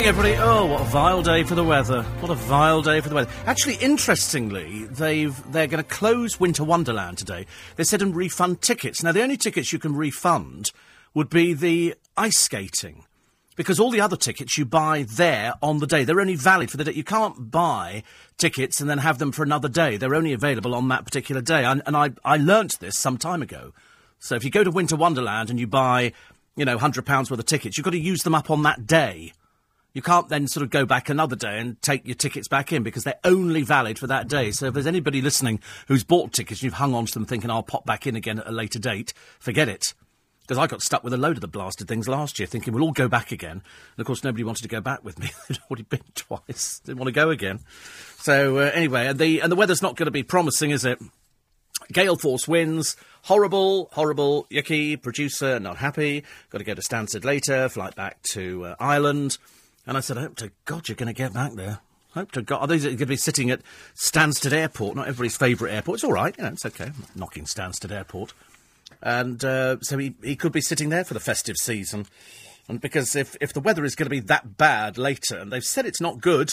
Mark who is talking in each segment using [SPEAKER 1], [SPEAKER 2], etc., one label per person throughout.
[SPEAKER 1] Everybody, oh, what a vile day for the weather! What a vile day for the weather. Actually, interestingly, they've they're going to close Winter Wonderland today. They said and refund tickets. Now, the only tickets you can refund would be the ice skating, because all the other tickets you buy there on the day. They're only valid for the day. You can't buy tickets and then have them for another day. They're only available on that particular day. And, and I I learnt this some time ago. So if you go to Winter Wonderland and you buy, you know, hundred pounds worth of tickets, you've got to use them up on that day. You can't then sort of go back another day and take your tickets back in because they're only valid for that day. So if there's anybody listening who's bought tickets and you've hung on to them thinking I'll pop back in again at a later date, forget it. Because I got stuck with a load of the blasted things last year, thinking we'll all go back again. And of course, nobody wanted to go back with me. They'd already been twice. Didn't want to go again. So uh, anyway, and the and the weather's not going to be promising, is it? Gale force winds. Horrible, horrible, yucky. Producer not happy. Got to go to Stansted later. Flight back to uh, Ireland. And I said, I hope to God you're going to get back there. Hope to God. Are these going to be sitting at Stansted Airport, not everybody's favourite airport? It's all right, you know, it's okay. I'm knocking Stansted Airport. And uh, so he, he could be sitting there for the festive season. And because if, if the weather is going to be that bad later, and they've said it's not good,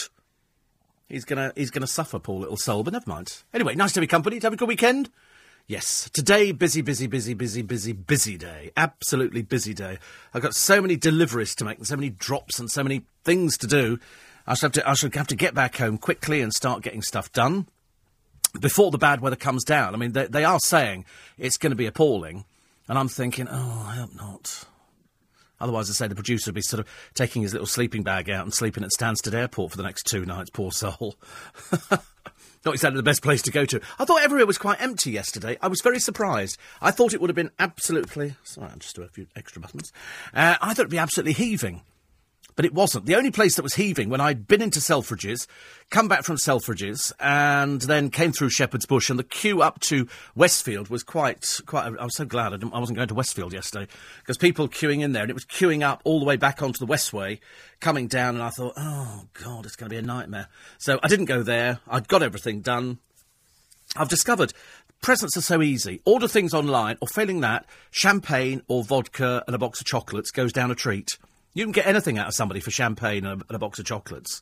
[SPEAKER 1] he's going to he's gonna suffer, poor little soul, but never mind. Anyway, nice to be company. Have a good weekend? Yes, today, busy, busy, busy, busy, busy, busy day. Absolutely busy day. I've got so many deliveries to make and so many drops and so many things to do. I shall have to, I shall have to get back home quickly and start getting stuff done before the bad weather comes down. I mean, they, they are saying it's going to be appalling. And I'm thinking, oh, I hope not. Otherwise, I say the producer would be sort of taking his little sleeping bag out and sleeping at Stansted Airport for the next two nights, poor soul. Not exactly the best place to go to. I thought everywhere was quite empty yesterday. I was very surprised. I thought it would have been absolutely. Sorry, I'll just do a few extra buttons. Uh, I thought it'd be absolutely heaving. But it wasn't. The only place that was heaving when I'd been into Selfridges, come back from Selfridges, and then came through Shepherd's Bush, and the queue up to Westfield was quite, quite. I was so glad I, I wasn't going to Westfield yesterday because people queuing in there, and it was queuing up all the way back onto the Westway, coming down, and I thought, oh god, it's going to be a nightmare. So I didn't go there. I'd got everything done. I've discovered presents are so easy. Order things online, or failing that, champagne or vodka and a box of chocolates goes down a treat. You can get anything out of somebody for champagne and a, and a box of chocolates.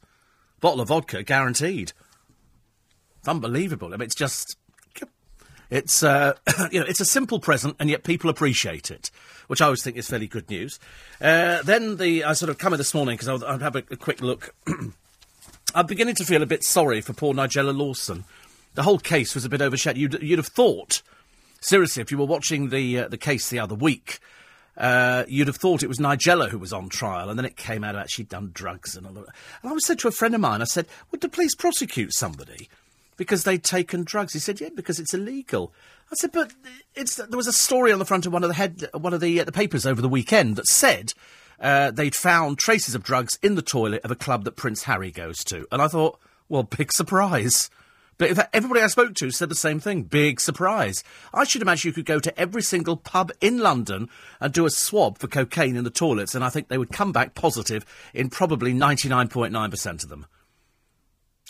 [SPEAKER 1] Bottle of vodka, guaranteed. It's unbelievable. I mean, it's just. It's uh, you know it's a simple present and yet people appreciate it, which I always think is fairly good news. Uh, then the I sort of come in this morning because I'll, have a, a quick look. I'm beginning to feel a bit sorry for poor Nigella Lawson. The whole case was a bit overshadowed. You'd, you'd have thought, seriously, if you were watching the uh, the case the other week, uh, you'd have thought it was Nigella who was on trial, and then it came out about she'd done drugs and all that. And I said to a friend of mine, I said, would the police prosecute somebody because they'd taken drugs? He said, yeah, because it's illegal. I said, but there was a story on the front of one of the head, one of the, uh, the papers over the weekend that said uh, they'd found traces of drugs in the toilet of a club that Prince Harry goes to. And I thought, well, big surprise. But in fact, everybody I spoke to said the same thing. Big surprise. I should imagine you could go to every single pub in London and do a swab for cocaine in the toilets, and I think they would come back positive in probably 99.9% of them.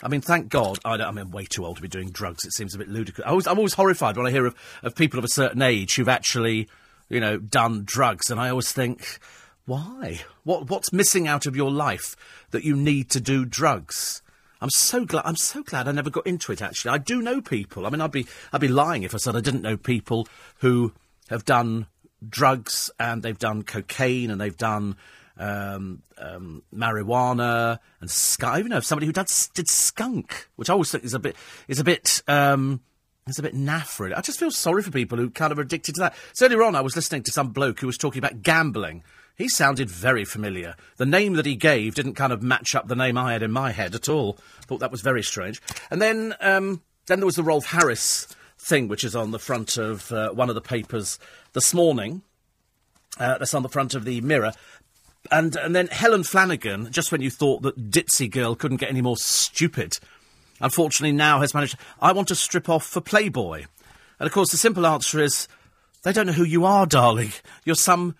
[SPEAKER 1] I mean, thank God. I am mean, way too old to be doing drugs. It seems a bit ludicrous. I am always horrified when I hear of, of people of a certain age who've actually, you know, done drugs, and I always think, why? What, what's missing out of your life that you need to do drugs? I'm so glad. I'm so glad I never got into it. Actually, I do know people. I mean, I'd be I'd be lying if I said I didn't know people who have done drugs and they've done cocaine and they've done um, um, marijuana and skunk. I even know somebody who did, did skunk, which I always think is a bit is a bit. Um, it's a bit naff, really. I just feel sorry for people who kind of are addicted to that. So earlier on, I was listening to some bloke who was talking about gambling, he sounded very familiar. The name that he gave didn't kind of match up the name I had in my head at all. Thought that was very strange. And then, um, then there was the Rolf Harris thing, which is on the front of uh, one of the papers this morning. Uh, that's on the front of the Mirror. And, and then Helen Flanagan, just when you thought that Ditzy Girl couldn't get any more stupid, unfortunately now has managed. I want to strip off for Playboy. And of course, the simple answer is they don't know who you are, darling. You're some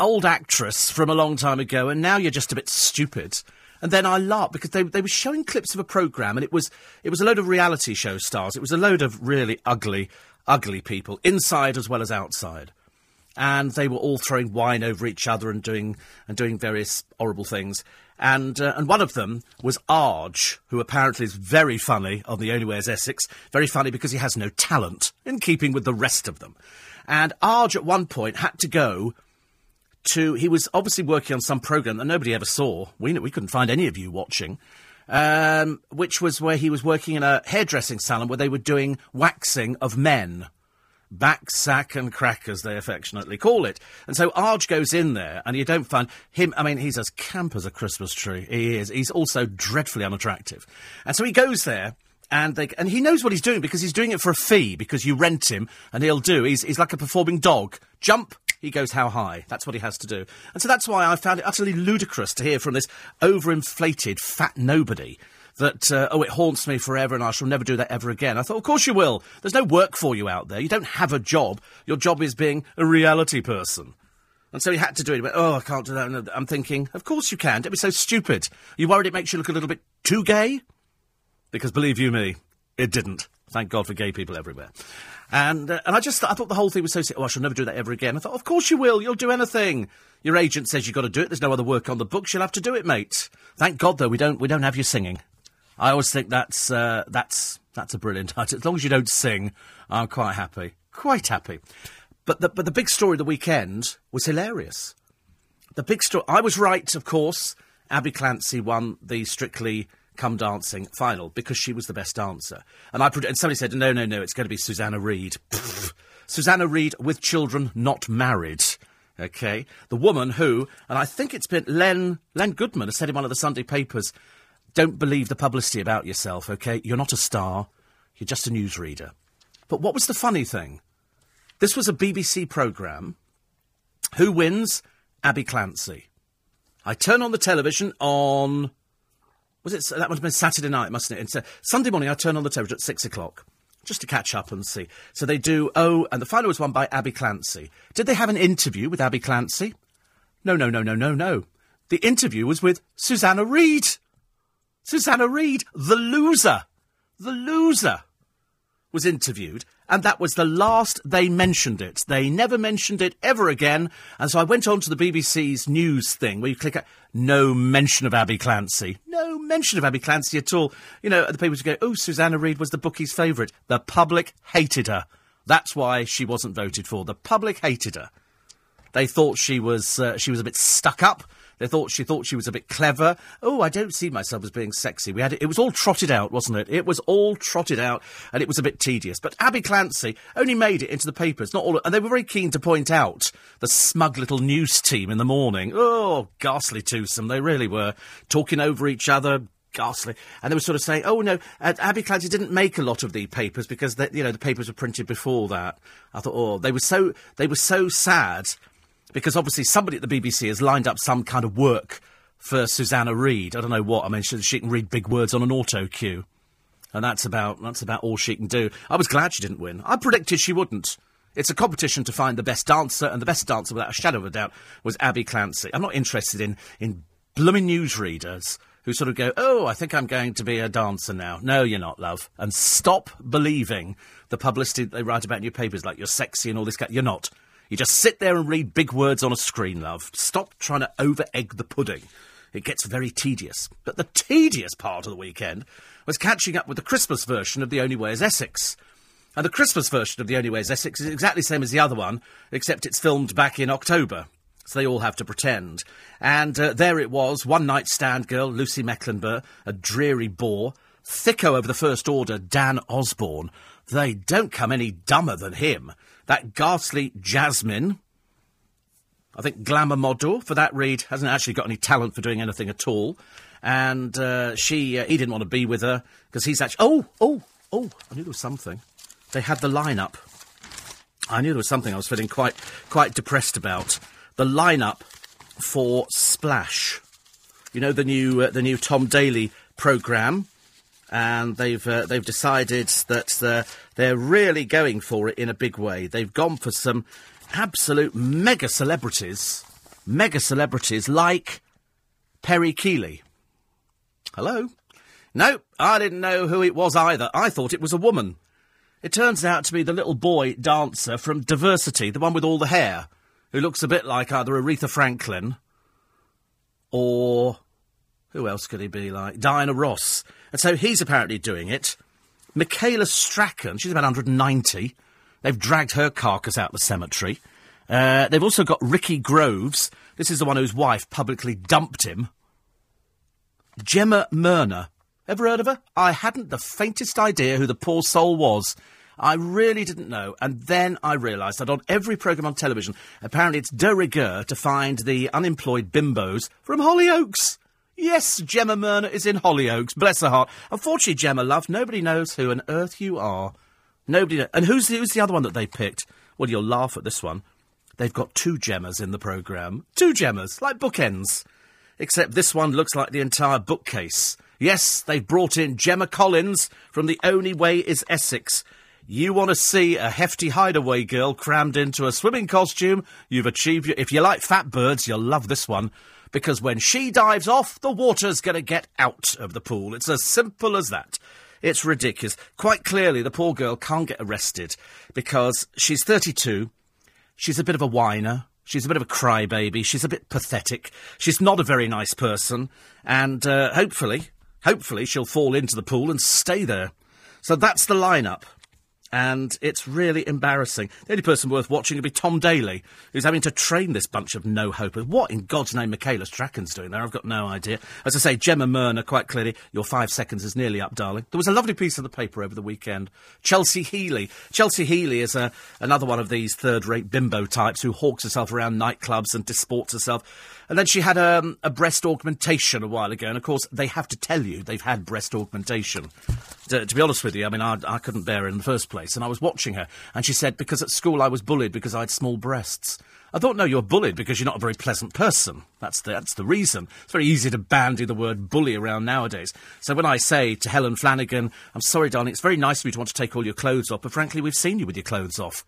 [SPEAKER 1] old actress from a long time ago, and now you're just a bit stupid. And then I laughed because they, they were showing clips of a programme, and it was it was a load of reality show stars. It was a load of really ugly, ugly people, inside as well as outside. and they were all throwing wine over each other and doing and doing various horrible things. And uh, and one of them was Arg, who apparently is very funny on the Only Way is Essex. Very funny because he has no talent, in keeping with the rest of them. And Arg at one point had to go to. He was obviously working on some program that nobody ever saw. We we couldn't find any of you watching. Um, which was where he was working in a hairdressing salon where they were doing waxing of men back sack and crackers, they affectionately call it. And so Arg goes in there, and you don't find him. I mean, he's as camp as a Christmas tree. He is. He's also dreadfully unattractive. And so he goes there. And, they, and he knows what he's doing because he's doing it for a fee because you rent him and he'll do. He's, he's like a performing dog. Jump, he goes how high. That's what he has to do. And so that's why I found it utterly ludicrous to hear from this overinflated fat nobody that, uh, oh, it haunts me forever and I shall never do that ever again. I thought, of course you will. There's no work for you out there. You don't have a job. Your job is being a reality person. And so he had to do it. He went, oh, I can't do that. And I'm thinking, of course you can. Don't be so stupid. You worried it makes you look a little bit too gay? Because believe you me, it didn't. Thank God for gay people everywhere. And, uh, and I just I thought the whole thing was so. Oh, I shall never do that ever again. I thought, of course you will. You'll do anything. Your agent says you've got to do it. There's no other work on the books. You'll have to do it, mate. Thank God, though, we don't we don't have you singing. I always think that's uh, that's that's a brilliant idea. As long as you don't sing, I'm quite happy, quite happy. But the but the big story of the weekend was hilarious. The big story. I was right, of course. Abbey Clancy won the Strictly Come Dancing final because she was the best dancer. And I and somebody said, no, no, no, it's going to be Susanna Reid. Susanna Reid with children, not married. Okay, the woman who, and I think it's been Len Len Goodman has said in one of the Sunday papers don't believe the publicity about yourself, okay? You're not a star. You're just a newsreader. But what was the funny thing? This was a BBC programme. Who wins? Abbey Clancy. I turn on the television on. Was it that must have been Saturday night, mustn't it? It's, uh, Sunday morning. I turn on the television at six o'clock just to catch up and see. So they do. Oh, and the final was won by Abbey Clancy. Did they have an interview with Abbey Clancy? No, no, no, no, no, no. The interview was with Susanna Reid. Susanna Reid, the loser, the loser, was interviewed, and that was the last they mentioned it. They never mentioned it ever again, and so I went on to the BBC's news thing where you click, no mention of Abbey Clancy. No mention of Abbey Clancy at all. You know, the papers go, oh, Susanna Reid was the bookie's favourite. The public hated her. That's why she wasn't voted for. The public hated her. They thought she was uh, she was a bit stuck up. They thought she thought she was a bit clever. Oh, I don't see myself as being sexy. We had it, it was all trotted out, wasn't it? It was all trotted out, and it was a bit tedious. But Abbey Clancy only made it into the papers, not all, and they were very keen to point out the smug little news team in the morning. Oh, ghastly twosome, they really were talking over each other, ghastly. And they were sort of saying, "Oh no, uh, Abbey Clancy didn't make a lot of the papers because the, you know the papers were printed before that." I thought, "Oh, they were so they were so sad because obviously somebody at the BBC has lined up some kind of work for Susanna Reid. I don't know what. I mean, she, she can read big words on an auto cue, and that's about that's about all she can do. I was glad she didn't win. I predicted she wouldn't. It's a competition to find the best dancer, and the best dancer, without a shadow of a doubt, was Abbey Clancy. I'm not interested in in blooming newsreaders who sort of go, "Oh, I think I'm going to be a dancer now." No, you're not, love. And stop believing the publicity they write about in your papers, like you're sexy and all this. You're not. You just sit there and read big words on a screen, love. Stop trying to over egg the pudding. It gets very tedious. But the tedious part of the weekend was catching up with the Christmas version of The Only Way is Essex. And the Christmas version of The Only Way is Essex is exactly the same as the other one, except it's filmed back in October. So they all have to pretend. And uh, there it was, one night stand girl, Lucy Mecklenburgh, a dreary bore, thicko over the First Order, Dan Osborne. They don't come any dumber than him. That ghastly Jasmine, I think glamour model for that read, hasn't actually got any talent for doing anything at all. And uh, she, uh, he didn't want to be with her because he's actually. Oh, oh, oh! I knew there was something. They had the lineup. I knew there was something I was feeling quite, quite depressed about. The lineup for Splash. You know the new, uh, the new Tom Daley program and they've uh, they've decided that uh, they're really going for it in a big way. They've gone for some absolute mega celebrities, mega celebrities like Perri Kiely. Hello. No, I didn't know who it was either. I thought it was a woman. It turns out to be the little boy dancer from Diversity, the one with all the hair. who looks a bit like either Aretha Franklin or who else could he be like? Diana Ross. And so he's apparently doing it. Michaela Strachan, she's about 190. They've dragged her carcass out of the cemetery. Uh, they've also got Ricky Groves. This is the one whose wife publicly dumped him. Gemma Merna. Ever heard of her? I hadn't the faintest idea who the poor soul was. I really didn't know. And then I realised that on every programme on television, apparently it's de rigueur to find the unemployed bimbos from Hollyoaks. Yes, Gemma Merna is in Hollyoaks. Bless her heart. Unfortunately, Gemma, love, nobody knows who on earth you are. Nobody knows. And who's the, who's the other one that they picked? Well, you'll laugh at this one. They've got two Gemmas in the programme. Two Gemmas, like bookends. Except this one looks like the entire bookcase. Yes, they've brought in Gemma Collins from The Only Way is Essex. You want to see a hefty hideaway girl crammed into a swimming costume? You've achieved your. If you like fat birds, you'll love this one. Because when she dives off, the water's going to get out of the pool. It's as simple as that. It's ridiculous. Quite clearly, the poor girl can't get arrested because she's 32. She's a bit of a whiner. She's a bit of a crybaby. She's a bit pathetic. She's not a very nice person. And uh, hopefully, hopefully, she'll fall into the pool and stay there. So that's the lineup and it's really embarrassing. The only person worth watching would be Tom Daley, who's having to train this bunch of no hopers. What in God's name Michaela Strachan's doing there? I've got no idea. As I say, Gemma Merna, quite clearly, your five seconds is nearly up, darling. There was a lovely piece in the paper over the weekend. Chelsee Healey. Chelsee Healey is a, uh, another one of these third-rate bimbo types who hawks herself around nightclubs and disports herself. And then she had um, a breast augmentation a while ago, and of course they have to tell you they've had breast augmentation. To, to be honest with you, I mean, I, I couldn't bear it in the first place, and I was watching her, and she said, because at school I was bullied because I had small breasts. I thought, no, you're bullied because you're not a very pleasant person. That's the, that's the reason. It's very easy to bandy the word bully around nowadays. So when I say to Helen Flanagan, I'm sorry, darling, it's very nice of you to want to take all your clothes off, but frankly, we've seen you with your clothes off.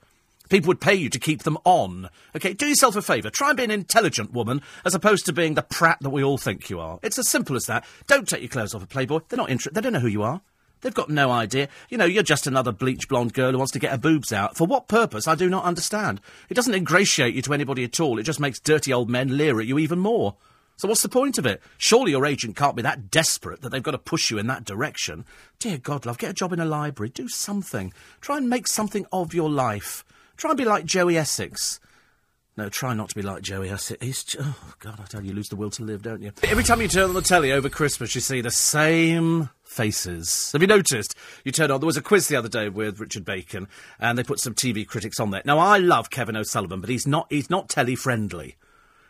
[SPEAKER 1] People would pay you to keep them on. Okay, do yourself a favour. Try and be an intelligent woman as opposed to being the prat that we all think you are. It's as simple as that. Don't take your clothes off a Playboy. They're not interested. They don't know who you are. They've got no idea. You know, you're just another bleach blonde girl who wants to get her boobs out. For what purpose, I do not understand. It doesn't ingratiate you to anybody at all. It just makes dirty old men leer at you even more. So what's the point of it? Surely your agent can't be that desperate that they've got to push you in that direction. Dear God, love, get a job in a library. Do something. Try and make something of your life. Try and be like Joey Essex. No, try not to be like Joey Essex. He's, oh, God, I tell you, you lose the will to live, don't you? Every time you turn on the telly over Christmas, you see the same faces. Have you noticed? You turn on. There was a quiz the other day with Richard Bacon, and they put some TV critics on there. Now, I love Kevin O'Sullivan, but he's not. He's not telly friendly.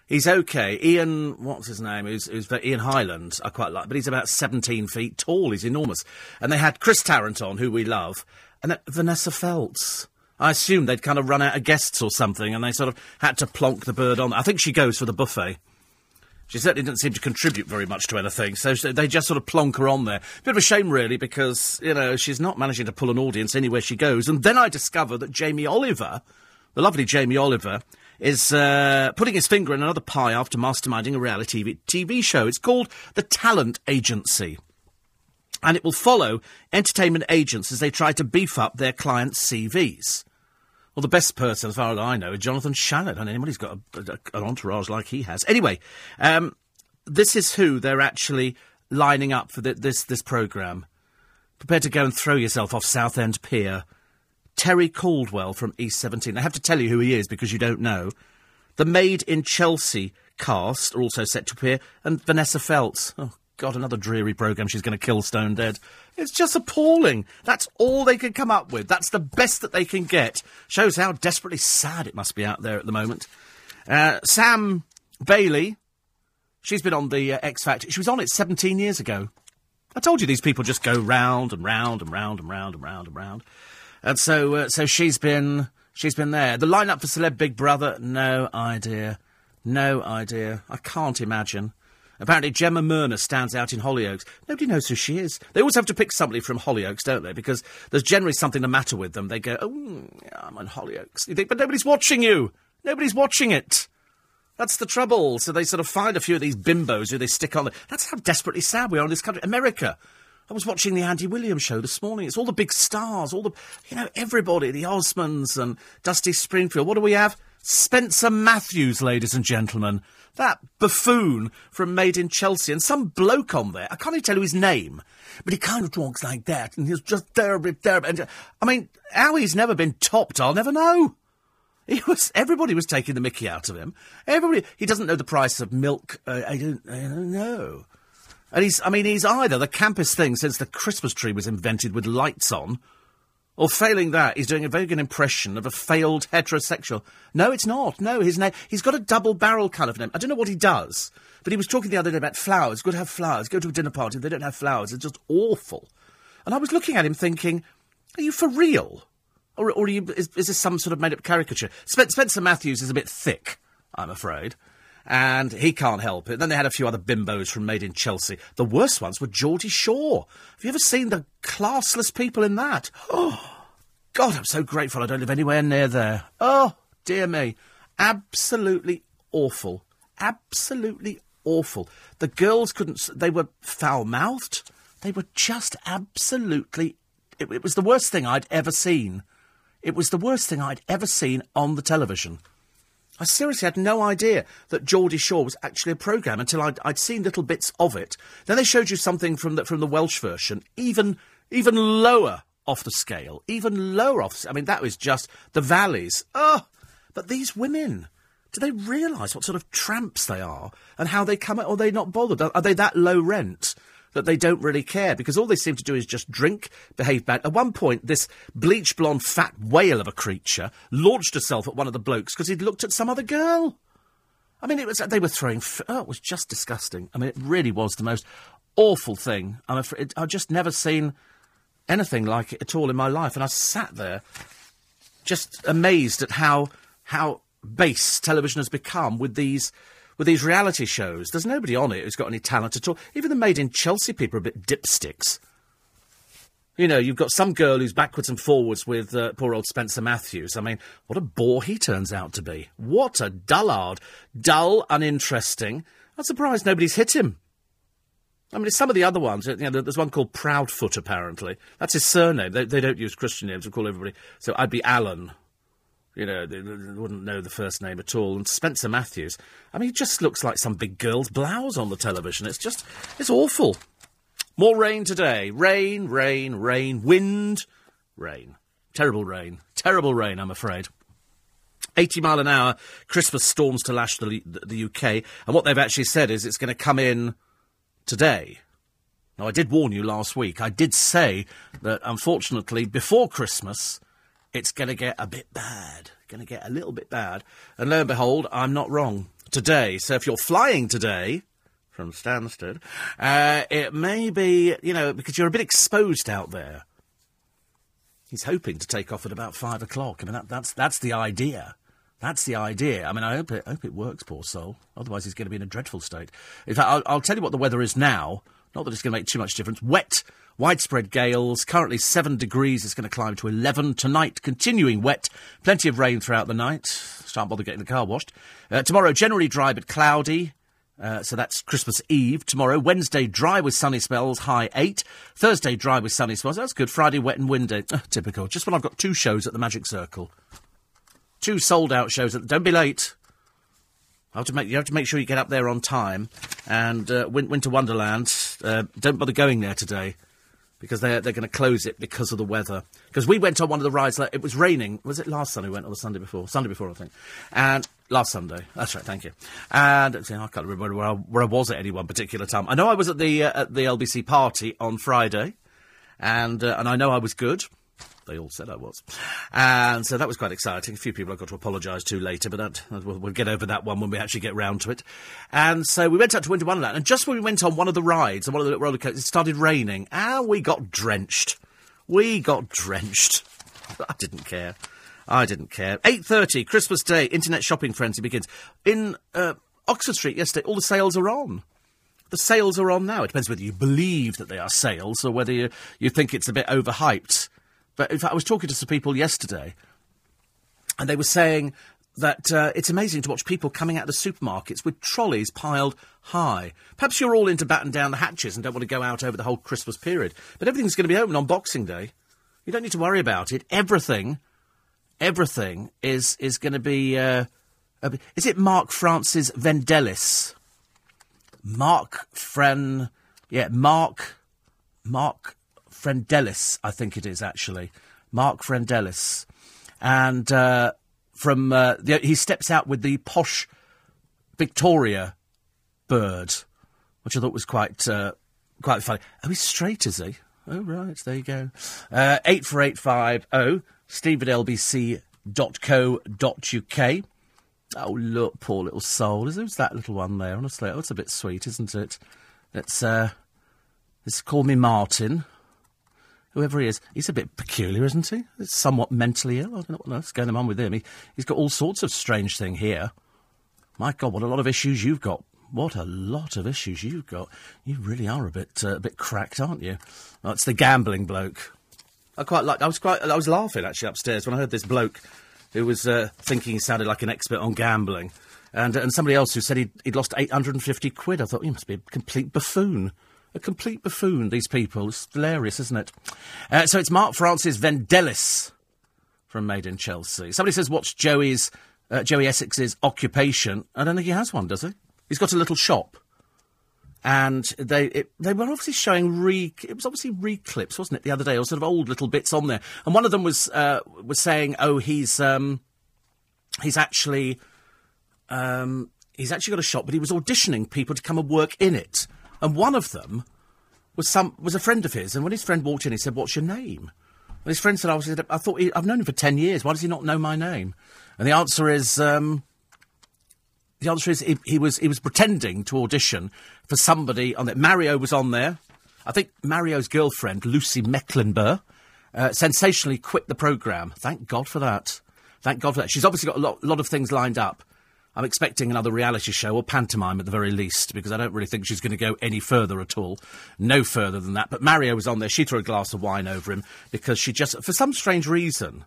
[SPEAKER 1] He's okay. Ian, what's his name? Who's, who's Ian Hyland? I quite like, but he's about seventeen feet tall. He's enormous. And they had Chris Tarrant on, who we love, and Vanessa Feltz. I assumed they'd kind of run out of guests or something, and they sort of had to plonk the bird on. I think she goes for the buffet. She certainly didn't seem to contribute very much to anything, so they just sort of plonk her on there. Bit of a shame, really, because, you know, she's not managing to pull an audience anywhere she goes. And then I discover that Jamie Oliver, the lovely Jamie Oliver, is uh, putting his finger in another pie after masterminding a reality TV show. It's called The Talent Agency and it will follow entertainment agents as they try to beef up their clients' CVs. Well, the best person, as far as I know, is Jonathan Shalit, and anybody's got a, a, an entourage like he has. Anyway, um, this is who they're actually lining up for the, this this program. Prepare to go and throw yourself off Southend Pier. Terry Coldwell from East 17. I have to tell you who he is because you don't know. The Made in Chelsea cast are also set to appear, and Vanessa Feltz. Oh, God, another dreary programme she's going to kill stone dead. It's just appalling. That's all they can come up with. That's the best that they can get. Shows how desperately sad it must be out there at the moment. Uh, Sam Bailey, she's been on the uh, X Factor. She was on it 17 years ago. I told you these people just go round and round and round and round and round and round. And so, uh, so she's been, she's been there. The lineup for Celeb Big Brother, no idea. No idea. I can't imagine. Apparently, Gemma Merna stands out in Hollyoaks. Nobody knows who she is. They always have to pick somebody from Hollyoaks, don't they? Because there's generally something the matter with them. They go, oh, yeah, I'm on Hollyoaks. You think, but nobody's watching you. Nobody's watching it. That's the trouble. So they sort of find a few of these bimbos who they stick on. That's how desperately sad we are in this country. America. I was watching the Andy Williams show this morning. It's all the big stars, all the, you know, everybody, the Osmonds and Dusty Springfield. What do we have? Spencer Matthews, ladies and gentlemen. That buffoon from Made in Chelsea, and some bloke on there. I can't even tell you his name, but he kind of talks like that, and he's just terribly, terribly. And, I mean, how he's never been topped, I'll never know. He was. Everybody was taking the Mickey out of him. Everybody. He doesn't know the price of milk. Uh, I don't. I don't know. And he's. I mean, he's either the campest thing since the Christmas tree was invented with lights on, or failing that, he's doing a very good impression of a failed heterosexual. No, it's not. No, his name. He's got a double barrel kind of name. I don't know what he does, but he was talking the other day about flowers. Good to have flowers. Go to a dinner party. They don't have flowers, it's just awful. And I was looking at him thinking, are you for real? Or, or you, is, is, this some sort of made up caricature? Spencer Matthews is a bit thick, I'm afraid. And he can't help it. Then they had a few other bimbos from Made in Chelsea. The worst ones were Geordie Shore. Have you ever seen the classless people in that? Oh, God, I'm so grateful I don't live anywhere near there. Oh, dear me. Absolutely awful. Absolutely awful. The girls couldn't, they were foul mouthed. They were just absolutely, it, it was the worst thing I'd ever seen. It was the worst thing I'd ever seen on the television. I seriously had no idea that Geordie Shore was actually a programme until I'd, I'd, seen little bits of it. Then they showed you something from the, from the Welsh version, even, even lower off the scale, even lower off. I mean, that was just the valleys. Oh, but these women, do they realise what sort of tramps they are and how they come? Or are they not bothered? Are, are they that low rent? That they don't really care because all they seem to do is just drink, behave bad. At one point, this bleach blonde fat whale of a creature launched herself at one of the blokes because he'd looked at some other girl. I mean, it was they were throwing. F- oh, it was just disgusting. I mean, it really was the most awful thing. I'm afraid I've just never seen anything like it at all in my life. And I sat there just amazed at how how base television has become with these with these reality shows. There's nobody on it who's got any talent at all. Even the made in Chelsea people are a bit dipsticks. You know, you've got some girl who's backwards and forwards with uh, poor old Spencer Matthews. I mean, what a bore he turns out to be. What a dullard. Dull, uninteresting. I'm surprised nobody's hit him. I mean, some of the other ones, you know, there's one called Proudfoot, apparently. That's his surname. They, they don't use Christian names, we call everybody. So I'd be Alan. You know, they, they, wouldn't know the first name at all. And Spencer Matthews, I mean, he just looks like some big girl's blouse on the television. It's just, it's awful. More rain today. Rain, rain, rain, wind, rain. Terrible rain. Terrible rain, I'm afraid. 80 mile an hour Christmas storms to lash the, the, the UK. And what they've actually said is it's going to come in today. Now, I did warn you last week. I did say that, unfortunately, before Christmas, it's going to get a bit bad. Going to get a little bit bad. And lo and behold, I'm not wrong. Today. So if you're flying today from Stansted, uh, it may be, you know, because you're a bit exposed out there. He's hoping to take off at about five o'clock. I mean, that, that's, that's the idea. That's the idea. I mean, I hope it, hope it works, poor soul. Otherwise, he's going to be in a dreadful state. In fact, I'll, I'll tell you what the weather is now. Not that it's going to make too much difference. Wet, widespread gales. Currently 7 degrees. It's going to climb to 11 tonight. Continuing wet. Plenty of rain throughout the night. Can't bother getting the car washed. Uh, tomorrow, generally dry but cloudy. Uh, so that's Christmas Eve tomorrow. Wednesday, dry with sunny spells, high 8. Thursday, dry with sunny spells. That's good. Friday, wet and windy. Uh, typical. Just when I've got two shows at the Magic Circle two sold out shows. Don't be late. Have to make, you have to make sure you get up there on time. And uh, Winter Wonderland, uh, don't bother going there today because they're, they're going to close it because of the weather. Because we went on one of the rides, like, it was raining. Was it last Sunday we went or the Sunday before? Sunday before, I think. And last Sunday. That's right, thank you. And I can't remember where I, where I was at any one particular time. I know I was at the, uh, at the LBC party on Friday. And, uh, and I know I was good. They all said I was. And so that was quite exciting. A few people I got to apologise to later, but that, we'll, we'll, get over that one when we actually get round to it. And so we went out to Winter Wonderland, and just when we went on one of the rides, on one of the roller coasters, it started raining, and we got drenched. We got drenched. I didn't care. I didn't care. 8.30, Christmas Day, internet shopping frenzy begins. In uh, Oxford Street yesterday, all the sales are on. The sales are on now. It depends whether you believe that they are sales or whether you, you think it's a bit overhyped. But in fact, I was talking to some people yesterday, and they were saying that uh, it's amazing to watch people coming out of the supermarkets with trolleys piled high. Perhaps you're all into batten down the hatches and don't want to go out over the whole Christmas period, but everything's going to be open on Boxing Day. You don't need to worry about it. Everything, everything is is going to be. Uh, is it Mark Francis Vendelis? Mark Fren, yeah, Mark, Mark Frendelis, I think it is actually, Mark Frendelis, and uh, from uh, the, he steps out with the posh Victoria bird, which I thought was quite uh, quite funny. Oh, he's straight, is he? Oh, right, there you go. Uh, eight four eight five oh Steve at lbc.co.uk. Oh, look, poor little soul. Who's that little one there? Honestly, oh, it's a bit sweet, isn't it? Let's, uh, let's call me Martin. Whoever he is, he's a bit peculiar, isn't he? He's somewhat mentally ill. I don't know what else going on with him. He, he's got all sorts of strange thing here. My God, what a lot of issues you've got. What a lot of issues you've got. You really are a bit, uh, a bit cracked, aren't you? That's the gambling bloke. I quite like. I was quite. I was laughing actually upstairs when I heard this bloke who was uh, thinking he sounded like an expert on gambling, and and somebody else who said he'd, he'd lost 850 quid. I thought, he must be a complete buffoon. A complete buffoon, these people. It's hilarious, isn't it? Uh, so it's Mark Francis Vendelis from Made in Chelsea. Somebody says, what's Joey's, uh, Joey Essex's occupation? I don't think he has one, does he? He's got a little shop and they it, they were obviously showing re it was obviously reclips, wasn't it, the other day, or sort of old little bits on there. And one of them was uh, was saying, "Oh, he's um, he's actually um, he's actually got a shop, but he was auditioning people to come and work in it." And one of them was some was a friend of his, and when his friend walked in, he said, "What's your name?" And his friend said, "I was I thought he, I've known him for ten years. Why does he not know my name?" And the answer is. Um, the answer is he, he, was he was pretending to audition for somebody on there. Mario was on there. I think Mario's girlfriend, Lucy Mecklenburgh, uh, sensationally quit the programme. Thank God for that. Thank God for that. She's obviously got a lot, lot of things lined up. I'm expecting another reality show or pantomime at the very least because I don't really think she's going to go any further at all. No further than that. But Mario was on there. She threw a glass of wine over him because she just, for some strange reason,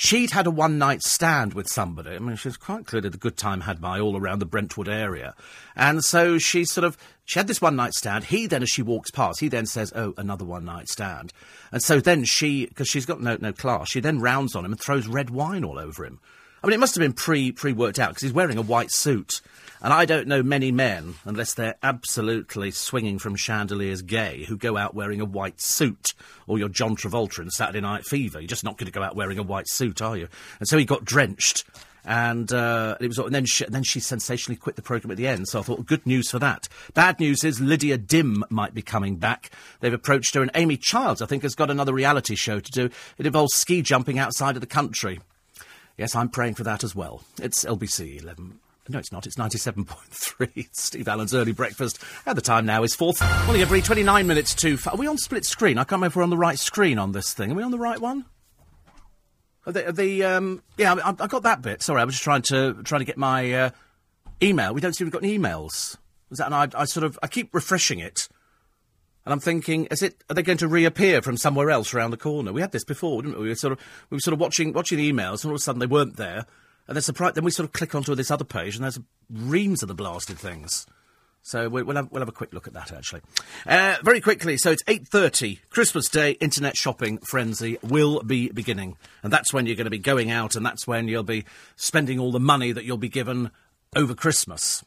[SPEAKER 1] She'd had a one night stand with somebody. I mean, she was quite clearly the good time had by all around the Brentwood area. And so she sort of, she had this one night stand. He then, as she walks past, he then says, Oh, another one night stand. And so then she, because she's got no, no class, she then rounds on him and throws red wine all over him. I mean, it must have been pre, pre worked out because he's wearing a white suit. And I don't know many men, unless they're absolutely swinging from chandeliers gay, who go out wearing a white suit. Or you're John Travolta in Saturday Night Fever. You're just not going to go out wearing a white suit, are you? And so he got drenched. And uh, it was, and then she, then she sensationally quit the programme at the end. So I thought, good news for that. Bad news is Lydia Dim might be coming back. They've approached her, and Amy Childs, I think, has got another reality show to do. It involves ski jumping outside of the country. Yes, I'm praying for that as well. It's LBC 11. No, it's not. It's 97.3. It's Steve Allen's early breakfast. At the time now is fourth. Morning, every 29 minutes to. Are we on split screen? I can't remember if we're on the right screen on this thing. Are we on the right one? Are are um, yeah, I, I, got that bit. Sorry, I was just trying to trying to get my uh, email. We don't seem to have got any emails. Was that? And I, I sort of I keep refreshing it, and I'm thinking, is it? Are they going to reappear from somewhere else around the corner? We had this before, didn't we? We were sort of we were sort of watching watching the emails, and all of a sudden they weren't there. And then surprised. Then we sort of click onto this other page, and there's reams of the blasted things. So we'll, have, we'll have a quick look at that actually. Uh, very quickly, so it's 8.30, Christmas Day, internet shopping frenzy will be beginning. And that's when you're going to be going out and that's when you'll be spending all the money that you'll be given over Christmas.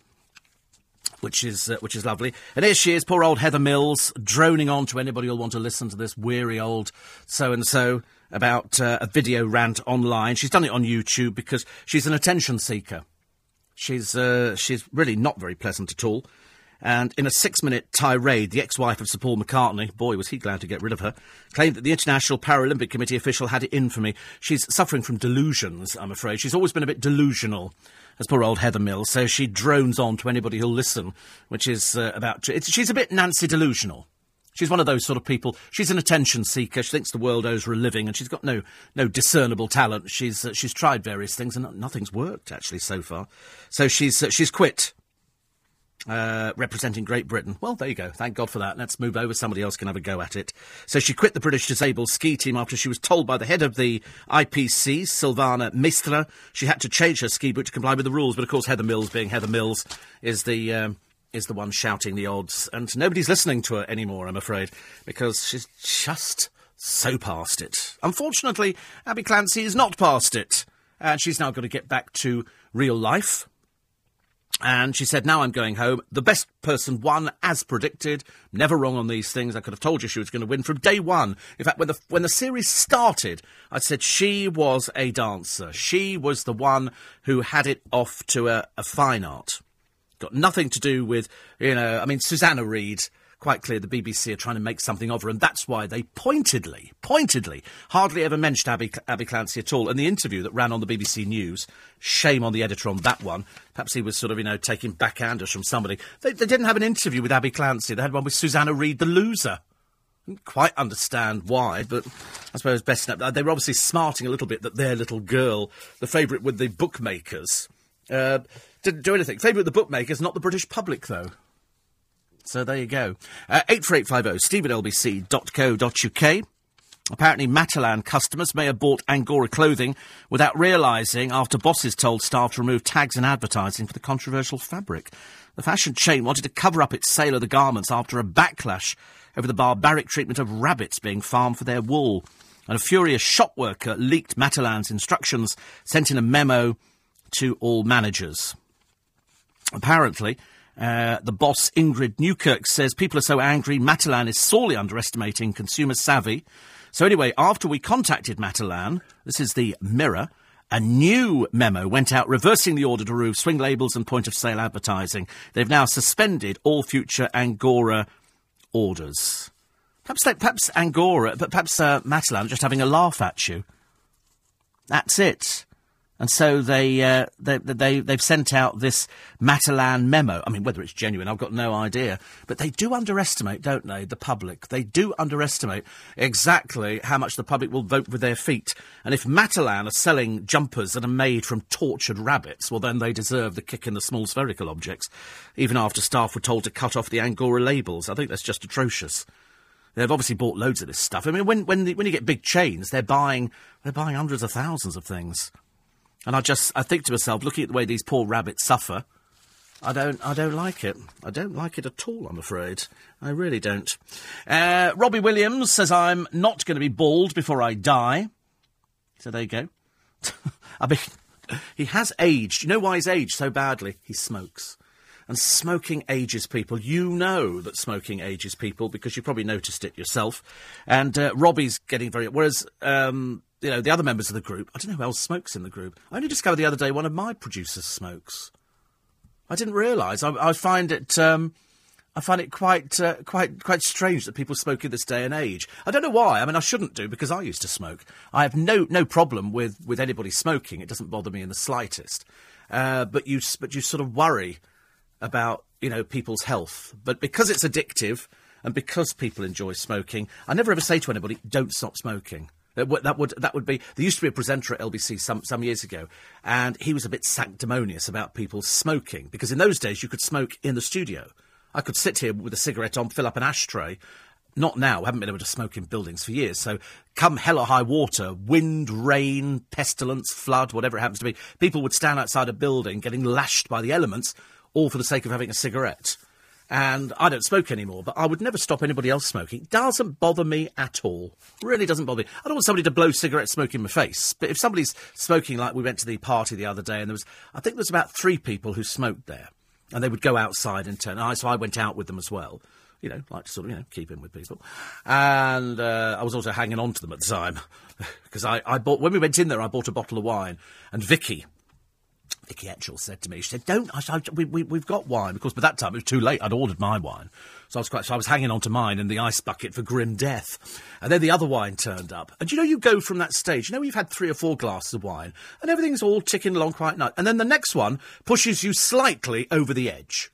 [SPEAKER 1] Which is uh, which is lovely, and here she is, poor old Heather Mills, droning on to anybody who'll want to listen to this weary old so and so about uh, a video rant online. She's done it on YouTube because she's an attention seeker. She's uh, she's really not very pleasant at all. And in a six-minute tirade, the ex-wife of Sir Paul McCartney, boy was he glad to get rid of her, claimed that the International Paralympic Committee official had it in for me. She's suffering from delusions, I'm afraid. She's always been a bit delusional as poor old Heather Mills, so she drones on to anybody who'll listen, which is uh, about. she's a bit Nancy delusional. She's one of those sort of people. She's an attention seeker. She thinks the world owes her a living, and she's got no no discernible talent. She's uh, she's tried various things, and nothing's worked actually so far. So she's uh, she's quit. Uh, representing Great Britain. Well, there you go. Thank God for that. Let's move over. Somebody else can have a go at it. So she quit the British disabled ski team after she was told by the head of the IPC, Silvana Maestre, she had to change her ski boot to comply with the rules. But of course, Heather Mills, being Heather Mills, is the um, is the one shouting the odds, and nobody's listening to her anymore, I'm afraid, because she's just so past it. Unfortunately, Abbey Clancy is not past it. And she's now got to get back to real life. And she said, Now I'm going home. The best person won, as predicted. Never wrong on these things. I could have told you she was going to win from day one. In fact, when the, when the series started, I said she was a dancer. She was the one who had it off to a, a fine art. Got nothing to do with, you know, I mean, Susanna Reid quite clear the BBC are trying to make something of her, and that's why they pointedly, pointedly, hardly ever mentioned Abbey, Abbey Clancy at all. And the interview that ran on the BBC News, shame on the editor on that one. Perhaps he was sort of, you know, taking backhanders from somebody. They, they didn't have an interview with Abbey Clancy. They had one with Susanna Reid, the loser. Didn't quite understand why, but I suppose best enough. They were obviously smarting a little bit that their little girl, the favourite with the bookmakers, uh, didn't do anything. Favourite with the bookmakers, not the British public, though. So there you go. Uh, 84850 steve at lbc.co.uk. Apparently, Matalan customers may have bought Angora clothing without realising after bosses told staff to remove tags and advertising for the controversial fabric. The fashion chain wanted to cover up its sale of the garments after a backlash over the barbaric treatment of rabbits being farmed for their wool. And a furious shop worker leaked Matalan's instructions, sent in a memo to all managers. Apparently, uh, the boss, Ingrid Newkirk, says people are so angry, Matalan is sorely underestimating consumer savvy. So, anyway, after we contacted Matalan, this is the Mirror, a new memo went out reversing the order to remove swing labels and point of sale advertising. They've now suspended all future Angora orders. Perhaps, perhaps Angora, but perhaps uh, Matalan just having a laugh at you. That's it. And so they, uh, they, they, they've sent out this Matalan memo. I mean, whether it's genuine, I've got no idea. But they do underestimate, don't they, the public? They do underestimate exactly how much the public will vote with their feet. And if Matalan are selling jumpers that are made from tortured rabbits, well, then they deserve the kick in the small spherical objects, even after staff were told to cut off the Angora labels. I think that's just atrocious. They've obviously bought loads of this stuff. I mean, when, when, the, when you get big chains, they're buying, they're buying hundreds of thousands of things. And I just, I think to myself, looking at the way these poor rabbits suffer, I don't, I don't like it. I don't like it at all, I'm afraid. I really don't. Uh, Robbie Williams says I'm not going to be bald before I die. So there you go. I mean, he has aged. You know why he's aged so badly? He smokes. And smoking ages people. You know that smoking ages people because you probably noticed it yourself. And uh, Robbie's getting very. Whereas um, you know, the other members of the group. I don't know who else smokes in the group. I only discovered the other day one of my producers smokes. I didn't realise. I, I, find it. Um, I find it quite, uh, quite, quite strange that people smoke in this day and age. I don't know why. I mean, I shouldn't do because I used to smoke. I have no no problem with, with anybody smoking. It doesn't bother me in the slightest. Uh, but you but you sort of worry about you know people's health. But because it's addictive and because people enjoy smoking, I never ever say to anybody, "Don't stop smoking." That would, that would that would be. There used to be a presenter at LBC some some years ago, and he was a bit sanctimonious about people smoking because in those days you could smoke in the studio. I could sit here with a cigarette on, fill up an ashtray. Not now. I haven't been able to smoke in buildings for years. So, come hell or high water, wind, rain, pestilence, flood, whatever it happens to be, people would stand outside a building getting lashed by the elements, all for the sake of having a cigarette and I don't smoke anymore, but I would never stop anybody else smoking. Doesn't bother me at all. Really doesn't bother me. I don't want somebody to blow cigarette smoke in my face, but if somebody's smoking, like we went to the party the other day, and there was, I think there was about three people who smoked there, and they would go outside and turn. I, so I went out with them as well. You know, like to sort of, you know, keep in with people. And uh, I was also hanging on to them at the time. Because I, I bought, when we went in there, I bought a bottle of wine. And Vicky, Vicky Etchell said to me, she said, "Don't, I, I, we, we, we've got wine." Because by that time it was too late. I'd ordered my wine, so I was quite. So I was hanging on to mine in the ice bucket for grim death, and then the other wine turned up. And you know, you go from that stage. You know, you've had three or four glasses of wine, and everything's all ticking along quite nice. And then the next one pushes you slightly over the edge.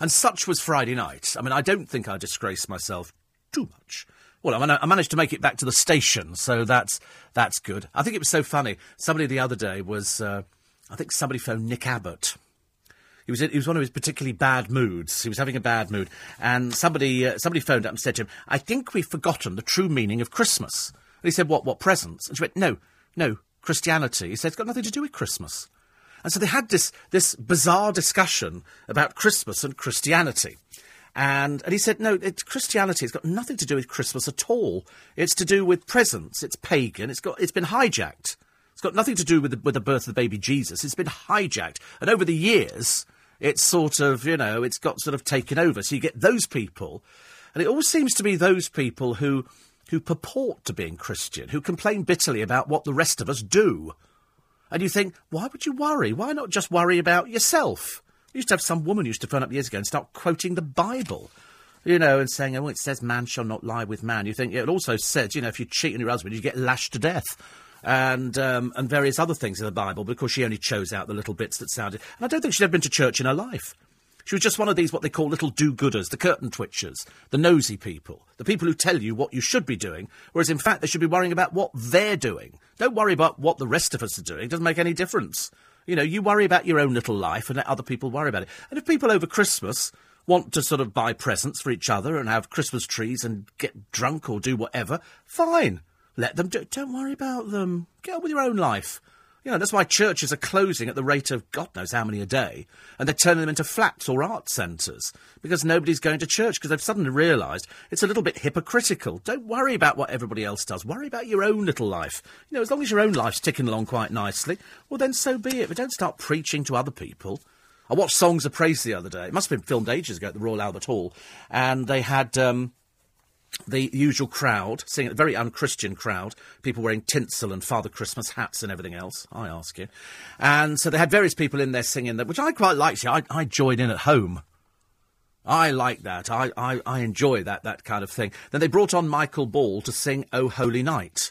[SPEAKER 1] And such was Friday night. I mean, I don't think I disgraced myself too much. Well, I, I managed to make it back to the station, so that's that's good. I think it was so funny. Somebody the other day was. Uh, I think somebody phoned Nick Abbott. He was, in, he was one of his particularly bad moods. He was having a bad mood. And somebody, uh, somebody phoned up and said to him, I think we've forgotten the true meaning of Christmas. And he said, What, what presents? And she went, No, no, Christianity. He said, It's got nothing to do with Christmas. And so they had this, this bizarre discussion about Christmas and Christianity. And, and he said, no, it's Christianity. It's got nothing to do with Christmas at all. It's to do with presents. It's pagan. It's got, it's been hijacked. It's got nothing to do with the, with the birth of the baby Jesus. It's been hijacked. And over the years, it's sort of, you know, it's got sort of taken over. So you get those people. And it always seems to be those people who, who purport to being Christian, who complain bitterly about what the rest of us do. And you think, why would you worry? Why not just worry about yourself? We used to have some woman who used to phone up years ago and start quoting the Bible you know, and saying, oh, it says man shall not lie with man. You think it also says, you know, if you cheat on your husband, you get lashed to death and um, and various other things in the Bible because she only chose out the little bits that sounded. And I don't think she'd ever been to church in her life. She was just one of these what they call little do-gooders, the curtain twitchers, the nosy people, the people who tell you what you should be doing, whereas in fact they should be worrying about what they're doing. Don't worry about what the rest of us are doing. It doesn't make any difference. You know, you worry about your own little life and let other people worry about it. And if people over Christmas want to sort of buy presents for each other and have Christmas trees and get drunk or do whatever, fine. Let them do it. Don't worry about them. Get on with your own life. You know, that's why churches are closing at the rate of God knows how many a day, and they're turning them into flats or art centres because nobody's going to church because they've suddenly realised it's a little bit hypocritical. Don't worry about what everybody else does. Worry about your own little life. You know, as long as your own life's ticking along quite nicely, well, then so be it. But don't start preaching to other people. I watched Songs of Praise the other day. It must have been filmed ages ago at the Royal Albert Hall, and they had. Um, the usual crowd, seeing a very unchristian crowd, people wearing tinsel and Father Christmas hats and everything else, I ask you. And so they had various people in there singing that, which I quite liked. I, I joined in at home. I like that. I, I, I enjoy that, that kind of thing. Then they brought on Michael Ball to sing O Holy Night,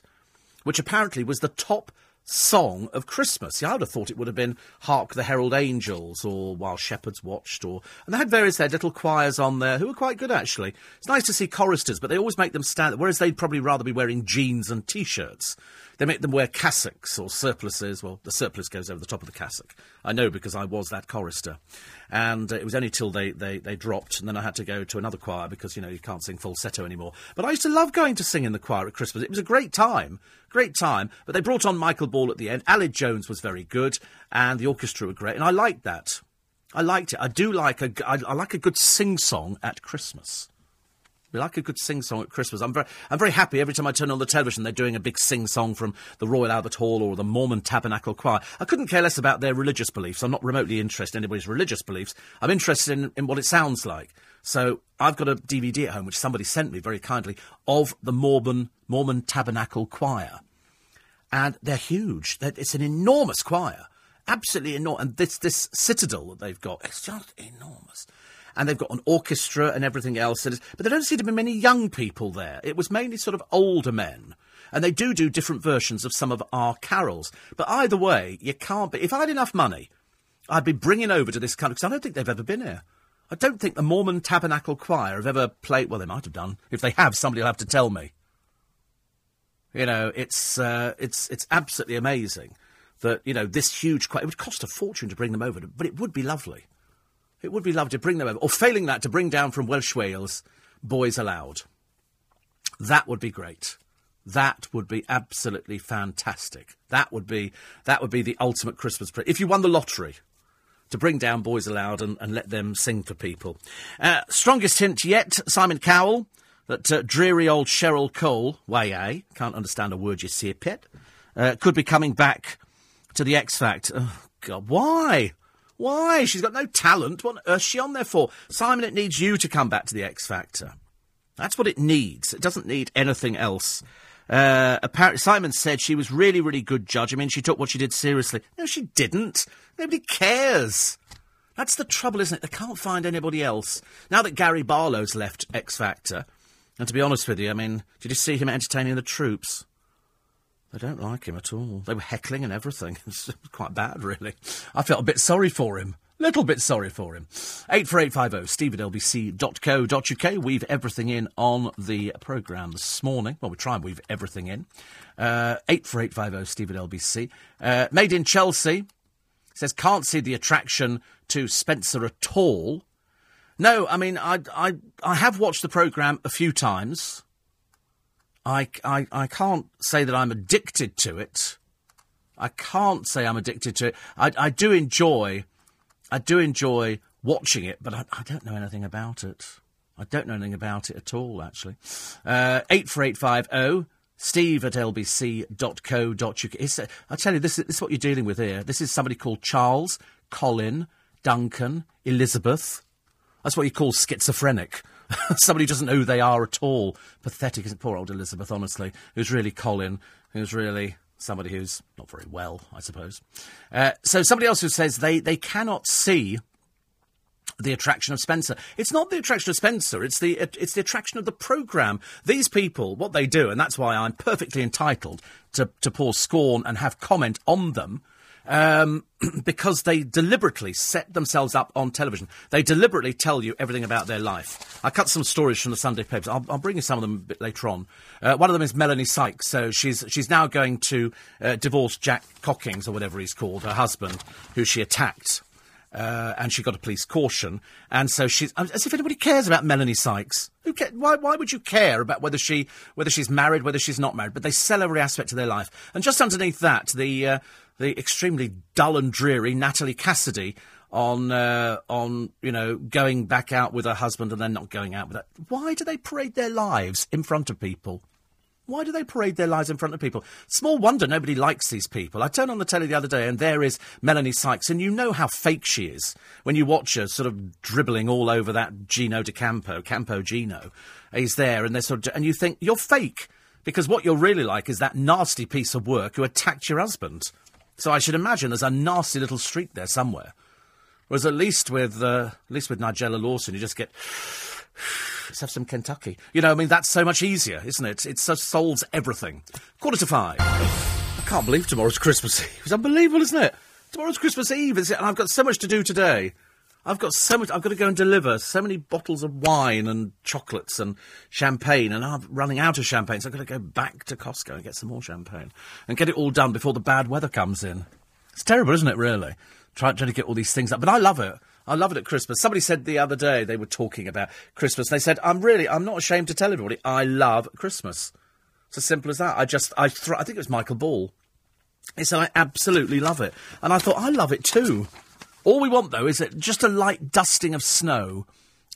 [SPEAKER 1] which apparently was the top song of Christmas. See, I would have thought it would have been Hark the Herald Angels or While Shepherds Watched or and they had various their little choirs on there who were quite good actually. It's nice to see choristers, but they always make them stand whereas they'd probably rather be wearing jeans and t shirts. They make them wear cassocks or surplices. Well, the surplice goes over the top of the cassock. I know because I was that chorister. And uh, it was only till they, they, they dropped, and then I had to go to another choir because, you know, you can't sing falsetto anymore. But I used to love going to sing in the choir at Christmas. It was a great time. Great time. But they brought on Michael Ball at the end. Aled Jones was very good, and the orchestra were great. And I liked that. I liked it. I do like a, I, I like a good sing song at Christmas. We like a good sing song at Christmas. I'm very, I'm very happy every time I turn on the television they're doing a big sing song from the Royal Albert Hall or the Mormon Tabernacle Choir. I couldn't care less about their religious beliefs. I'm not remotely interested in anybody's religious beliefs. I'm interested in, in what it sounds like. So I've got a DVD at home which somebody sent me very kindly of the Mormon Mormon Tabernacle Choir, and they're huge. They're, it's an enormous choir, absolutely enormous. And this this citadel that they've got, it's just enormous and they've got an orchestra and everything else. But there don't seem to be many young people there. It was mainly sort of older men. And they do do different versions of some of our carols. But either way, you can't be. If I had enough money, I'd be bringing over to this country, because I don't think they've ever been here. I don't think the Mormon Tabernacle Choir have ever played. Well, they might have done. If they have, somebody will have to tell me. You know, it's uh, it's it's absolutely amazing that you know this huge choir. It would cost a fortune to bring them over, but it would be lovely. It would be lovely to bring them over. Or failing that, to bring down from Welsh Wales Boys Aloud. That would be great. That would be absolutely fantastic. That would be that would be the ultimate Christmas present. If you won the lottery, to bring down Boys Aloud and, and let them sing for people. Uh, strongest hint yet, Simon Cowell, that uh, dreary old Cheryl Cole, way a, can't understand a word you see, Pet, uh, could be coming back to the X Factor. Oh, God, why? Why? She's got no talent. What is she on there for? Simon, it needs you to come back to the X Factor. That's what it needs. It doesn't need anything else. Uh, apparently, Simon said she was really, really good judge. I mean, she took what she did seriously. No, she didn't. Nobody cares. That's the trouble, isn't it? They can't find anybody else. Now that Gary Barlow's left X Factor, and to be honest with you, I mean, did you see him entertaining the troops? They don't like him at all. They were heckling and everything. It's quite bad, really. I felt a bit sorry for him. Little bit sorry for him. 84850 steve at lbc.co.uk. Weave everything in on the programme this morning. Well, we try and weave everything in. Uh, 84850 steve at lbc. Uh, made in Chelsea. Says, can't see the attraction to Spencer at all. No, I mean, I, I, I have watched the programme a few times. I, I, I can't say that I'm addicted to it. I can't say I'm addicted to it. I, I do enjoy, I do enjoy watching it, but I, I don't know anything about it. I don't know anything about it at all, actually. Uh, 84850 steve at lbc.co.uk. Uh, I tell you, this is, this is what you're dealing with here. This is somebody called Charles, Colin, Duncan, Elizabeth. That's what you call schizophrenic. somebody who doesn't know who they are at all. Pathetic, isn't it? Poor old Elizabeth, honestly, who's really Colin, who's really somebody who's not very well, I suppose. Uh, so somebody else who says they, they cannot see the attraction of Spencer. It's not the attraction of Spencer. It's the it's the attraction of the program. These people, what they do, and that's why I'm perfectly entitled to to pour scorn and have comment on them. Um, because they deliberately set themselves up on television. They deliberately tell you everything about their life. I cut some stories from the Sunday papers. I'll, I'll bring you some of them a bit later on. Uh, one of them is Melanie Sykes. So she's she's now going to uh, divorce Jack Cockings or whatever he's called, her husband, who she attacked uh, and she got a police caution. And so she's as if anybody cares about Melanie Sykes. Who ca- why, why would you care about whether she whether she's married, whether she's not married? But they sell every aspect of their life. And just underneath that, the uh, the extremely dull and dreary Natalie Cassidy on uh, on you know going back out with her husband and then not going out with her. Why do they parade their lives in front of people? Why do they parade their lives in front of people? Small wonder nobody likes these people. I turned on the telly the other day and there is Melanie Sykes, and you know how fake she is when you watch her sort of dribbling all over that Gino D'Acampo, Campo Campo Gino. He's there, and they're sort of, and you think you're fake because what you're really like is that nasty piece of work who attacked your husband. So I should imagine there's a nasty little streak there somewhere. Whereas at least with uh, at least with Nigella Lawson, you just get let's have some Kentucky. You know, I mean, that's so much easier, isn't it? It solves everything. Quarter to five. I can't believe tomorrow's Christmas Eve. It's unbelievable, isn't it? Tomorrow's Christmas Eve, is it? And I've got so much to do today. I've got so much. I've got to go and deliver so many bottles of wine and chocolates and champagne, and I'm running out of champagne, so I've got to go back to Costco and get some more champagne and get it all done before the bad weather comes in. It's terrible, isn't it? Really, trying, trying to get all these things up, but I love it. I love it at Christmas. Somebody said the other day they were talking about Christmas. They said, "I'm really, I'm not ashamed to tell everybody, I love Christmas." It's as simple as that. I just, I, th- I think it was Michael Ball. He said, "I absolutely love it," and I thought, I love it too. All we want though is just a light dusting of snow,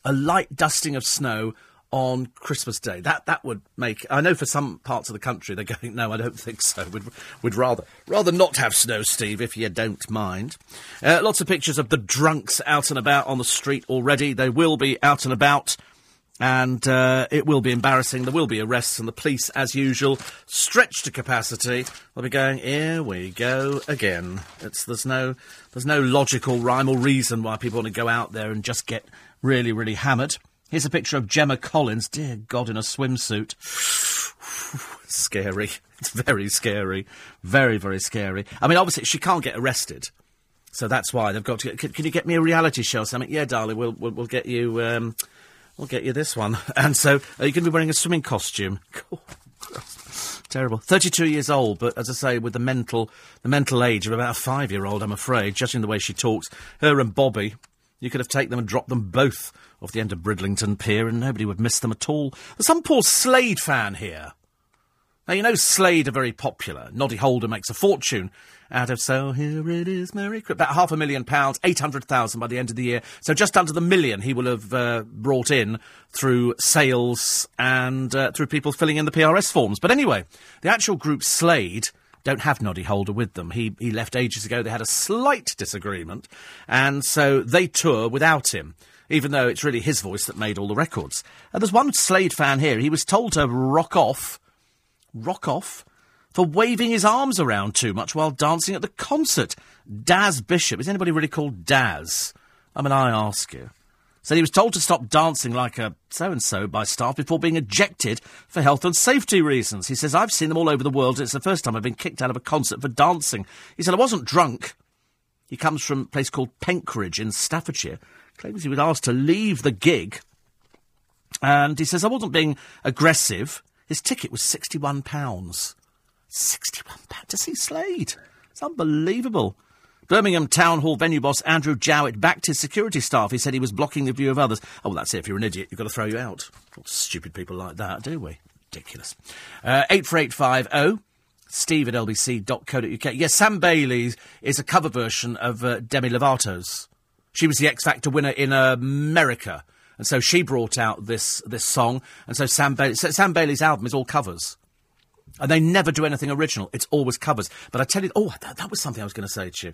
[SPEAKER 1] a light dusting of snow on Christmas Day. That that would make. I know for some parts of the country they're going. No, I don't think so. We'd, we'd rather rather not have snow, Steve, if you don't mind. Uh, lots of pictures of the drunks out and about on the street already. They will be out and about. And uh, it will be embarrassing. There will be arrests, and the police, as usual, stretched to capacity. They'll be going, "Here we go again." It's, there's no, there's no logical rhyme or reason why people want to go out there and just get really, really hammered. Here's a picture of Gemma Collins, dear God, in a swimsuit. scary. It's very scary. Very, very scary. I mean, obviously, she can't get arrested. So that's why they've got to. Get, can, can, you get me a reality show or something? Yeah, darling, we'll, we'll, we'll get you. Um, we'll get you this one. And so, are you going to be wearing a swimming costume? Terrible. Thirty-two years old, but as I say, with the mental, the mental age of about a five-year-old, I'm afraid, judging the way she talks. Her and Bobby, you could have taken them and dropped them both off the end of Bridlington Pier, and nobody would miss them at all. There's some poor Slade fan here. Now, you know Slade are very popular. Noddy Holder makes a fortune out of So Here It Is, Merry Christmas. About half a million pounds, 800,000 by the end of the year. So just under the million he will have uh, brought in through sales and uh, through people filling in the PRS forms. But anyway, the actual group Slade don't have Noddy Holder with them. He, he left ages ago. They had a slight disagreement, and so they tour without him even though it's really his voice that made all the records. And there's one Slade fan here. He was told to rock off, rock off, for waving his arms around too much while dancing at the concert. Daz Bishop. Is anybody really called Daz? I mean, I ask you. Said he was told to stop dancing like a so and so by staff before being ejected for health and safety reasons. He says, I've seen them all over the world. It's the first time I've been kicked out of a concert for dancing. He said, I wasn't drunk. He comes from a place called Penkridge in Staffordshire claims he was asked to leave the gig. And he says, I wasn't being aggressive. His ticket was £61. £61 to see Slade. It's unbelievable. Birmingham Town Hall venue boss Andrew Jowett backed his security staff. He said he was blocking the view of others. Oh, well, that's it. If you're an idiot, you've got to throw you out. Not stupid people like that, do we? Ridiculous. Uh, 84850 steve at lbc.co.uk. Yes, Sam Bailey is a cover version of uh, Demi Lovato's she was the X Factor winner in America. And so she brought out this this song, and so Sam, Sam Bailey's album is all covers. And they never do anything original. It's always covers. But I tell you, oh, that, that was something I was going to say to you.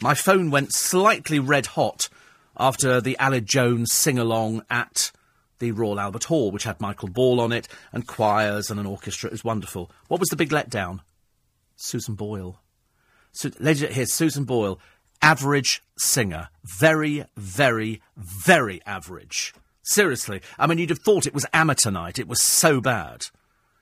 [SPEAKER 1] My phone went slightly red hot after the Aled Jones sing along at the Royal Albert Hall, which had Michael Ball on it and choirs and an orchestra. It was wonderful. What was the big letdown? Susan Boyle. So, here's Susan Boyle, average singer. Very, very, very average. Seriously. I mean, you'd have thought it was amateur night. It was so bad.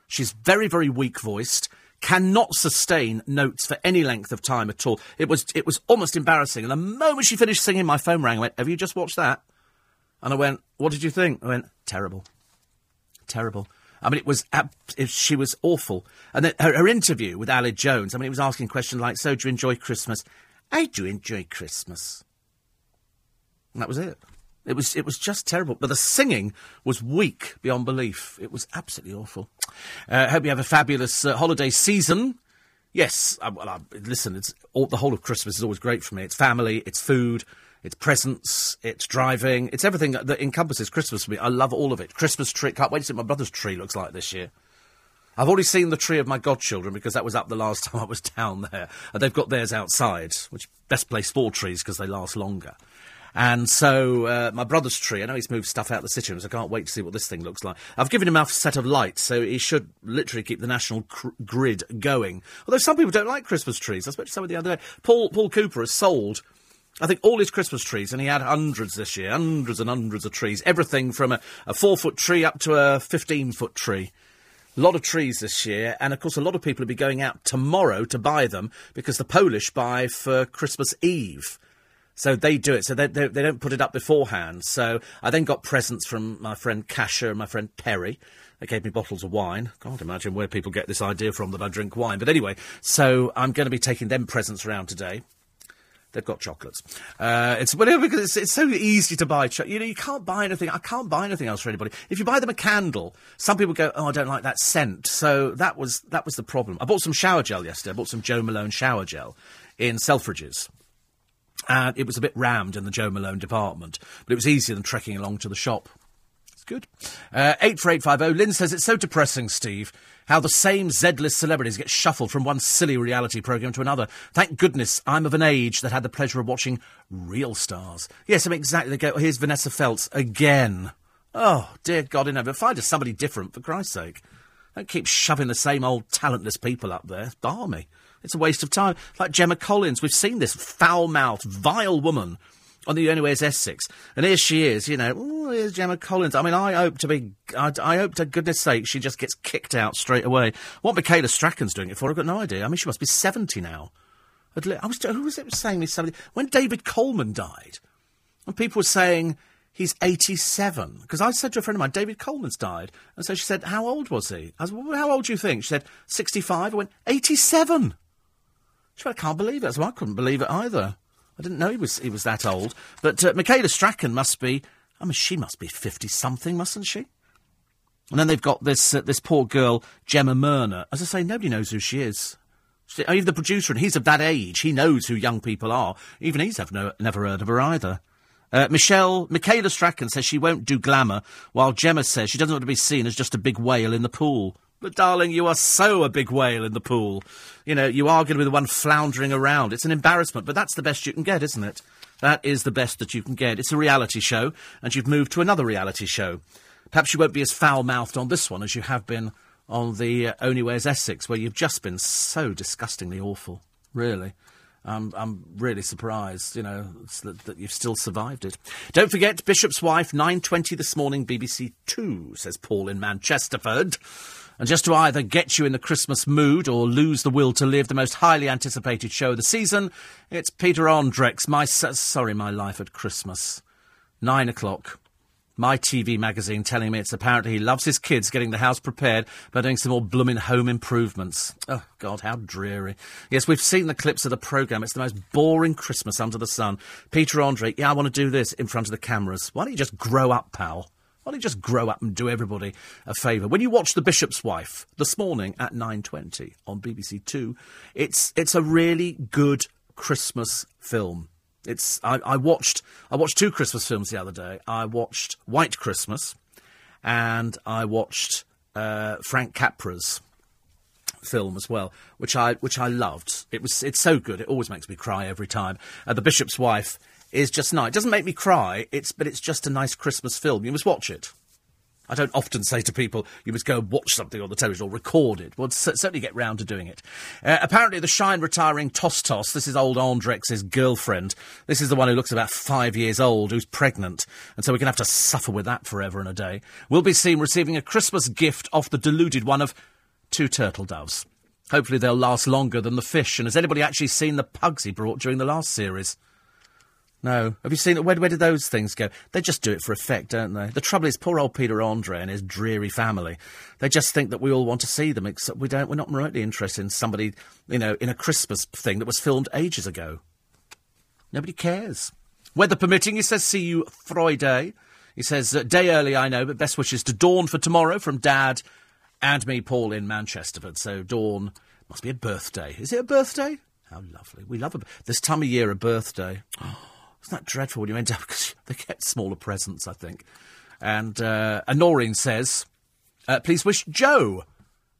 [SPEAKER 1] She's very, very weak voiced, cannot sustain notes for any length of time at all. It was, it was almost embarrassing. And the moment she finished singing, my phone rang. I went, Have you just watched that? And I went, What did you think? I went, Terrible. Terrible. I mean, it was, it, she was awful. And her, her interview with Aled Jones, I mean, it was asking questions like, So do you enjoy Christmas? I do enjoy Christmas. And that was it. It was it was just terrible. But the singing was weak beyond belief. It was absolutely awful. Uh, hope you have a fabulous uh, holiday season. Yes, I, well, I, listen, it's all, the whole of Christmas is always great for me. It's family, it's food, it's presents, it's driving, it's everything that encompasses Christmas for me. I love all of it. Christmas tree, can't wait to see what my brother's tree looks like this year. I've already seen the tree of my godchildren because that was up the last time I was down there. And they've got theirs outside, which best place for trees because they last longer. And so uh, my brother's tree, I know he's moved stuff out of the sitting room, so I can't wait to see what this thing looks like. I've given him a set of lights, so he should literally keep the national cr- grid going. Although some people don't like Christmas trees. I spoke to someone the other day. Paul, Paul Cooper has sold I think all his Christmas trees, and he had hundreds this year, hundreds and hundreds of trees. Everything from a, a four foot tree up to a 15 foot tree. A lot of trees this year, and of course, a lot of people will be going out tomorrow to buy them because the Polish buy for Christmas Eve. So they do it. So they, they, they, don't put it up beforehand. So I then got presents from my friend Kasha and my friend Perry. They gave me bottles of wine. Can't imagine where people get this idea from that I drink wine. But anyway, so I'm going to be taking them presents around today. They've got chocolates. Uh, it's whatever because it's, it's so easy to buy. Cho- you know, you can't buy anything. I can't buy anything else for anybody. If you buy them a candle, some people go, "Oh, I don't like that scent." So that was that was the problem. I bought some shower gel yesterday. I bought some Joe Malone shower gel in Selfridges and it was a bit rammed in the Joe Malone department, but it was easier than trekking along to the shop. It's good. Uh, 84850, Lynn says, It's so depressing, Steve, how the same Z-list celebrities get shuffled from one silly reality programme to another. Thank goodness I'm of an age that had the pleasure of watching real stars. Yes, I'm exactly. They go, Here's Vanessa Feltz again. Oh, dear God in heaven. Find us somebody different, for Christ's sake. Don't keep shoving the same old talentless people up there. Barmy. It's a waste of time. Like Gemma Collins, we've seen this foul-mouthed, vile woman on the is Essex. And here she is, you know, oh, here's Gemma Collins. I mean, I hope to be, I, I, hope to goodness sake she just gets kicked out straight away. What Michaela Strachan's doing it for, I've got no idea. I mean, she must be 70 now. I was, who was it saying me somebody, when David Coleman died, and people were saying he's 87. Because I said to a friend of mine, David Coleman's died. And so she said, how old was he? I said, well, how old do you think? She said, 65. I went, 87. I can't believe it. So I couldn't believe it either. I didn't know he was he was that old. But uh, Michaela Strachan must be. I mean, she must be fifty something, mustn't she? And then they've got this uh, this poor girl Gemma Merna. As I say, nobody knows who she is. She, even the producer, and he's of that age. He knows who young people are. Even he's have no, never heard of her either. Uh, Michelle, Michaela Strachan says she won't do glamour, while Gemma says she doesn't want to be seen as just a big whale in the pool. But darling, you are so a big whale in the pool. You know, you are going to be the one floundering around. It's an embarrassment, but that's the best you can get, isn't it? That is the best that you can get. It's a reality show, and you've moved to another reality show. Perhaps you won't be as foul mouthed on this one as you have been on the uh, Only is Essex, where you've just been so disgustingly awful. Really. Um, I'm really surprised, you know, that, that, you've still survived it. Don't forget, Bishop's Wife, 9.20 this morning, BBC 2, says Paul in Manchesterford. And just to either get you in the Christmas mood or lose the will to live, the most highly anticipated show of the season, it's Peter Andre's, my, sorry, my life at Christmas. Nine o'clock. My TV magazine telling me it's apparently he loves his kids getting the house prepared by doing some more blooming home improvements. Oh, God, how dreary. Yes, we've seen the clips of the programme. It's the most boring Christmas under the sun. Peter Andre, yeah, I want to do this in front of the cameras. Why don't you just grow up, pal? Why don't you just grow up and do everybody a favour? When you watch The Bishop's Wife this morning at 9.20 on BBC Two, it's, it's a really good Christmas film. It's I, I watched I watched two Christmas films the other day. I watched White Christmas, and I watched uh, Frank Capra's film as well, which I which I loved. It was it's so good. It always makes me cry every time. Uh, the Bishop's Wife is just nice. It doesn't make me cry. It's but it's just a nice Christmas film. You must watch it. I don't often say to people, you must go and watch something on the television or record it. Well, certainly get round to doing it. Uh, apparently, the Shine retiring Toss, this is old Andre's girlfriend. This is the one who looks about five years old, who's pregnant. And so we're going to have to suffer with that forever and a day. We'll be seen receiving a Christmas gift off the deluded one of two turtle doves. Hopefully, they'll last longer than the fish. And has anybody actually seen the pugs he brought during the last series? No. Have you seen it? Where, where did those things go? They just do it for effect, don't they? The trouble is, poor old Peter Andre and his dreary family. They just think that we all want to see them, except we don't. We're not remotely interested in somebody, you know, in a Christmas thing that was filmed ages ago. Nobody cares. Weather permitting, he says, see you Friday. He says, uh, day early, I know, but best wishes to Dawn for tomorrow from Dad and me, Paul, in Manchesterford. So, Dawn, must be a birthday. Is it a birthday? How lovely. We love a, this time of year, a birthday. Isn't that dreadful when you end up because they get smaller presents, I think. And, uh, and Noreen says, uh, please wish Joe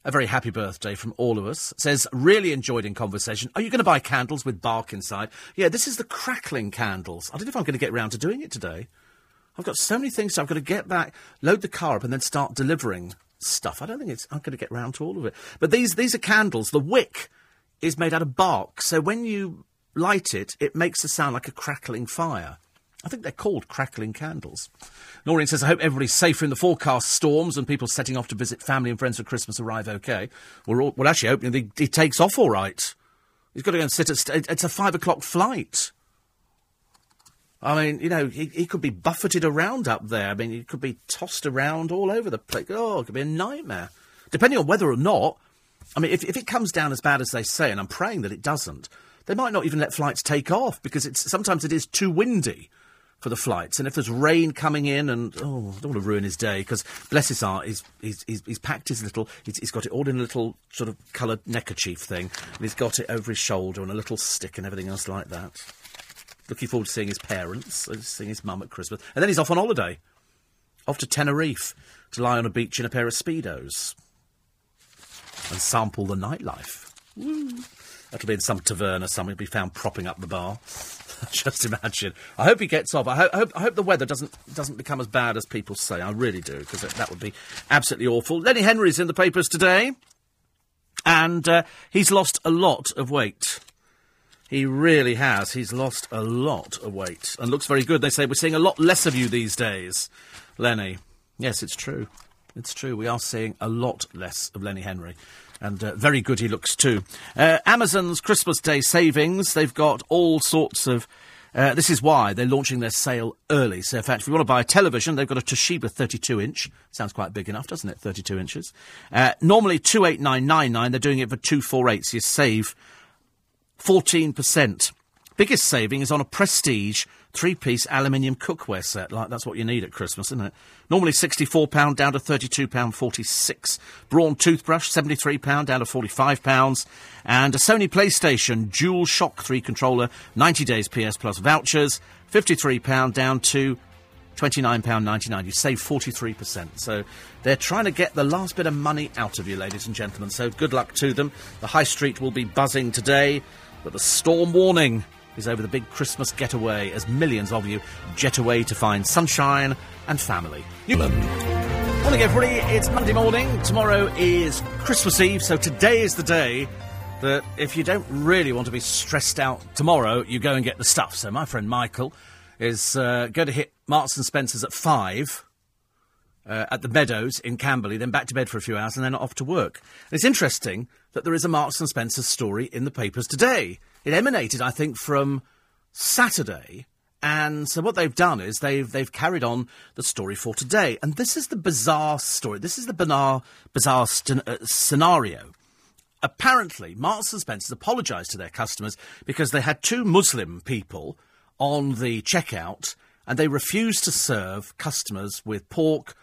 [SPEAKER 1] a very happy birthday from all of us. Says, really enjoyed in conversation. Are you going to buy candles with bark inside? Yeah, this is the crackling candles. I don't know if I'm going to get round to doing it today. I've got so many things. So I've got to get back, load the car up, and then start delivering stuff. I don't think it's. I'm going to get round to all of it. But these these are candles. The wick is made out of bark, so when you light it, it makes a sound like a crackling fire. I think they're called crackling candles. Noreen says, I hope everybody's safer in the forecast storms and people setting off to visit family and friends for Christmas arrive okay. We're all, well, actually hoping he, he takes off all right. He's got to go and sit at. St- it's a five o'clock flight. I mean, you know, he, he could be buffeted around up there. I mean, he could be tossed around all over the place. Oh, it could be a nightmare. Depending on whether or not. I mean, if, if it comes down as bad as they say, and I'm praying that it doesn't, they might not even let flights take off because it's sometimes it is too windy for the flights. And if there's rain coming in, and oh, I don't want to ruin his day because bless his heart, he's, he's, he's, he's packed his little, he's, he's got it all in a little sort of coloured neckerchief thing, and he's got it over his shoulder and a little stick and everything else like that. Looking forward to seeing his parents, uh, seeing his mum at Christmas, and then he's off on holiday, off to Tenerife to lie on a beach in a pair of speedos and sample the nightlife. That'll be in some tavern or something. He'll be found propping up the bar. Just imagine. I hope he gets off. I hope, I hope, I hope the weather doesn't doesn't become as bad as people say. I really do, because that would be absolutely awful. Lenny Henry's in the papers today, and uh, he's lost a lot of weight. He really has. He's lost a lot of weight and looks very good. They say we're seeing a lot less of you these days, Lenny. Yes, it's true. It's true. We are seeing a lot less of Lenny Henry and uh, very good he looks too. Uh, Amazon's Christmas Day savings, they've got all sorts of. Uh, this is why they're launching their sale early. So, in fact, if you want to buy a television, they've got a Toshiba 32 inch. Sounds quite big enough, doesn't it? 32 inches. Uh, normally 28999, they're doing it for 248, so you save 14%. Biggest saving is on a prestige three piece aluminium cookware set. Like that's what you need at Christmas, isn't it? Normally £64 down to £32.46. Braun toothbrush, £73 down to £45. And a Sony PlayStation Dual Shock 3 controller, 90 days PS Plus vouchers, £53 down to £29.99. You save 43%. So they're trying to get the last bit of money out of you, ladies and gentlemen. So good luck to them. The high street will be buzzing today, but the storm warning is over the big Christmas getaway as millions of you jet away to find sunshine and family. Newland. Morning, everybody. It's Monday morning. Tomorrow is Christmas Eve, so today is the day that if you don't really want to be stressed out tomorrow, you go and get the stuff. So my friend Michael is uh, going to hit Marks and Spencer's at five. Uh, at the Meadows in Camberley, then back to bed for a few hours, and then off to work. And it's interesting that there is a Marks and Spencer's story in the papers today. It emanated, I think, from Saturday. And so what they've done is they've they've carried on the story for today, and this is the bizarre story. This is the bizarre bizarre st- uh, scenario. Apparently, Marks and Spencer's apologised to their customers because they had two Muslim people on the checkout, and they refused to serve customers with pork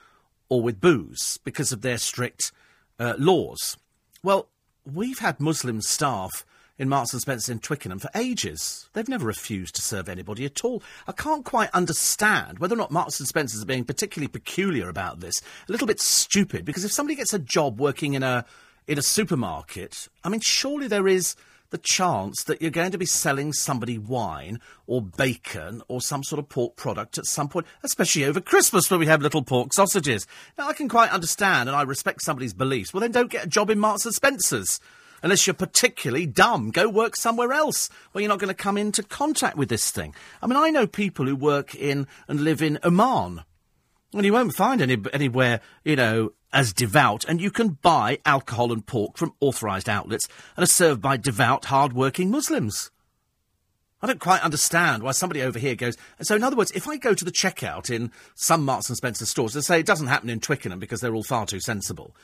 [SPEAKER 1] or with booze because of their strict uh, laws. Well, we've had Muslim staff in Marks and Spencer in Twickenham for ages. They've never refused to serve anybody at all. I can't quite understand whether or not Marks and Spencer's are being particularly peculiar about this. A little bit stupid because if somebody gets a job working in a in a supermarket, I mean, surely there is the chance that you're going to be selling somebody wine or bacon or some sort of pork product at some point, especially over Christmas where we have little pork sausages. Now, I can quite understand and I respect somebody's beliefs. Well, then don't get a job in Marks and Spencer's. Unless you're particularly dumb, go work somewhere else where you're not going to come into contact with this thing. I mean, I know people who work in and live in Oman. And you won't find any, anywhere, you know, as devout, and you can buy alcohol and pork from authorised outlets and are served by devout, hard-working Muslims. I don't quite understand why somebody over here goes. So, in other words, if I go to the checkout in some Marks and Spencer stores, and say it doesn't happen in Twickenham because they're all far too sensible,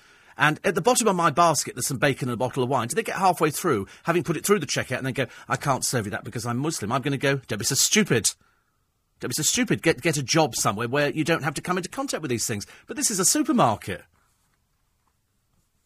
[SPEAKER 1] and at the bottom of my basket, there's some bacon and a bottle of wine. Do they get halfway through, having put it through the checkout, and then go, I can't serve you that because I'm Muslim? I'm going to go, don't be so stupid. Don't be so stupid. Get, get a job somewhere where you don't have to come into contact with these things. But this is a supermarket.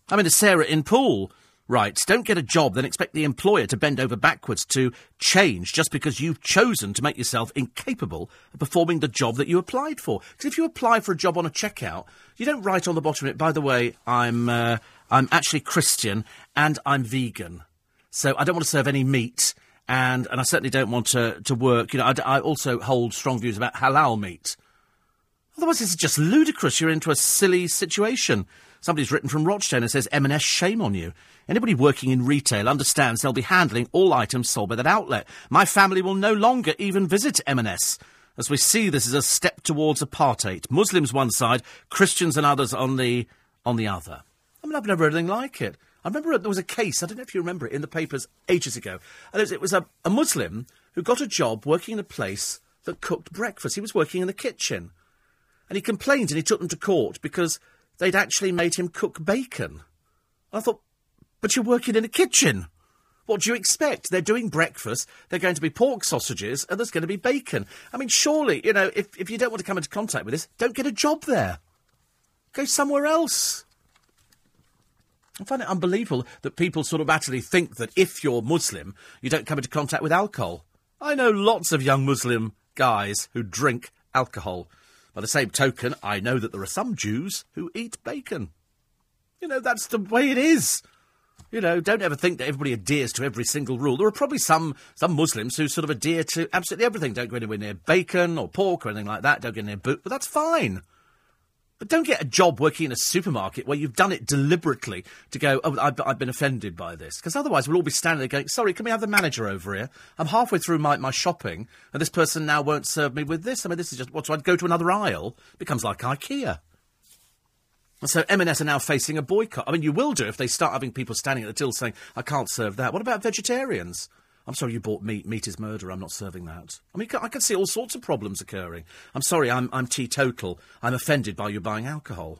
[SPEAKER 1] I mean, as Sarah in Poole writes, don't get a job, then expect the employer to bend over backwards to change just because you've chosen to make yourself incapable of performing the job that you applied for. Because if you apply for a job on a checkout, you don't write on the bottom of it, by the way, I'm, uh, I'm actually Christian and I'm vegan. So I don't want to serve any meat. And, and I certainly don't want to, to work. You know, I, I also hold strong views about halal meat. Otherwise, it's just ludicrous. You're into a silly situation. Somebody's written from Rochdale and says, M&S, shame on you. Anybody working in retail understands they'll be handling all items sold by that outlet. My family will no longer even visit M&S. As we see this is a step towards apartheid. Muslims one side, Christians and others on the on the other. I mean, I've never heard anything like it. I remember there was a case, I don't know if you remember it, in the papers ages ago. And it was a, a Muslim who got a job working in a place that cooked breakfast. He was working in the kitchen. And he complained and he took them to court because they'd actually made him cook bacon. I thought, but you're working in a kitchen. What do you expect? They're doing breakfast, they're going to be pork sausages, and there's going to be bacon. I mean, surely, you know, if, if you don't want to come into contact with this, don't get a job there. Go somewhere else. I find it unbelievable that people sort of actually think that if you're Muslim, you don't come into contact with alcohol. I know lots of young Muslim guys who drink alcohol. By the same token, I know that there are some Jews who eat bacon. You know, that's the way it is. You know, don't ever think that everybody adheres to every single rule. There are probably some, some Muslims who sort of adhere to absolutely everything. Don't go anywhere near bacon or pork or anything like that. Don't go near boot, but that's fine. But don't get a job working in a supermarket where you've done it deliberately to go, oh, I've, I've been offended by this. Because otherwise we'll all be standing there going, sorry, can we have the manager over here? I'm halfway through my, my shopping and this person now won't serve me with this. I mean, this is just, what, so I'd go to another aisle? It becomes like IKEA. And so M&S are now facing a boycott. I mean, you will do if they start having people standing at the till saying, I can't serve that. What about vegetarians? I'm sorry you bought meat. Meat is murder. I'm not serving that. I mean, I can see all sorts of problems occurring. I'm sorry, I'm, I'm teetotal. I'm offended by you buying alcohol.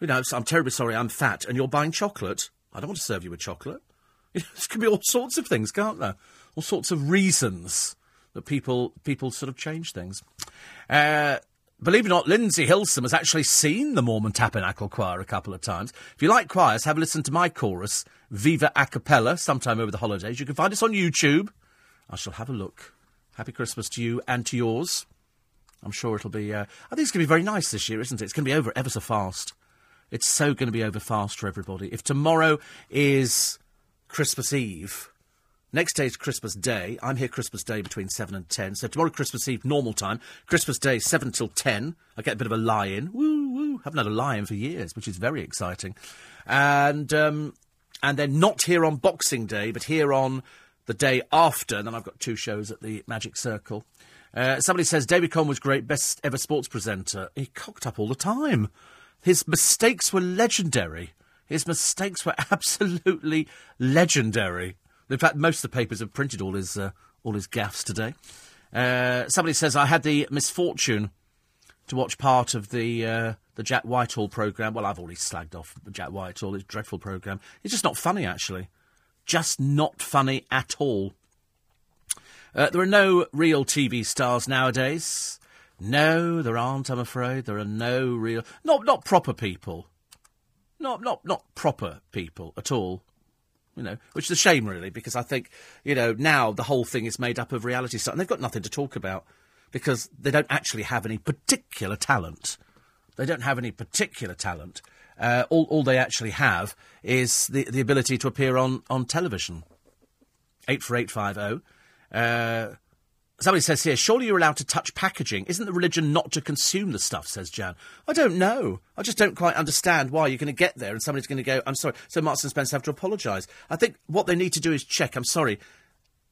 [SPEAKER 1] You know, I'm terribly sorry, I'm fat, and you're buying chocolate. I don't want to serve you with chocolate. You know, there can be all sorts of things, can't there? All sorts of reasons that people people sort of change things. Uh, believe it or not, Lindsay Hilsum has actually seen the Mormon Tabernacle Choir a couple of times. If you like choirs, have a listen to my chorus Viva a cappella sometime over the holidays. You can find us on YouTube. I shall have a look. Happy Christmas to you and to yours. I'm sure it'll be. Uh, I think it's going to be very nice this year, isn't it? It's going to be over ever so fast. It's so going to be over fast for everybody. If tomorrow is Christmas Eve, next day is Christmas Day. I'm here Christmas Day between 7 and 10. So tomorrow, Christmas Eve, normal time. Christmas Day, 7 till 10. I get a bit of a lie in. Woo, woo. Haven't had a lie in for years, which is very exciting. And um, and then not here on Boxing Day, but here on the day after. And then I've got two shows at the Magic Circle. Uh, somebody says David Coleman was great, best ever sports presenter. He cocked up all the time. His mistakes were legendary. His mistakes were absolutely legendary. In fact, most of the papers have printed all his uh, all his gaffes today. Uh, somebody says I had the misfortune to watch part of the uh, the Jack Whitehall programme. Well, I've already slagged off Jack Whitehall, his dreadful programme. It's just not funny, actually. Just not funny at all. Uh, there are no real TV stars nowadays. No, there aren't, I'm afraid. There are no real. Not, not proper people. Not, not, not proper people at all. You know, which is a shame, really, because I think, you know, now the whole thing is made up of reality stuff, and they've got nothing to talk about because they don't actually have any particular talent. They don't have any particular talent. Uh, all, all they actually have is the, the ability to appear on, on television. 84850. Uh, somebody says here, surely you're allowed to touch packaging. Isn't the religion not to consume the stuff, says Jan. I don't know. I just don't quite understand why you're going to get there and somebody's going to go, I'm sorry. So Marks and Spencer have to apologise. I think what they need to do is check, I'm sorry,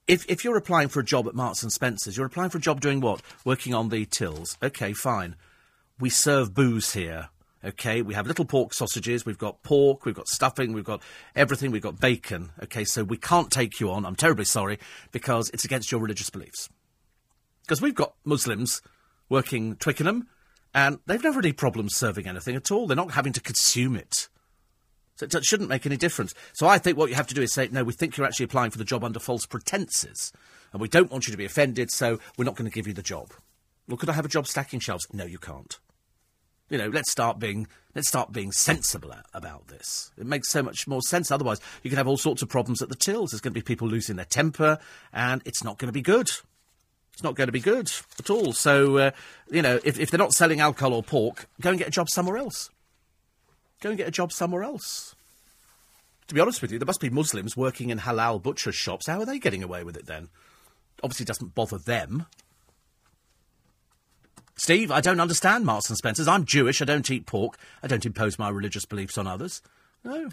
[SPEAKER 1] if, if you're applying for a job at Marks and Spencer's, you're applying for a job doing what? Working on the tills. Okay, fine. We serve booze here. Okay, we have little pork sausages, we've got pork, we've got stuffing, we've got everything, we've got bacon. Okay, so we can't take you on. I'm terribly sorry because it's against your religious beliefs. Because we've got Muslims working Twickenham and they've never had any problems serving anything at all. They're not having to consume it. So it shouldn't make any difference. So I think what you have to do is say, no, we think you're actually applying for the job under false pretences, and we don't want you to be offended, so we're not going to give you the job. Well, could I have a job stacking shelves? No, you can't. You know, let's start being let's start being sensible about this. It makes so much more sense. Otherwise, you can have all sorts of problems at the tills. There's going to be people losing their temper, and it's not going to be good. It's not going to be good at all. So, uh, you know, if, if they're not selling alcohol or pork, go and get a job somewhere else. Go and get a job somewhere else. To be honest with you, there must be Muslims working in halal butcher shops. How are they getting away with it then? Obviously, it doesn't bother them. Steve, I don't understand Marks and Spencers. I'm Jewish. I don't eat pork. I don't impose my religious beliefs on others. No.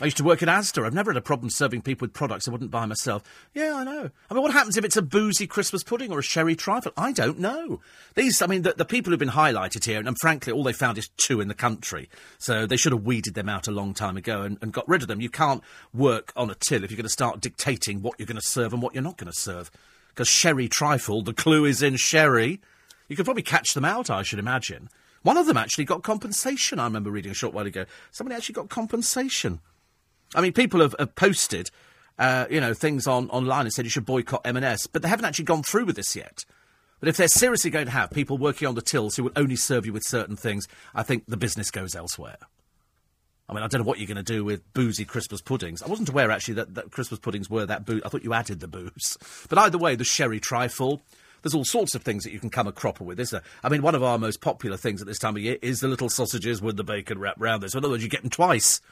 [SPEAKER 1] I used to work at Asda. I've never had a problem serving people with products I wouldn't buy myself. Yeah, I know. I mean, what happens if it's a boozy Christmas pudding or a sherry trifle? I don't know. These, I mean, the, the people who've been highlighted here, and, and, frankly, all they found is two in the country. So they should have weeded them out a long time ago and, and got rid of them. You can't work on a till if you're going to start dictating what you're going to serve and what you're not going to serve. Because sherry trifle, the clue is in sherry. You could probably catch them out, I should imagine. One of them actually got compensation, I remember reading a short while ago. Somebody actually got compensation. I mean, people have, have posted, uh, you know, things on online and said you should boycott M&S, but they haven't actually gone through with this yet. But if they're seriously going to have people working on the tills who will only serve you with certain things, I think the business goes elsewhere. I mean, I don't know what you're going to do with boozy Christmas puddings. I wasn't aware, actually, that, that Christmas puddings were that booze. I thought you added the booze. But either way, the sherry trifle. There's all sorts of things that you can come a cropper with, isn't there? I mean, one of our most popular things at this time of year is the little sausages with the bacon wrapped round this. So in other words, you get them twice.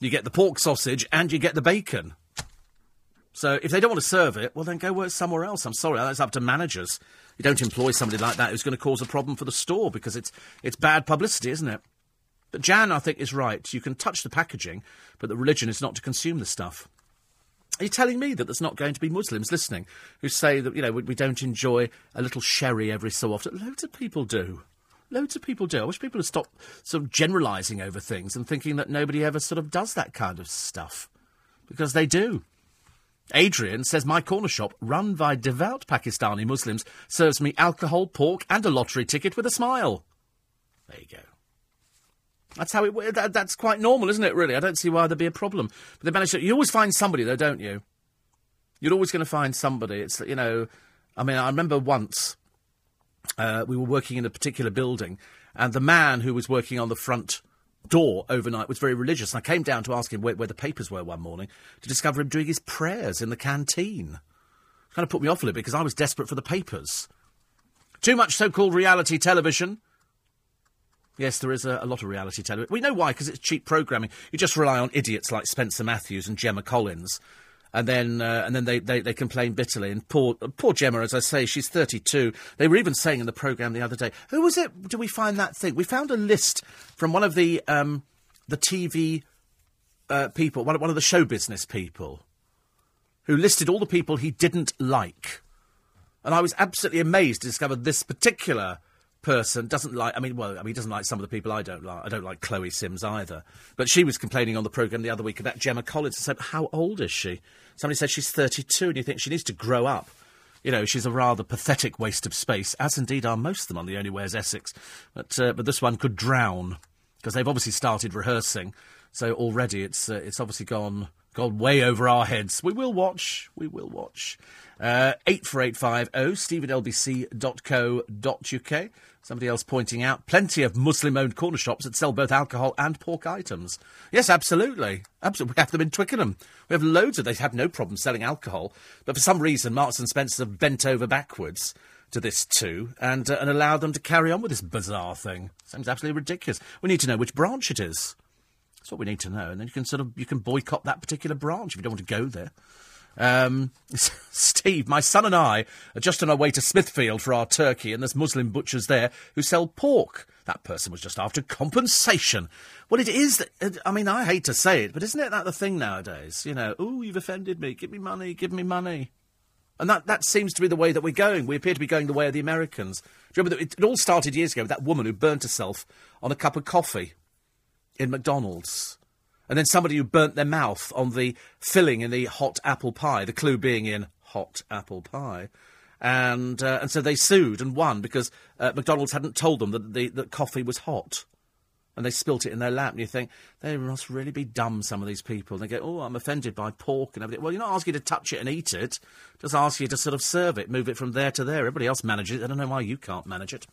[SPEAKER 1] You get the pork sausage and you get the bacon. So if they don't want to serve it, well, then go work somewhere else. I'm sorry, that's up to managers. You don't employ somebody like that who's going to cause a problem for the store because it's it's bad publicity, isn't it? But Jan, I think, is right. You can touch the packaging, but the religion is not to consume the stuff. Are you telling me that there's not going to be Muslims listening who say that, you know, we, we don't enjoy a little sherry every so often? Loads of people do. Loads of people do. I wish people would stop sort of generalising over things and thinking that nobody ever sort of does that kind of stuff. Because they do. Adrian says my corner shop, run by devout Pakistani Muslims, serves me alcohol, pork, and a lottery ticket with a smile. There you go. That's how it. That, that's quite normal, isn't it? Really, I don't see why there'd be a problem. But they manage to. You always find somebody, though, don't you? You're always going to find somebody. It's you know. I mean, I remember once uh, we were working in a particular building, and the man who was working on the front door overnight was very religious. And I came down to ask him where, where, the papers were one morning to discover him doing his prayers in the canteen. Kind of put me off a little bit because I was desperate for the papers. Too much so called reality television. Yes, there is a, a lot of reality television. We know why, because it's cheap programming. You just rely on idiots like Spencer Matthews and Gemma Collins and then uh, and then they, they, they complain bitterly. And poor poor Gemma, as I say, she's 32. They were even saying in the programme the other day, who was it? Do we find that thing? We found a list from one of the um, the TV uh, people, one, one of the show business people, who listed all the people he didn't like. And I was absolutely amazed to discover this particular person doesn't like. I mean, well, I mean, he doesn't like some of the people I don't like. I don't like Chloe Sims either. But she was complaining on the programme the other week about Gemma Collins and said, "How old is she?" Somebody said she's 32, and you think she needs to grow up. You know, she's a rather pathetic waste of space, as indeed are most of them on The Only is Essex. But uh, but this one could drown because they've obviously started rehearsing. So already it's uh, it's obviously gone way over our heads. We will watch. We will watch. Uh, 84850 steve at lbc.co.uk. Somebody else pointing out plenty of Muslim owned corner shops that sell both alcohol and pork items. Yes, absolutely. Absolutely. We have them in Twickenham. We have loads of They have no problem selling alcohol. But for some reason, Marks and Spencer have bent over backwards to this too and, uh, and allowed them to carry on with this bizarre thing. Seems absolutely ridiculous. We need to know which branch it is. That's what we need to know. And then you can sort of you can boycott that particular branch if you don't want to go there. Um, Steve, my son and I are just on our way to Smithfield for our turkey, and there's Muslim butchers there who sell pork. That person was just after compensation. Well, it is. I mean, I hate to say it, but isn't it that the thing nowadays? You know, oh, you've offended me. Give me money. Give me money. And that, that seems to be the way that we're going. We appear to be going the way of the Americans. Do you remember that it, it all started years ago with that woman who burnt herself on a cup of coffee in McDonald's? and then somebody who burnt their mouth on the filling in the hot apple pie, the clue being in hot apple pie. And, uh, and so they sued and won because uh, McDonald's hadn't told them that the that coffee was hot. And they spilt it in their lap, and you think, they must really be dumb, some of these people. And they go, oh, I'm offended by pork and everything. Well, you're not asking you to touch it and eat it, just ask you to sort of serve it, move it from there to there. Everybody else manages it. I don't know why you can't manage it.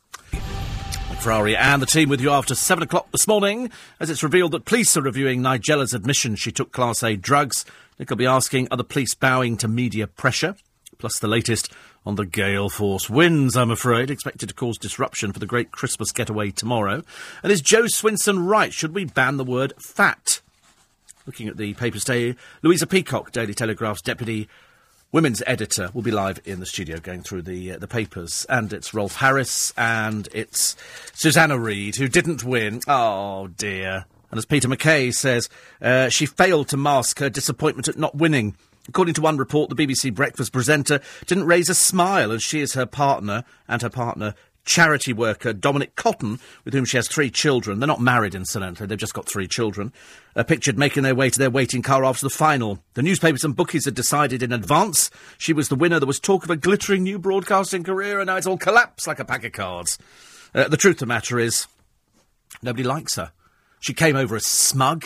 [SPEAKER 1] Ferrari and the team with you after 7 o'clock this morning as it's revealed that police are reviewing Nigella's admission she took Class A drugs. Nick will be asking, are the police bowing to media pressure? Plus the latest on the gale force winds, I'm afraid, expected to cause disruption for the great Christmas getaway tomorrow. And is Jo Swinson right? Should we ban the word fat? Looking at the papers today, Louisa Peacock, Daily Telegraph's deputy women's editor will be live in the studio going through the uh, the papers, and it's Rolf Harris and it's Susanna Reid who didn't win. Oh dear! And as Peter McKay says, uh, she failed to mask her disappointment at not winning. According to one report, the BBC Breakfast presenter didn't raise a smile as she is her partner and her partner charity worker Dominic Cotton, with whom she has three children. They're not married, incidentally, they've just got three children. Are pictured making their way to their waiting car after the final. The newspapers and bookies had decided in advance she was the winner. There was talk of a glittering new broadcasting career, and now it's all collapsed like a pack of cards. Uh, the truth of the matter is, nobody likes her. She came over as smug.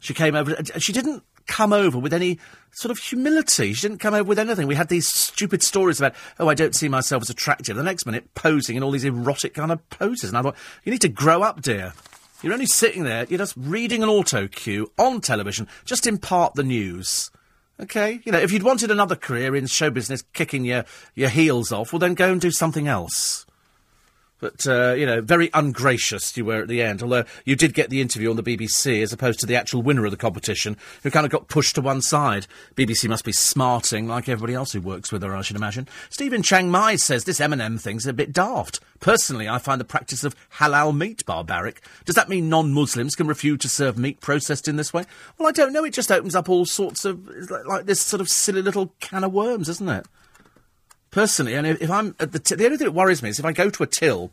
[SPEAKER 1] She came over. She didn't come over with any sort of humility. She didn't come over with anything. We had these stupid stories about, oh, I don't see myself as attractive. The next minute, posing in all these erotic kind of poses. And I thought, you need to grow up, dear. You're only sitting there, you're just reading an auto cue on television, just impart the news. Okay? You know, if you'd wanted another career in show business, kicking your, your heels off, well, then go and do something else. But, uh, you know, very ungracious you were at the end, although you did get the interview on the BBC as opposed to the actual winner of the competition, who kind of got pushed to one side. BBC must be smarting like everybody else who works with her, I should imagine. Stephen Chiang Mai says this M&S thing's a bit daft. Personally, I find the practice of halal meat barbaric. Does that mean non-Muslims can refuse to serve meat processed in this way? Well, I don't know. It just opens up all sorts of, like, like this sort of silly little can of worms, isn't it? Personally, and if I'm at the, t- the only thing that worries me is if I go to a till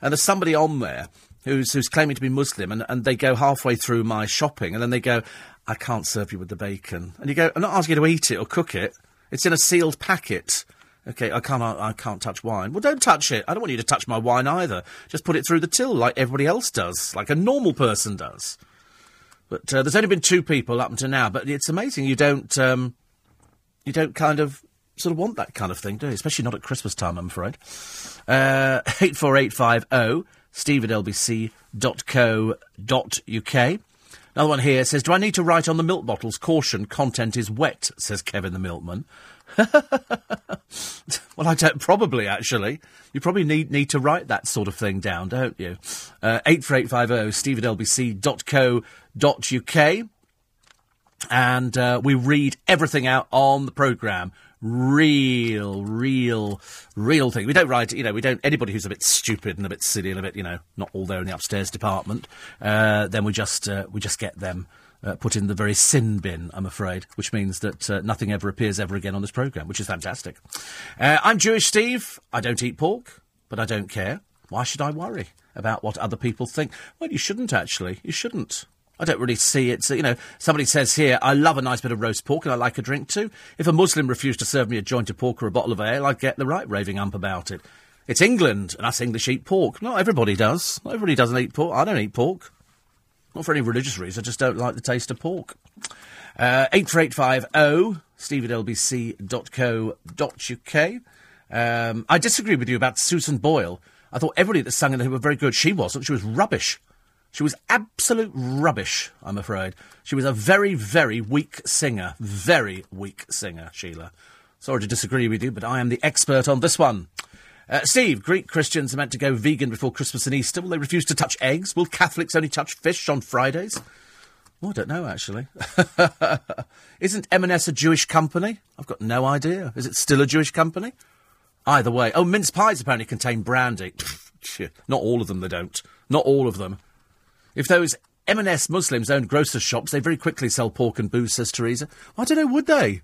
[SPEAKER 1] and there's somebody on there who's who's claiming to be Muslim, and, and they go halfway through my shopping, and then they go, "I can't serve you with the bacon," and you go, "I'm not asking you to eat it or cook it. It's in a sealed packet." Okay, I can't. I can't touch wine. Well, don't touch it. I don't want you to touch my wine either. Just put it through the till like everybody else does, like a normal person does. But uh, there's only been two people up until now. But it's amazing you don't um, you don't kind of sort of want that kind of thing, do you? Especially not at Christmas time, I'm afraid. Uh, 84850 steve at lbc.co.uk. Another one here says, Do I need to write on the milk bottles, caution, content is wet, says Kevin the milkman. well, I don't, probably actually. You probably need, need to write that sort of thing down, don't you? Uh, 84850 steve at lbc.co.uk. And uh, we read everything out on the programme real, real, real thing. We don't write, you know, we don't, anybody who's a bit stupid and a bit silly and a bit, you know, not all there in the upstairs department, uh, then we just, uh, we just get them. Uh, put in the very sin bin, I'm afraid, which means that uh, nothing ever appears ever again on this programme, which is fantastic. Uh, I'm Jewish Steve. I don't eat pork, but I don't care. Why should I worry about what other people think? Well, you shouldn't actually. You shouldn't. I don't really see it. So, you know, somebody says here, I love a nice bit of roast pork and I like a drink too. If a Muslim refused to serve me a joint of pork or a bottle of ale, I'd get the right raving ump about it. It's England, and us English eat pork. Not everybody does. Not everybody doesn't eat pork. I don't eat pork. Not for any religious reason. I just don't like the taste of pork. Uh, 84850 steve at lbc.co.uk. Um, I disagree with you about Susan Boyle. I thought everybody that sang in it were very good. She wasn't. She was rubbish. She was absolute rubbish, I'm afraid. She was a very, very weak singer. Very weak singer, Sheila. Sorry to disagree with you, but I am the expert on this one. Uh, Steve, Greek Christians are meant to go vegan before Christmas and Easter. Will they refuse to touch eggs? Will Catholics only touch fish on Fridays? Oh, I don't know, actually. Isn't M&S a Jewish company? I've got no idea. Is it still a Jewish company? Either way. Oh, mince pies apparently contain brandy. Not all of them, they don't. Not all of them. If those M&S Muslims owned grocer shops, they very quickly sell pork and booze, says Teresa. I don't know, would they?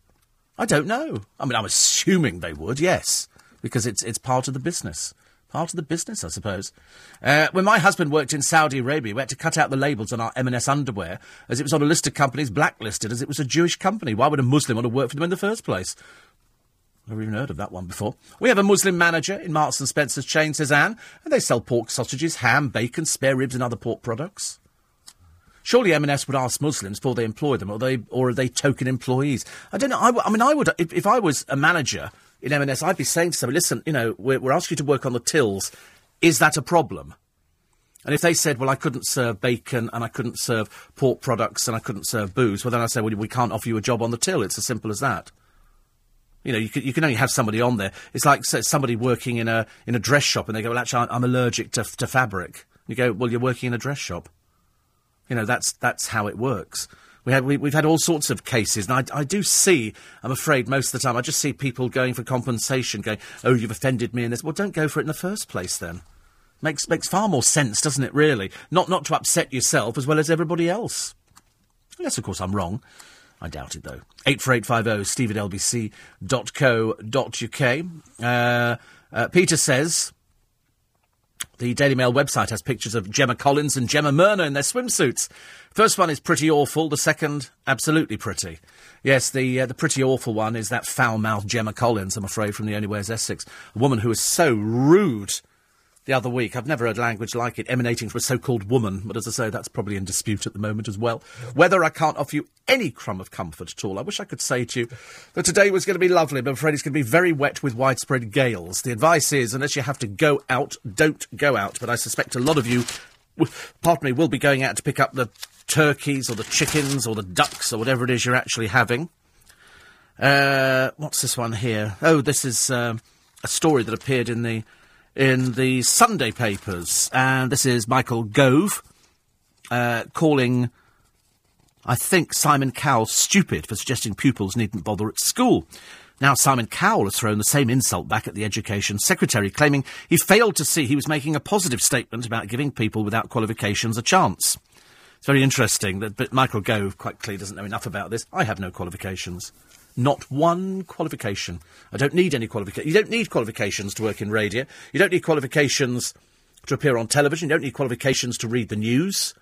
[SPEAKER 1] I don't know. I mean, I'm assuming they would, yes, because it's, it's part of the business. Part of the business, I suppose. Uh, when my husband worked in Saudi Arabia, we had to cut out the labels on our M&S underwear, as it was on a list of companies blacklisted, as it was a Jewish company. Why would a Muslim want to work for them in the first place? Never even heard of that one before. We have a Muslim manager in Marks and Spencer's chain, says Anne, and they sell pork sausages, ham, bacon, spare ribs, and other pork products. Surely M&S would ask Muslims before they employ them, or they or are they token employees? I don't know. I, I mean, I would if, if, I was a manager in M&S, I'd be saying to somebody, "Listen, you know, we're, we're asking you to work on the tills. Is that a problem?" And if they said, well, I couldn't serve bacon and I couldn't serve pork products and I couldn't serve booze, well, then I say, well, we can't offer you a job on the till. It's as simple as that. You know, you can, you can only have somebody on there. It's like somebody working in a in a dress shop, and they go, "Well, actually, I'm allergic to to fabric." You go, "Well, you're working in a dress shop." You know, that's that's how it works. We have, we, have had all sorts of cases, and I, I, do see, I'm afraid, most of the time, I just see people going for compensation, going, oh, you've offended me in this. Well, don't go for it in the first place, then. Makes, makes far more sense, doesn't it, really? Not, not to upset yourself as well as everybody else. Yes, of course, I'm wrong. I doubt it, though. 84850 steve at lbc.co.uk. Uh, uh, Peter says the Daily Mail website has pictures of Gemma Collins and Gemma Merna in their swimsuits. First one is pretty awful. The second, absolutely pretty. Yes, the uh, the pretty awful one is that foul-mouthed Gemma Collins, I'm afraid, from The Only is Essex. A woman who is so rude the other week. I've never heard language like it emanating from a so-called woman, but as I say, that's probably in dispute at the moment as well. Whether I can't offer you any crumb of comfort at all, I wish I could say to you that today was going to be lovely, but I'm afraid it's going to be very wet with widespread gales. The advice is, unless you have to go out, don't go out. But I suspect a lot of you, pardon me, will be going out to pick up the turkeys or the chickens or the ducks or whatever it is you're actually having. Uh, what's this one here? Oh, this is uh, a story that appeared in the in the Sunday papers, and this is Michael Gove uh, calling, I think, Simon Cowell stupid for suggesting pupils needn't bother at school. Now, Simon Cowell has thrown the same insult back at the Education Secretary, claiming he failed to see he was making a positive statement about giving people without qualifications a chance. It's very interesting that but Michael Gove quite clearly doesn't know enough about this. I have no qualifications. Not one qualification. I don't need any qualifications. You don't need qualifications to work in radio. You don't need qualifications to appear on television. You don't need qualifications to read the news.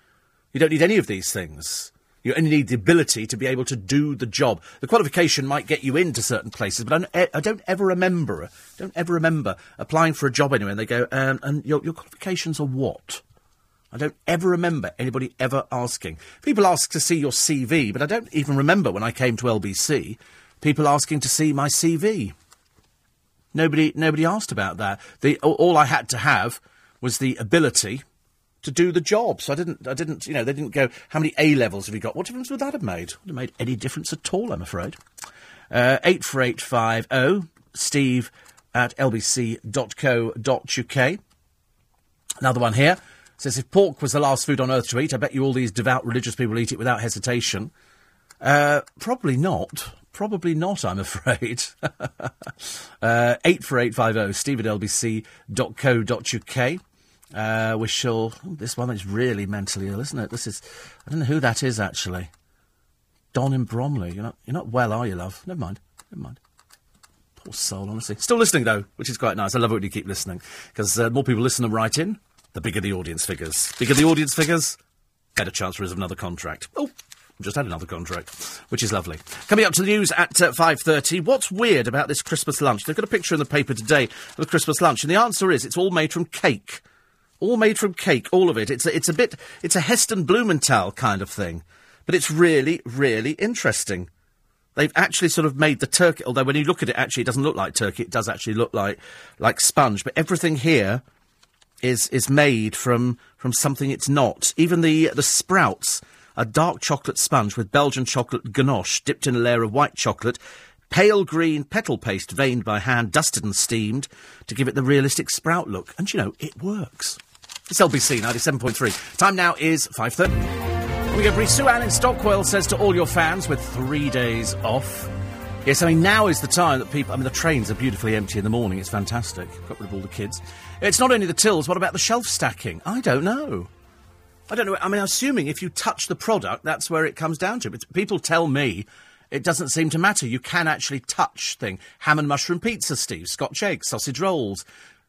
[SPEAKER 1] You don't need any of these things. You only need the ability to be able to do the job. The qualification might get you into certain places, but I don't, I don't ever remember, don't ever remember applying for a job anywhere and they go, um, and your, your qualifications are what? I don't ever remember anybody ever asking. People ask to see your CV, but I don't even remember when I came to LBC people asking to see my CV. Nobody, nobody asked about that. The, all I had to have was the ability to do the job. So I didn't, I didn't, you know, they didn't go, how many A levels have you got? What difference would that have made? Would have made any difference at all, I'm afraid. Uh, 84850 steve at lbc.co.uk. Another one here says, if pork was the last food on earth to eat, I bet you all these devout religious people eat it without hesitation. Uh, probably not. Probably not, I'm afraid. uh, 84850 steve at lbc.co.uk. Uh, we shall. This one is really mentally ill, isn't it? This is. I don't know who that is, actually. Don in Bromley. You're not, you're not well, are you, love? Never mind. Never mind. Poor soul, honestly. Still listening, though, which is quite nice. I love it when you keep listening. Because uh, more people listen and write in, the bigger the audience figures. Bigger the audience figures, better chance there is of another contract. Oh, just had another contract, which is lovely. Coming up to the news at uh, 5.30, what's weird about this Christmas lunch? They've got a picture in the paper today of a Christmas lunch, and the answer is it's all made from cake. All made from cake, all of it. It's a, it's a bit, it's a Heston Blumenthal kind of thing. But it's really, really interesting. They've actually sort of made the turkey, although when you look at it, actually, it doesn't look like turkey. It does actually look like, like sponge. But everything here is, is made from, from something it's not. Even the, the sprouts, a dark chocolate sponge with Belgian chocolate ganache dipped in a layer of white chocolate, pale green petal paste veined by hand, dusted and steamed to give it the realistic sprout look. And you know, it works. It's LBC 97.3. Time now is 5.30. We go brief. Sue Ann in Stockwell says to all your fans with three days off. Yes, I mean, now is the time that people. I mean, the trains are beautifully empty in the morning. It's fantastic. Got rid of all the kids. It's not only the tills. What about the shelf stacking? I don't know. I don't know. I mean, assuming if you touch the product, that's where it comes down to. But people tell me it doesn't seem to matter. You can actually touch thing. Ham and mushroom pizza, Steve. Scotch eggs, sausage rolls,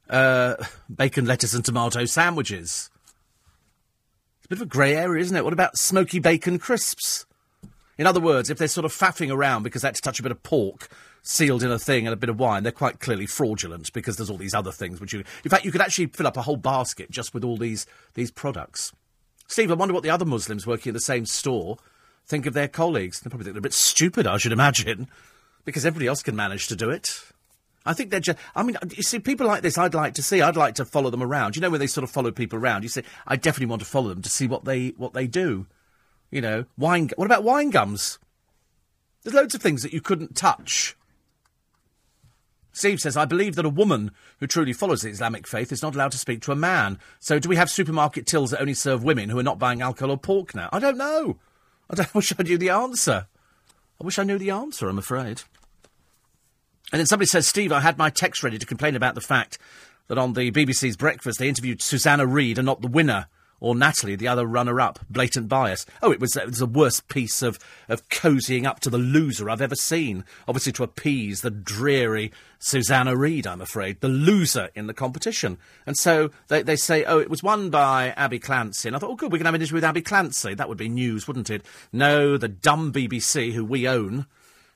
[SPEAKER 1] uh, bacon, lettuce, and tomato sandwiches. It's a bit of a grey area, isn't it? What about smoky bacon crisps? In other words, if they're sort of faffing around because they had to touch a bit of pork sealed in a thing and a bit of wine, they're quite clearly fraudulent because there's all these other things which you. In fact, you could actually fill up a whole basket just with all these these products. Steve, I wonder what the other Muslims working in the same store think of their colleagues. They probably think they're a bit stupid, I should imagine, because everybody else can manage to do it. I think they're just. I mean, you see, people like this, I'd like to see. I'd like to follow them around. You know, when they sort of follow people around, you say, I definitely want to follow them to see what they what they do. You know, wine. What about wine gums? There's loads of things that you couldn't touch. Steve says, I believe that a woman who truly follows the Islamic faith is not allowed to speak to a man. So do we have supermarket tills that only serve women who are not buying alcohol or pork now? I don't know. I, don't, wish I knew the answer. I wish I knew the answer, I'm afraid. And then somebody says, Steve, I had my text ready to complain about the fact that on the BBC's Breakfast they interviewed Susanna Reid and not the winner or Natalie, the other runner-up. Blatant bias. Oh, it was, it was the worst piece of, of cozying up to the loser I've ever seen. Obviously to appease the dreary Susanna Reid, I'm afraid, the loser in the competition. And so they, they say, oh, it was won by Abbey Clancy. And I thought, oh, good, we can have an interview with Abbey Clancy. That would be news, wouldn't it? No, the dumb BBC, who we own,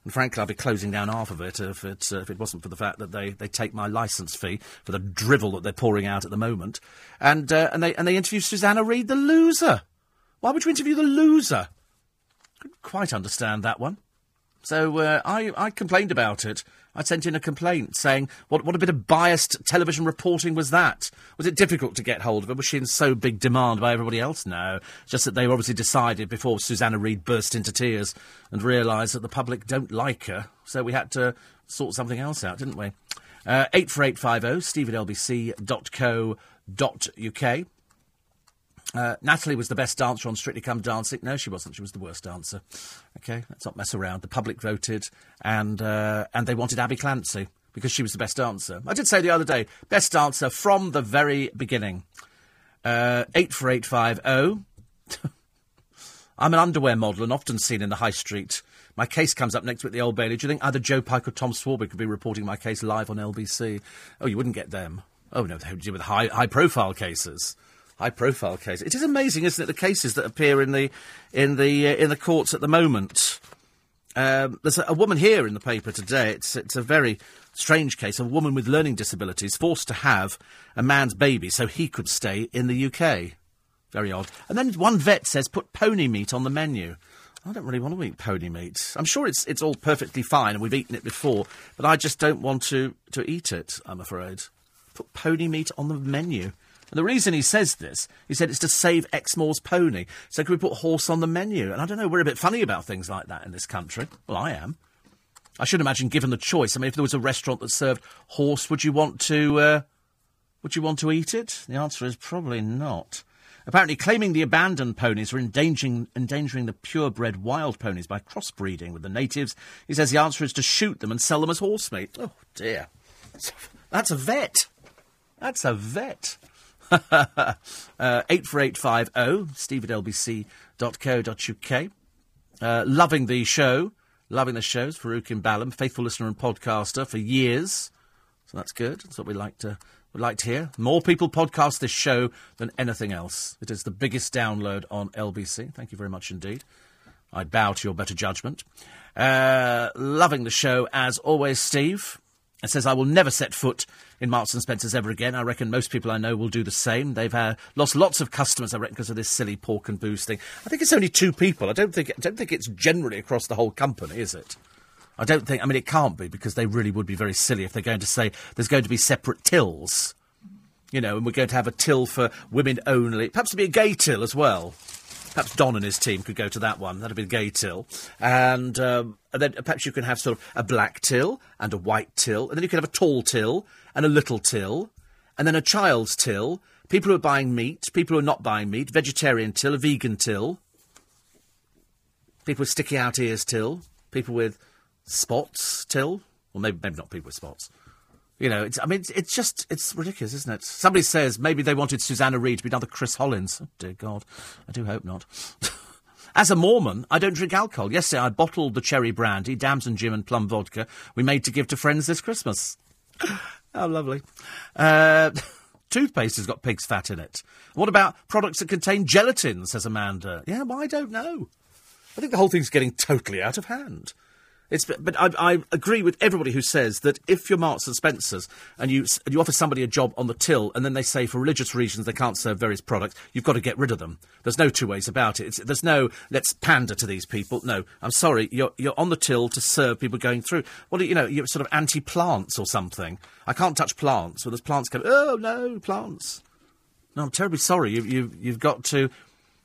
[SPEAKER 1] and frankly, I'd be closing down half of it if it, uh, if it wasn't for the fact that they, they take my licence fee for the drivel that they're pouring out at the moment. And, uh, and, they, and they interview Susanna Reid, the loser. Why would you interview the loser? Couldn't quite understand that one. So uh, I, I complained about it. I sent in a complaint saying, what, what a bit of biased television reporting was that? Was it difficult to get hold of her? Was she in so big demand by everybody else? No. Just that they obviously decided before Susanna Reid burst into tears and realised that the public don't like her. So we had to sort something else out, didn't we? Uh, 84850, steve at lbc.co.uk. Uh, Natalie was the best dancer on Strictly Come Dancing. No, she wasn't. She was the worst dancer. Okay, let's not mess around. The public voted, and uh, and they wanted Abbey Clancy because she was the best dancer. I did say the other day, best dancer from the very beginning. Uh, eight four eight five zero. Oh. I'm an underwear model and often seen in the high street. My case comes up next week the Old Bailey. Do you think either Joe Pike or Tom Swarbrick could be reporting my case live on LBC? Oh, you wouldn't get them. Oh no, they would deal with high high profile cases high profile case. It is amazing, isn't it, the cases that appear in the in the uh, in the courts at the moment. Um, there's a, a, woman here in the paper today. It's it's a very strange case. A woman with learning disabilities forced to have a man's baby so he could stay in the UK. Very odd. And then one vet says put pony meat on the menu. I don't really want to eat pony meat. I'm sure it's it's all perfectly fine and we've eaten it before, but I just don't want to to eat it. I'm afraid. Put pony meat on the menu. And the reason he says this, he said it's to save Exmoor's pony. So can we put horse on the menu? And I don't know, we're a bit funny about things like that in this country. Well, I am. I should imagine, given the choice, I mean, if there was a restaurant that served horse, would you want to, uh, would you want to eat it? The answer is probably not. Apparently, claiming the abandoned ponies are endangering, endangering the purebred wild ponies by crossbreeding with the natives, he says the answer is to shoot them and sell them as horse meat. Oh, dear. That's a vet. That's a vet. uh, 84850, steve at lbc.co.uk. Uh, loving the show. Loving the shows. Farouk in Balham, faithful listener and podcaster for years. So that's good. That's what we like to would like to hear. More people podcast this show than anything else. It is the biggest download on LBC. Thank you very much indeed. I bow to your better judgment. Uh, loving the show as always, Steve. It says, I will never set foot in Marks and Spencer's ever again. I reckon most people I know will do the same. They've uh, lost lots of customers, I reckon, because of this silly pork and booze thing. I think it's only two people. I don't think, I don't think it's generally across the whole company, is it? I don't think, I mean, it can't be because they really would be very silly if they're going to say there's going to be separate tills. You know, and we're going to have a till for women only. Perhaps to be a gay till as well. Perhaps Don and his team could go to that one. That'd be the gay till. And, um, and then perhaps you can have sort of a black till and a white till. And then you can have a tall till and a little till. And then a child's till. People who are buying meat, people who are not buying meat, vegetarian till, a vegan till. People with sticky out ears till. People with spots till. Well, maybe, maybe not people with spots. You know, it's, I mean, it's, just, it's ridiculous, isn't it? Somebody says maybe they wanted Susanna Reid to be another Chris Hollins. Oh, dear God. I do hope not. As a Mormon, I don't drink alcohol. Yesterday, I bottled the cherry brandy, damson gin, and plum vodka we made to give to friends this Christmas. How lovely. Uh, toothpaste has got pig's fat in it. What about products that contain gelatin, says Amanda? Yeah, well, I don't know. I think the whole thing's getting totally out of hand. It's, but I, I, agree with everybody who says that if you're Marks and Spencers and you, you offer somebody a job on the till and then they say for religious reasons they can't serve various products, you've got to get rid of them. There's no two ways about it. It's, there's no let's pander to these people. No, I'm sorry, you're, you're on the till to serve people going through. What Well, you know, you're sort of anti-plants or something. I can't touch plants. Well, there's plants coming. Oh no, plants. No, I'm terribly sorry. You, you, you've got to,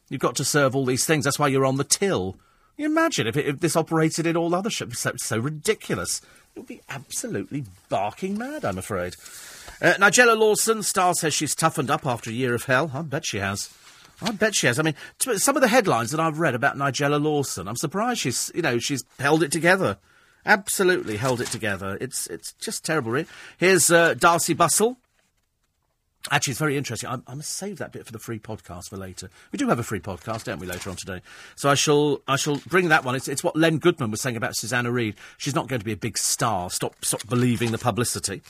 [SPEAKER 1] you've got to serve all these things. That's why you're on the till. You imagine if, it, if this operated in all other ships? So, so ridiculous. It would be absolutely barking mad, I'm afraid. Uh, Nigella Lawson, Star says she's toughened up after a year of hell. I bet she has. I bet she has. I mean, some of the headlines that I've read about Nigella Lawson, I'm surprised she's, you know, she's held it together. Absolutely held it together. It's it's just terrible, really. Here's uh, Darcey Bussell. Actually, it's very interesting. I, I, must save that bit for the free podcast for later. We do have a free podcast, don't we, later on today? So I shall, I shall bring that one. It's, it's what Len Goodman was saying about Susanna Reid. She's not going to be a big star. Stop, stop believing the publicity.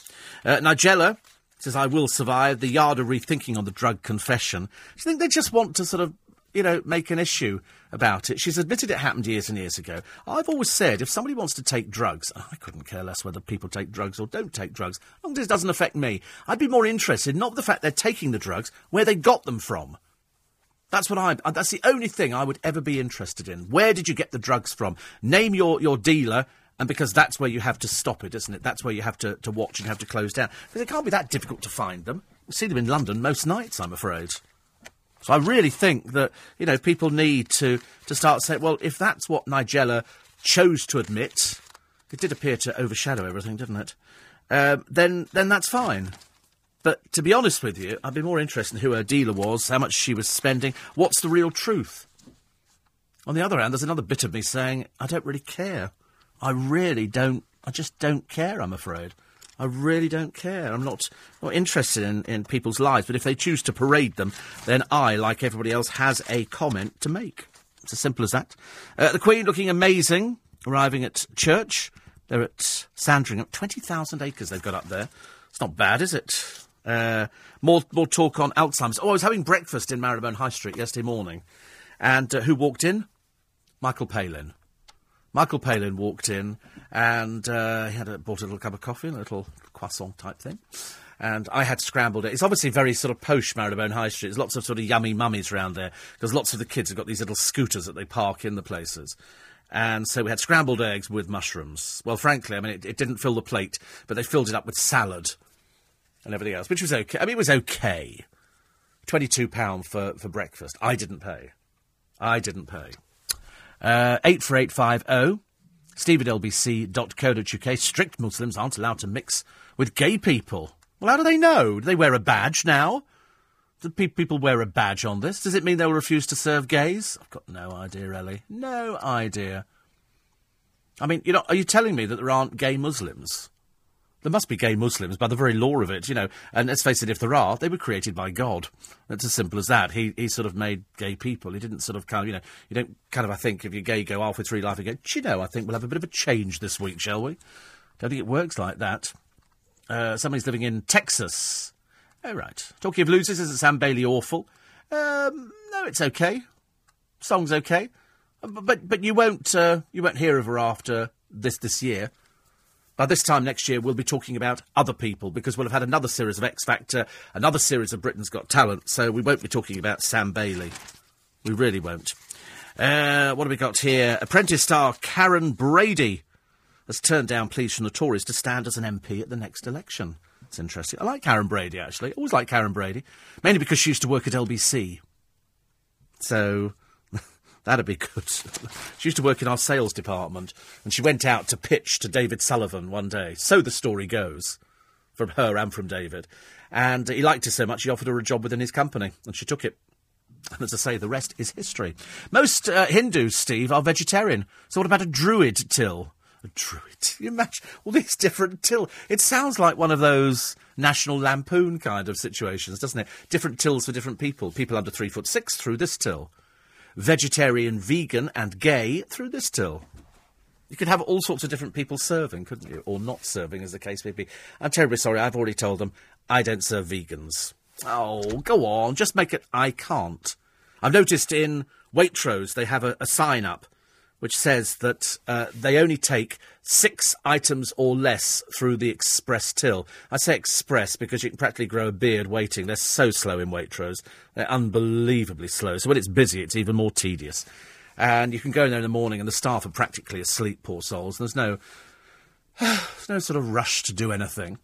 [SPEAKER 1] Uh, Nigella says, "I will survive." The Yard are rethinking on the drug confession. Do you think they just want to sort of you know, make an issue about it. She's admitted it happened years and years ago. I've always said if somebody wants to take drugs, I couldn't care less whether people take drugs or don't take drugs, as long as it doesn't affect me. I'd be more interested, not the fact they're taking the drugs, where they got them from. That's what I. That's the only thing I would ever be interested in. Where did you get the drugs from? Name your, your dealer, and because that's where you have to stop it, isn't it? That's where you have to, to watch and have to close down. Because it can't be that difficult to find them. You see them in London most nights, I'm afraid. So I really think that, you know, people need to, to start saying, well, if that's what Nigella chose to admit, it did appear to overshadow everything, didn't it? Uh, then, then that's fine. But to be honest with you, I'd be more interested in who her dealer was, how much she was spending, what's the real truth. On the other hand, there's another bit of me saying, I don't really care. I really don't, I just don't care, I'm afraid. I really don't care. I'm not, not interested in, in people's lives, but if they choose to parade them, then I, like everybody else, has a comment to make. It's as simple as that. Uh, the Queen looking amazing, arriving at church. They're at Sandringham. 20,000 acres they've got up there. It's not bad, is it? Uh, more, more talk on Alzheimer's. Oh, I was having breakfast in Marylebone High Street yesterday morning. And uh, who walked in? Michael Palin. Michael Palin walked in and uh, he had a, bought a little cup of coffee, a little croissant type thing. And I had scrambled it. It's obviously very sort of posh Marylebone High Street. There's lots of sort of yummy mummies around there because lots of the kids have got these little scooters that they park in the places. And so we had scrambled eggs with mushrooms. Well, frankly, I mean, it, it didn't fill the plate, but they filled it up with salad and everything else, which was okay. I mean, it was okay. £22 for, for breakfast. I didn't pay. I didn't pay. Uh, 84850 steve at lbc.co.uk. Strict Muslims aren't allowed to mix with gay people. Well, how do they know? Do they wear a badge now? Do pe- people wear a badge on this? Does it mean they'll refuse to serve gays? I've got no idea, Ellie. No idea. I mean, you know, are you telling me that there aren't gay Muslims? There must be gay Muslims by the very law of it, you know. And let's face it, if there are, they were created by God. It's as simple as that. He he sort of made gay people. He didn't sort of kind of, you know, you don't kind of, I think, if you're gay, go halfway through life and go, do you know, I think we'll have a bit of a change this week, shall we? Don't think it works like that. Uh, somebody's living in Texas. Oh, right. Talking of losers, isn't Sam Bailey awful? Um, no, it's okay. Song's okay. But but, but you won't uh, you won't hear of her after this this year. By this time next year, we'll be talking about other people because we'll have had another series of X Factor, another series of Britain's Got Talent, so we won't be talking about Sam Bailey. We really won't. Uh, what have we got here? Apprentice star Karren Brady has turned down pleas from the Tories to stand as an MP at the next election. It's interesting. I like Karren Brady, actually. Always like Karren Brady. Mainly because she used to work at LBC. So, that'd be good. she used to work in our sales department, and she went out to pitch to David Sullivan one day. So the story goes, from her and from David. And he liked her so much, he offered her a job within his company, and she took it. And as I say, the rest is history. Most uh, Hindus, Steve, are vegetarian. So what about a druid till? A druid. You imagine all these different till. It sounds like one of those National Lampoon kind of situations, doesn't it? Different tills for different people. People under three foot six through this till. Vegetarian, vegan, and gay through this till. You could have all sorts of different people serving, couldn't you? Or not serving, as the case may be. I'm terribly sorry. I've already told them I don't serve vegans. Oh, go on. Just make it I can't. I've noticed in Waitrose they have a, a sign up which says that uh, they only take six items or less through the express till. I say express because you can practically grow a beard waiting. They're so slow in Waitrose. They're unbelievably slow. So when it's busy, it's even more tedious. And you can go in there in the morning and the staff are practically asleep, poor souls. There's no, there's no sort of rush to do anything.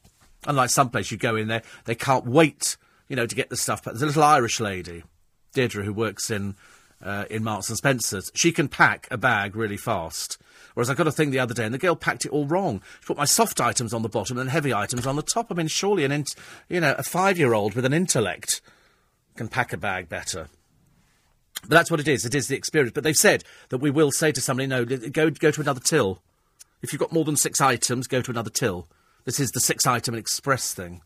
[SPEAKER 1] Unlike some place you go in there, they can't wait, you know, to get the stuff. But there's a little Irish lady, Deirdre, who works in uh, in Marks and Spencer's. She can pack a bag really fast. Whereas I got a thing the other day, and the girl packed it all wrong. She put my soft items on the bottom and heavy items on the top. I mean, surely an, you know, a five-year-old with an intellect can pack a bag better. But that's what it is. It is the experience. But they've said that we will say to somebody, no, go go to another till. If you've got more than six items, go to another till. This is the six-item express thing.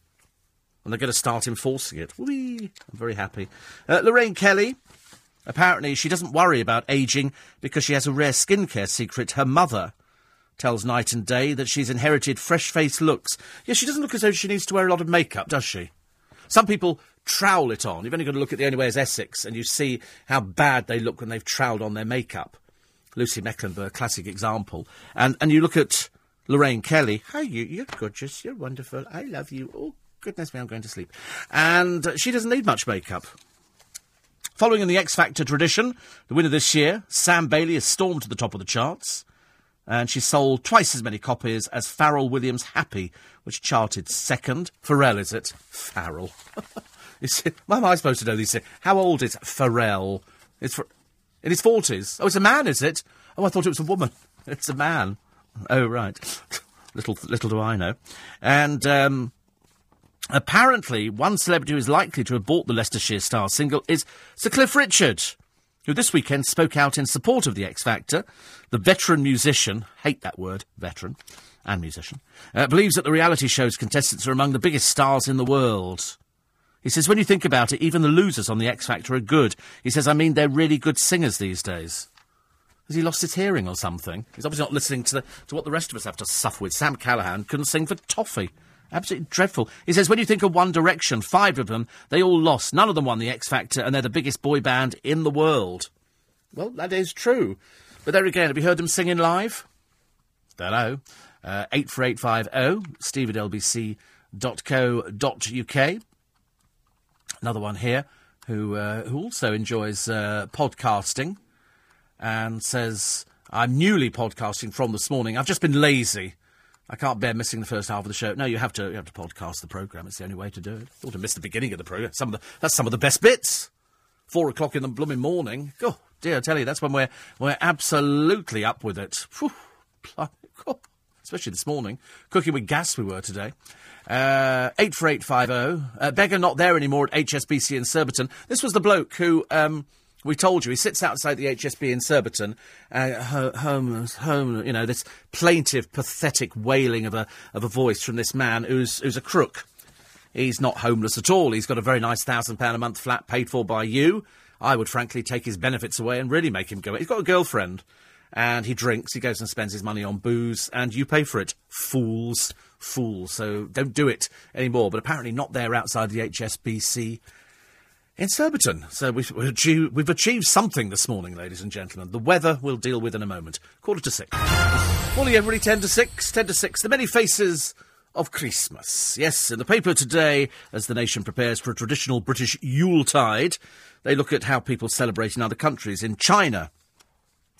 [SPEAKER 1] And they're going to start enforcing it. Whee! I'm very happy. Uh, Lorraine Kelly Apparently, she doesn't worry about ageing because she has a rare skincare secret. Her mother tells Night and Day that she's inherited fresh faced looks. Yes, she doesn't look as though she needs to wear a lot of makeup, does she? Some people trowel it on. You've only got to look at the Only Way is Essex and you see how bad they look when they've troweled on their makeup. Lucy Mecklenburgh, classic example. And, and you look at Lorraine Kelly. Hi, you, you're gorgeous. You're wonderful. I love you. Oh, goodness me, I'm going to sleep. And she doesn't need much makeup. Following in the X Factor tradition, the winner this year, Sam Bailey, has stormed to the top of the charts. And she sold twice as many copies as Pharrell Williams' Happy, which charted second. Pharrell, is it? Pharrell. why am I supposed to know these things? How old is Pharrell? It's for, in his 40s. Oh, it's a man, is it? Oh, I thought it was a woman. It's a man. Oh, right. little, little do I know. And um, Apparently, one celebrity who is likely to have bought the Leicestershire Star single is Sir Cliff Richard, who this weekend spoke out in support of the X Factor. The veteran musician, hate that word, veteran, and musician, uh, believes that the reality show's contestants are among the biggest stars in the world. He says, when you think about it, even the losers on the X Factor are good. He says, I mean, they're really good singers these days. Has he lost his hearing or something? He's obviously not listening to, the, to what the rest of us have to suffer with. Sam Callaghan couldn't sing for toffee. Absolutely dreadful. He says, when you think of One Direction, five of them, they all lost. None of them won the X Factor, and they're the biggest boy band in the world. Well, that is true. But there again, have you heard them singing live? Don't know. Uh, 84850, steve at lbc.co.uk. Another one here who, uh, who also enjoys uh, podcasting and says, I'm newly podcasting from this morning. I've just been lazy. I can't bear missing the first half of the show. No, you have to you have to podcast the programme. It's the only way to do it. You ought to miss the beginning of the programme. Some of the, that's some of the best bits. Four o'clock in the blooming morning. Oh, dear, I tell you, that's when we're, we're absolutely up with it. Whew, especially this morning. Cooking with gas we were today. Uh, 84850. Uh, beggar not there anymore at HSBC in Surbiton. This was the bloke who... Um, we told you he sits outside the HSB in Surbiton, uh, homeless, homeless. You know this plaintive, pathetic wailing of a of a voice from this man who's who's a crook. He's not homeless at all. He's got a very nice thousand pound a month flat paid for by you. I would frankly take his benefits away and really make him go. He's got a girlfriend, and he drinks. He goes and spends his money on booze, and you pay for it. Fools, fools. So don't do it anymore. But apparently not there outside the HSBC in Surbiton. So we've, we've, achieved, something this morning, ladies and gentlemen. The weather we'll deal with in a moment. Quarter to six. Morning, everybody. Ten to six. Ten to six. The many faces of Christmas. Yes, in the paper today, as the nation prepares for a traditional British Yuletide, they look at how people celebrate in other countries. In China,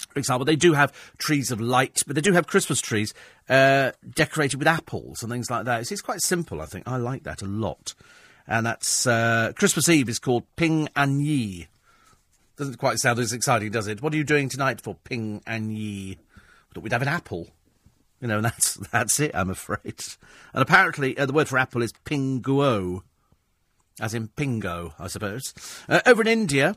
[SPEAKER 1] for example, they do have trees of light, but they do have Christmas trees uh, decorated with apples and things like that. It's, quite simple, I think. I like that a lot. And that's uh, Christmas Eve is called Ping An Yi. Doesn't quite sound as exciting, does it? What are you doing tonight for Ping An Yi? Thought we'd have an apple. You know, that's that's it. I'm afraid. And apparently, uh, the word for apple is pinguo, as in pingo, I suppose. Uh, over in India,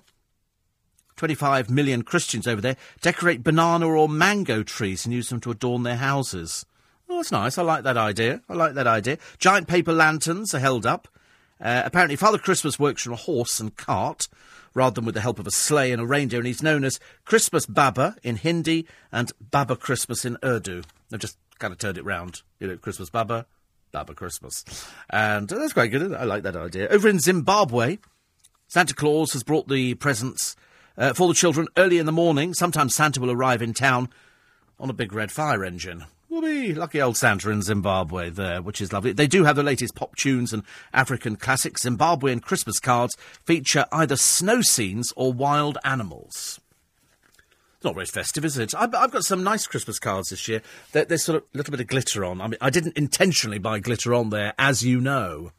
[SPEAKER 1] 25 million Christians over there decorate banana or mango trees and use them to adorn their houses. Oh, that's nice. I like that idea. I like that idea. Giant paper lanterns are held up. Uh, apparently, Father Christmas works from a horse and cart rather than with the help of a sleigh and a reindeer, and he's known as Christmas Baba in Hindi and Baba Christmas in Urdu. They've just kind of turned it round. You know, Christmas Baba, Baba Christmas. And uh, that's quite good. I like that idea. Over in Zimbabwe, Santa Claus has brought the presents uh, for the children early in the morning. Sometimes Santa will arrive in town on a big red fire engine. Whoopee! Lucky old Santa in Zimbabwe there, which is lovely. They do have the latest pop tunes and African classics. Zimbabwean Christmas cards feature either snow scenes or wild animals. It's not very festive, is it? I've, I've got some nice Christmas cards this year. There, there's sort of a little bit of glitter on. I mean, I didn't intentionally buy glitter on there, as you know.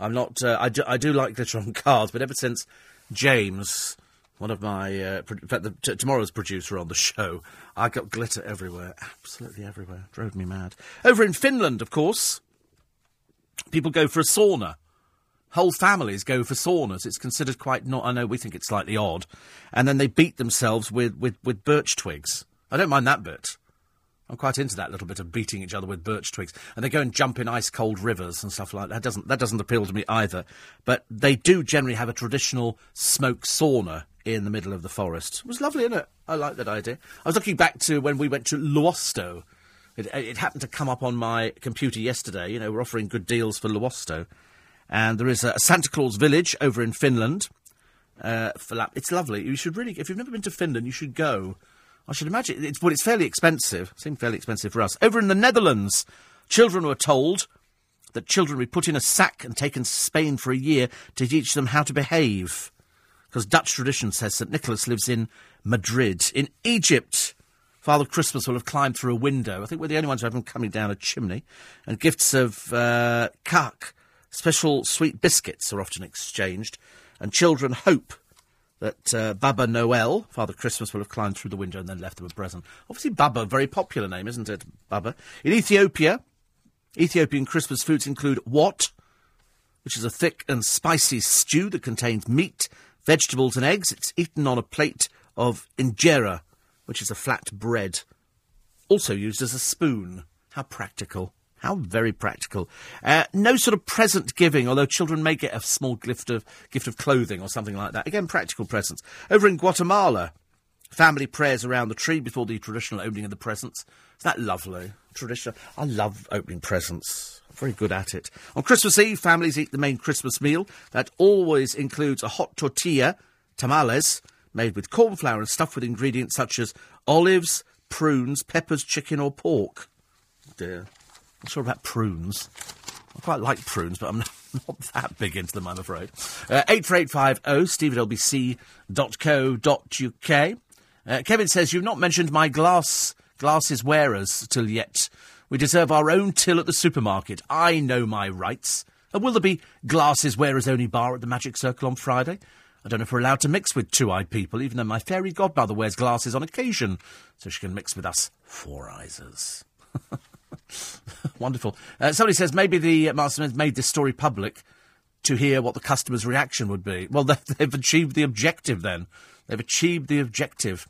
[SPEAKER 1] I'm not. Uh, I, do, I do like glitter on cards, but ever since James one of my, uh, pro- in fact, the, t- tomorrow's producer on the show. I got glitter everywhere, absolutely everywhere. Drove me mad. Over in Finland, of course, people go for a sauna. Whole families go for saunas. It's considered quite not. I know we think it's slightly odd, and then they beat themselves with, with, with birch twigs. I don't mind that bit. I'm quite into that little bit of beating each other with birch twigs, and they go and jump in ice cold rivers and stuff like that. Doesn't that doesn't appeal to me either? But they do generally have a traditional smoke sauna in the middle of the forest. It was lovely, isn't it? I like that idea. I was looking back to when we went to Luosto. It, it, happened to come up on my computer yesterday. You know, we're offering good deals for Luosto. And there is a, Santa Claus village over in Finland. Uh, for It's lovely. You should really, if you've never been to Finland, you should go. I should imagine it's, well, it's fairly expensive. It seemed fairly expensive for us. Over in the Netherlands, children were told that children would be put in a sack and taken to Spain for a year to teach them how to behave because Dutch tradition says St. Nicholas lives in Madrid. In Egypt, Father Christmas will have climbed through a window. I think we're the only ones who have him coming down a chimney. And gifts of uh, kak, special sweet biscuits, are often exchanged. And children hope that uh, Baba Noel, Father Christmas, will have climbed through the window and then left them a present. Obviously, Baba, very popular name, isn't it? Baba. In Ethiopia, Ethiopian Christmas foods include wat, which is a thick and spicy stew that contains meat, vegetables and eggs. It's eaten on a plate of injera, which is a flat bread, also used as a spoon. How practical. How very practical. Uh, no sort of present giving, although children may get a small gift of gift of clothing or something like that. Again, practical presents. Over in Guatemala, family prayers around the tree before the traditional opening of the presents. Isn't that lovely? Traditional. I love opening presents. Very good at it. On Christmas Eve, families eat the main Christmas meal. That always includes a hot tortilla, tamales, made with corn flour and stuffed with ingredients such as olives, prunes, peppers, chicken, or pork. Dear. Not sure about prunes. I quite like prunes, but I'm not, not that big into them, I'm afraid. Uh, 84850 steve at lbc.co.uk. Uh, Kevin says, You've not mentioned my glass glasses wearers till yet. We deserve our own till at the supermarket. I know my rights. And will there be glasses wearers only bar at the Magic Circle on Friday? I don't know if we're allowed to mix with two eyed people, even though my fairy godmother wears glasses on occasion, so she can mix with us four eyesers. Wonderful. Uh, somebody says maybe the uh, masterminds made this story public to hear what the customer's reaction would be. Well, they've achieved the objective then. They've achieved the objective.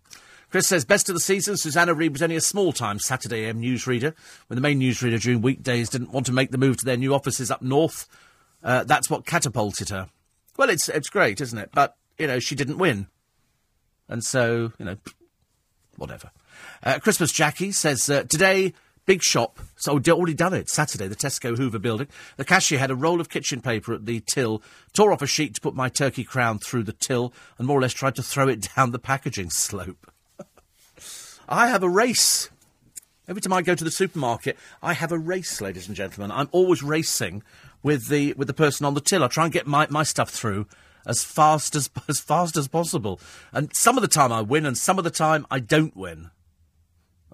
[SPEAKER 1] Chris says, best of the season. Susanna Reid was only a small time Saturday AM newsreader. When the main newsreader during weekdays didn't want to make the move to their new offices up north, uh, that's what catapulted her. Well, it's, it's great, isn't it? But, you know, she didn't win. And so, you know, whatever. Uh, Christmas Jackie says, uh, today, big shop. So I'd already done it. Saturday, the Tesco Hoover building. The cashier had a roll of kitchen paper at the till, tore off a sheet to put my turkey crown through the till, and more or less tried to throw it down the packaging slope. I have a race. Every time I go to the supermarket, I have a race, ladies and gentlemen. I'm always racing with the with the person on the till. I try and get my, my stuff through as fast as as fast as possible. And some of the time I win, and some of the time I don't win.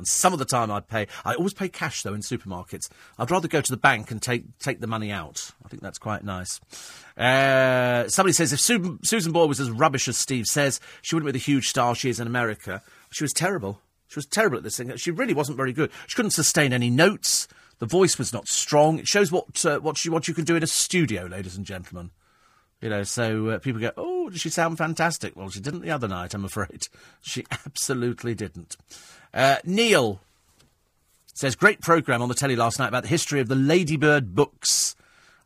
[SPEAKER 1] And some of the time I'd pay. I always pay cash though in supermarkets. I'd rather go to the bank and take take the money out. I think that's quite nice. Uh, somebody says if Su- Susan Boyle was as rubbish as Steve says, she wouldn't be the huge star she is in America. She was terrible. She was terrible at this thing. She really wasn't very good. She couldn't sustain any notes. The voice was not strong. It shows what uh, what you what you can do in a studio, ladies and gentlemen. You know, so uh, people go, "Oh, does she sound fantastic?" Well, she didn't the other night. I'm afraid she absolutely didn't. Uh, Neil says, "Great program on the telly last night about the history of the Ladybird books."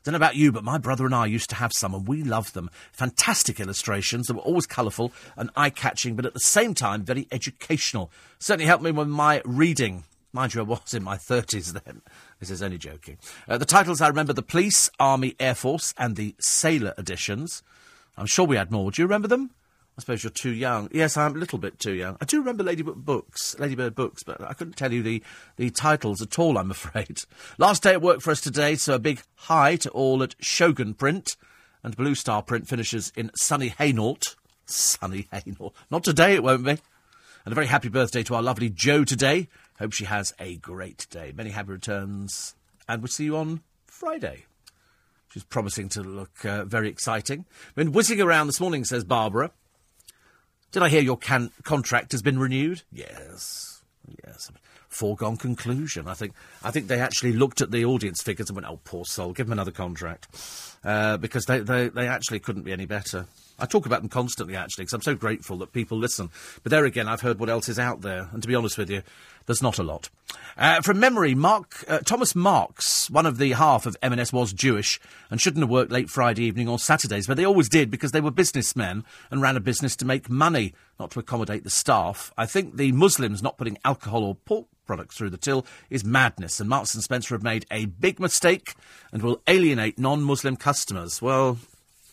[SPEAKER 1] Don't know about you, but my brother and I used to have some, and we loved them. Fantastic illustrations that were always colourful and eye-catching, but at the same time very educational. Certainly helped me with my reading. Mind you, I was in my 30s then. This is only joking. Uh, the titles I remember the Police, Army, Air Force, and the Sailor editions. I'm sure we had more. Do you remember them? I suppose you're too young. Yes, I'm a little bit too young. I do remember Ladybird books, Ladybird books, but I couldn't tell you the, the titles at all, I'm afraid. Last day at work for us today, so a big hi to all at Shogun Print. And Blue Star Print finishes in sunny Hainault. Sunny Hainault. Not today, it won't be. And a very happy birthday to our lovely Joe today. Hope she has a great day. Many happy returns. And we'll see you on Friday. She's promising to look uh, very exciting. Been whizzing around this morning, says Barbara. Did I hear your can- contract has been renewed? Yes, yes. Foregone conclusion. I think. I think they actually looked at the audience figures and went, "Oh, poor soul, give him another contract," uh, because they, they they actually couldn't be any better. I talk about them constantly, actually, because I'm so grateful that people listen. But there again, I've heard what else is out there, and to be honest with you, there's not a lot. Uh, from memory, Mark uh, Thomas Marks, one of the half of M&S, was Jewish and shouldn't have worked late Friday evening or Saturdays, but they always did because they were businessmen and ran a business to make money, not to accommodate the staff. I think the Muslims not putting alcohol or pork products through the till is madness, and Marks and Spencer have made a big mistake and will alienate non-Muslim customers. Well,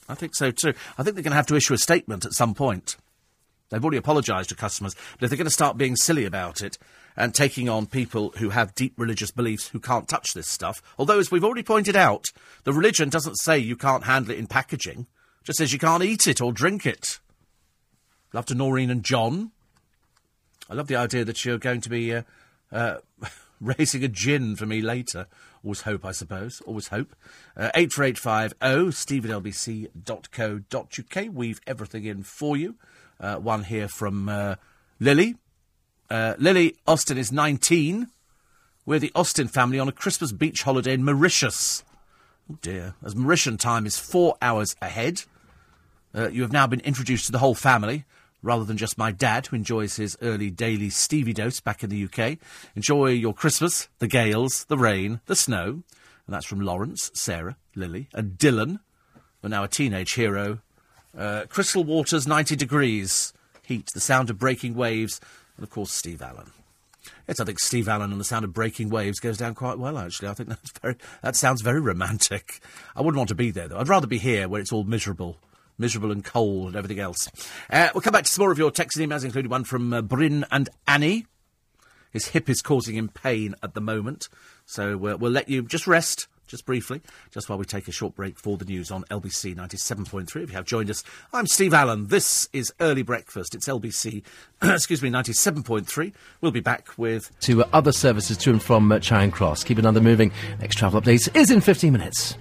[SPEAKER 1] I think so too. I think they're going to have to issue a statement at some point. They've already apologised to customers, but if they're going to start being silly about it and taking on people who have deep religious beliefs who can't touch this stuff, although, as we've already pointed out, the religion doesn't say you can't handle it in packaging, just says you can't eat it or drink it. Love to Noreen and John. I love the idea that you're going to be uh, uh, raising a gin for me later. Always hope, I suppose. Always hope. Uh, 84850 steve. Weave everything in for you. Uh, one here from uh, Lily. Uh, Lily Austin is 19. We're the Austin family on a Christmas beach holiday in Mauritius. Oh dear. As Mauritian time is four hours ahead. Uh, you have now been introduced to the whole family rather than just my dad, who enjoys his early daily Stevie dose back in the UK. Enjoy your Christmas, the gales, the rain, the snow. And that's from Lawrence, Sarah, Lily, and Dylan, who are now a teenage hero. Uh, Crystal Waters, 90 degrees. Heat, the sound of breaking waves, and of course, Steve Allen. Yes, I think Steve Allen and the sound of breaking waves goes down quite well, actually. I think that's very, that sounds very romantic. I wouldn't want to be there, though. I'd rather be here where it's all miserable miserable and cold and everything else. Uh, we'll come back to some more of your texts and emails, including one from uh, Bryn and Annie. His hip is causing him pain at the moment, so uh, we'll let you just rest. Just briefly, just while we take a short break for the news on LBC 97.3. If you have joined us, I'm Steve Allen. This is Early Breakfast. It's LBC, excuse me, 97.3. We'll be back with.
[SPEAKER 2] To other services to and from Charing Cross. Keep another moving. Next travel update is in 15 minutes.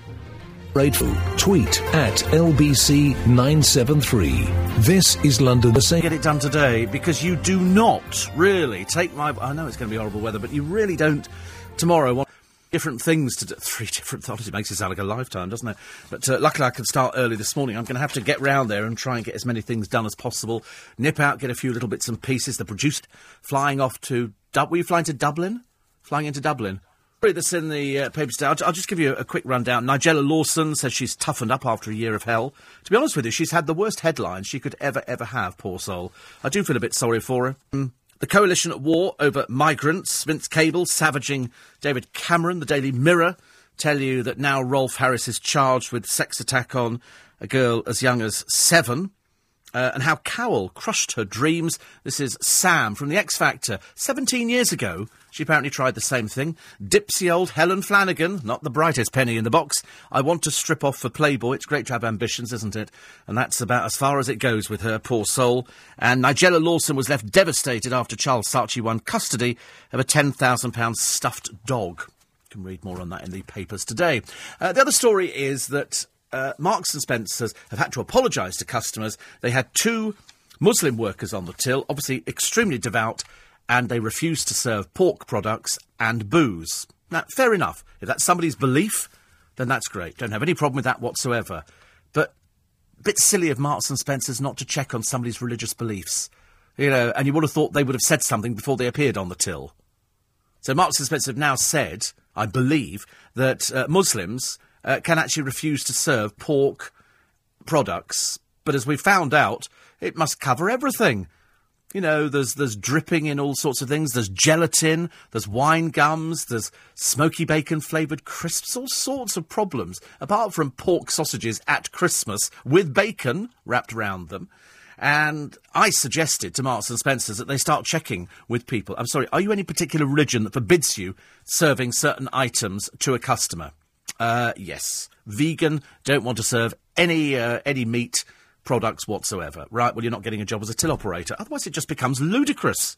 [SPEAKER 3] Radio. Tweet at LBC973. This is London the same.
[SPEAKER 1] Get it done today because you do not really take my. I know it's going to be horrible weather, but you really don't tomorrow want different things to do. Three different thoughts. It makes it sound like a lifetime, doesn't it? But uh, luckily, I can start early this morning. I'm going to have to get round there and try and get as many things done as possible. Nip out, get a few little bits and pieces. The produced flying off to. Were you flying to Dublin? Flying into Dublin? That's in the uh, papers today. I'll, I'll, just give you a quick rundown. Nigella Lawson says she's toughened up after a year of hell. To be honest with you, she's had the worst headlines she could ever, ever have, poor soul. I do feel a bit sorry for her. Mm. The coalition at war over migrants, Vince Cable savaging David Cameron, the Daily Mirror tell you that now Rolf Harris is charged with sex attack on a girl as young as seven. Uh, and how Cowell crushed her dreams. This is Sam from The X Factor. 17 years ago, she apparently tried the same thing. Dipsy old Helen Flanagan, not the brightest penny in the box. I want to strip off for Playboy. It's great to have ambitions, isn't it? And that's about as far as it goes with her, poor soul. And Nigella Lawson was left devastated after Charles Saatchi won custody of a £10,000 stuffed dog. You can read more on that in the papers today. Uh, the other story is that uh, Marks and Spencers have had to apologise to customers. They had two Muslim workers on the till, obviously extremely devout, and they refuse to serve pork products and booze. Now, fair enough. If that's somebody's belief, then that's great. Don't have any problem with that whatsoever. But a bit silly of Marks and Spencers not to check on somebody's religious beliefs. You know, and you would have thought they would have said something before they appeared on the till. So Marks and Spencer have now said, I believe, that uh, Muslims uh, can actually refuse to serve pork products. But as we found out, it must cover everything. You know, there's there's dripping in all sorts of things. There's gelatin, there's wine gums, there's smoky bacon flavoured crisps, all sorts of problems. Apart from pork sausages at Christmas with bacon wrapped around them. And I suggested to Marks and Spencers that they start checking with people. I'm sorry, are you any particular religion that forbids you serving certain items to a customer? Uh, yes. Vegan, don't want to serve any, uh, any meat products whatsoever. Right, well, you're not getting a job as a till operator. Otherwise, it just becomes ludicrous.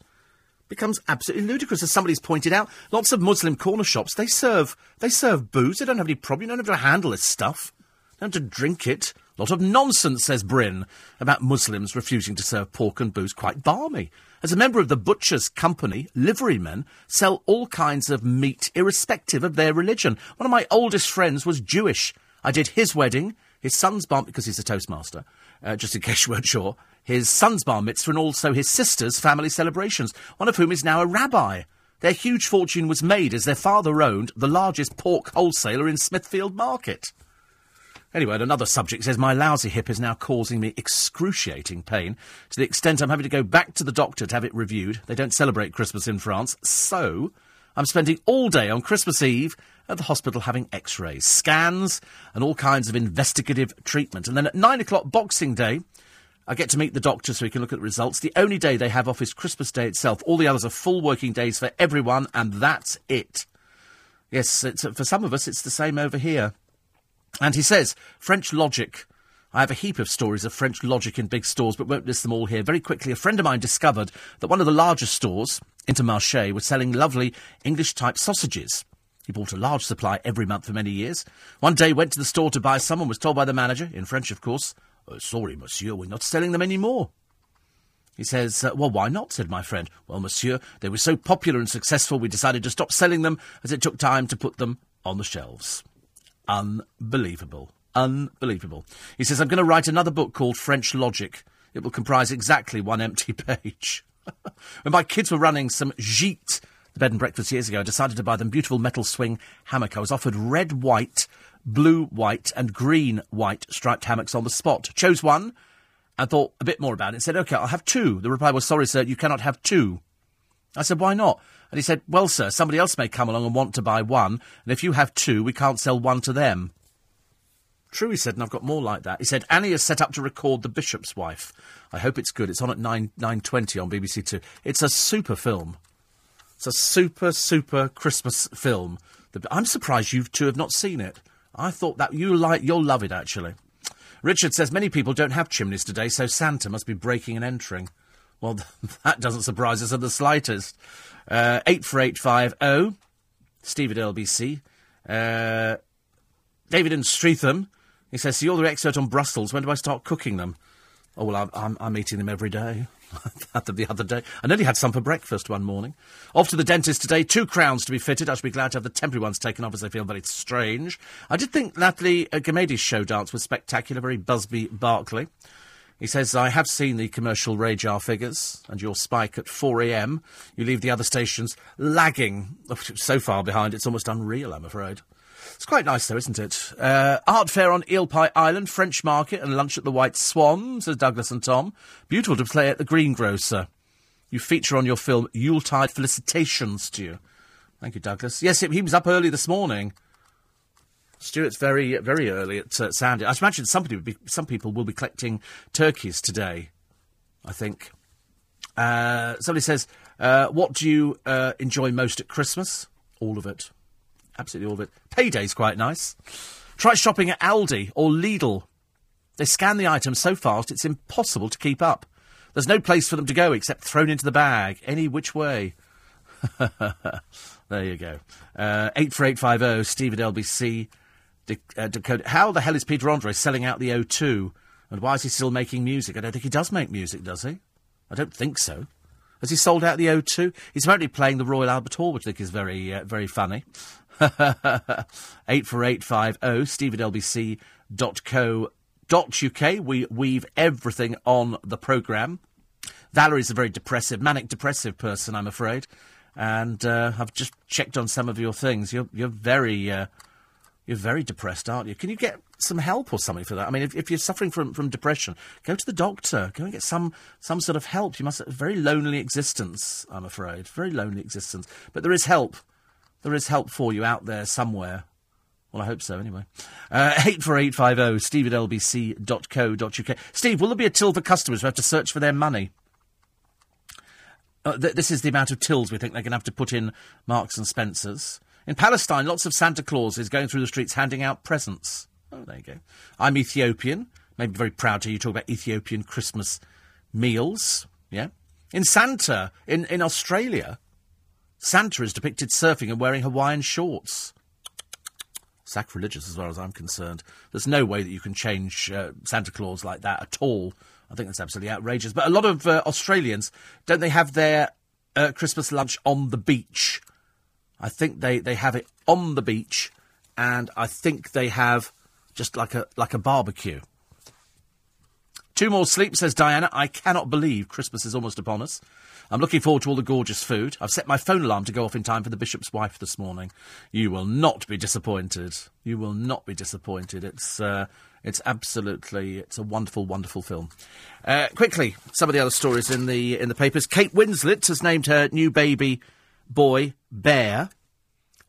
[SPEAKER 1] Becomes absolutely ludicrous, as somebody's pointed out. Lots of Muslim corner shops, they serve, they serve booze. They don't have any problem. You don't have to handle this stuff. You don't have to drink it. A Lot of nonsense, says Bryn, about Muslims refusing to serve pork and booze. Quite balmy. As a member of the Butcher's Company, liverymen sell all kinds of meat, irrespective of their religion. One of my oldest friends was Jewish. I did his wedding, his son's bar, because he's a Toastmaster, uh, just in case you weren't sure, his son's bar mitzvah and also his sister's family celebrations, one of whom is now a rabbi. Their huge fortune was made as their father owned the largest pork wholesaler in Smithfield Market. Anyway, another subject says my lousy hip is now causing me excruciating pain to the extent I'm having to go back to the doctor to have it reviewed. They don't celebrate Christmas in France, so I'm spending all day on Christmas Eve at the hospital having x rays, scans, and all kinds of investigative treatment. And then at nine o'clock Boxing Day, I get to meet the doctor so he can look at the results. The only day they have off is Christmas Day itself. All the others are full working days for everyone, and that's it. Yes, uh, for some of us, it's the same over here. And he says, French logic. I have a heap of stories of French logic in big stores, but won't list them all here. Very quickly, a friend of mine discovered that one of the largest stores, Intermarché, was selling lovely English type sausages. He bought a large supply every month for many years. One day went to the store to buy some and was told by the manager, in French of course, oh, sorry, monsieur, we're not selling them any more. He says, uh, Well, why not? said my friend. Well, monsieur, they were so popular and successful we decided to stop selling them as it took time to put them on the shelves. Unbelievable. Unbelievable. He says, I'm going to write another book called French Logic. It will comprise exactly one empty page. when my kids were running some Gîte, the bed and breakfast years ago, I decided to buy them beautiful metal swing hammock. I was offered red, white, blue, white, and green, white striped hammocks on the spot. Chose one and thought a bit more about it and said, OK, I'll have two. The reply was, Sorry, sir, you cannot have two. I said, Why not? And he said, Well, sir, somebody else may come along and want to buy one, and if you have two, we can't sell one to them. True, he said, and I've got more like that. He said, Annie is set up to record The Bishop's Wife. I hope it's good. It's on at 9, 9.20 on BBC Two. It's a super film. It's a super, super Christmas film. I'm surprised you two have not seen it. I thought that you like, you'll love it, actually. Richard says many people don't have chimneys today, so Santa must be breaking and entering. Well, that doesn't surprise us in the slightest. Uh, 84850, Steve at LBC. Uh, David in Streatham. He says, so you're the expert on Brussels. When do I start cooking them? Oh, well, I'm, I'm, I'm eating them every day. had them the other day. I nearly had some for breakfast one morning. Off to the dentist today. Two crowns to be fitted. I should be glad to have the temporary ones taken off as they feel very strange. I did think Natalie uh, Gumede's show dance was spectacular. Very Busby Berkeley. He says, I have seen the commercial radar figures and your spike at 4am. You leave the other stations lagging so far behind, it's almost unreal, I'm afraid. It's quite nice, though, isn't it? Uh, art fair on Eel Pie Island, French market, and lunch at the White Swan, says Douglas and Tom. Beautiful to play at the greengrocer. you feature on your film Yuletide Felicitations to you. Thank you, Douglas. Yes, he was up early this morning. Stuart's very, very early at uh, Sandy. I imagine somebody would be, some people will be collecting turkeys today. I think. Uh, somebody says, uh, "What do you uh, enjoy most at Christmas?" All of it, absolutely all of it. Payday's quite nice. Try shopping at Aldi or Lidl. They scan the items so fast it's impossible to keep up. There's no place for them to go except thrown into the bag, any which way. there you go. Uh, 84850, Steve at LBC. De- uh. How the hell is Peter Andre selling out the O2? And why is he still making music? I don't think he does make music, does he? I don't think so. Has he sold out the O2? He's apparently playing the Royal Albert Hall, which I think is very, uh, very funny. 84850, steve at lbc.co.uk. We weave everything on the programme. Valerie's a very depressive, manic depressive person, I'm afraid. And uh, I've just checked on some of your things. You're, you're very. Uh, you're very depressed, aren't you? Can you get some help or something for that? I mean, if, if you're suffering from, from depression, go to the doctor. Go and get some, some sort of help. You must have a very lonely existence, I'm afraid. Very lonely existence. But there is help. There is help for you out there somewhere. Well, I hope so, anyway. Uh, 84850, steve at lbc.co.uk. Steve, will there be a till for customers who have to search for their money? Uh, th- this is the amount of tills we think they're going to have to put in Marks and Spencer's. In Palestine, lots of Santa Clauses is going through the streets handing out presents. Oh, there you go. I'm Ethiopian. Maybe very proud to hear you talk about Ethiopian Christmas meals. Yeah. In Santa, in, in Australia, Santa is depicted surfing and wearing Hawaiian shorts. Sacrilegious, as far as I'm concerned. There's no way that you can change uh, Santa Claus like that at all. I think that's absolutely outrageous. But a lot of uh, Australians, don't they have their uh, Christmas lunch on the beach? I think they, they have it on the beach, and I think they have just like a like a barbecue. Two more sleep, says Diana. I cannot believe Christmas is almost upon us. I'm looking forward to all the gorgeous food. I've set my phone alarm to go off in time for the bishop's wife this morning. You will not be disappointed. You will not be disappointed. It's uh, it's absolutely it's a wonderful, wonderful film. Uh, quickly, some of the other stories in the in the papers. Kate Winslet has named her new baby boy Bear.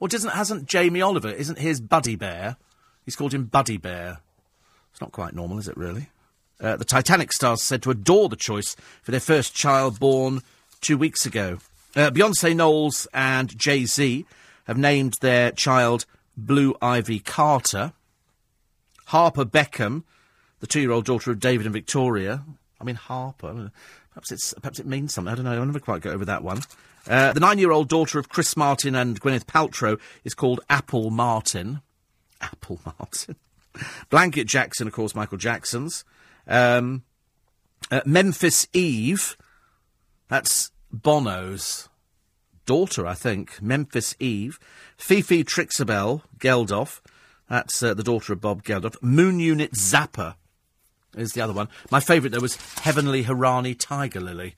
[SPEAKER 1] Or doesn't hasn't Jamie Oliver? Isn't his Buddy Bear? He's called him Buddy Bear. It's not quite normal, is it? Really? Uh, the Titanic stars said to adore the choice for their first child born two weeks ago. Uh, Beyonce Knowles and Jay Z have named their child Blue Ivy Carter. Harper Beckham, the two-year-old daughter of David and Victoria. I mean Harper. Perhaps it's perhaps it means something. I don't know. I never quite got over that one. Uh, the nine-year-old daughter of Chris Martin and Gwyneth Paltrow is called Apple Martin. Apple Martin. Blanket Jackson, of course, Michael Jackson's. Um, uh, Memphis Eve. That's Bono's daughter, I think. Memphis Eve. Fifi Trixibelle Geldof. That's uh, the daughter of Bob Geldof. Moon Unit Zappa is the other one. My favourite, though, was Heavenly Hiraani Tiger Lily.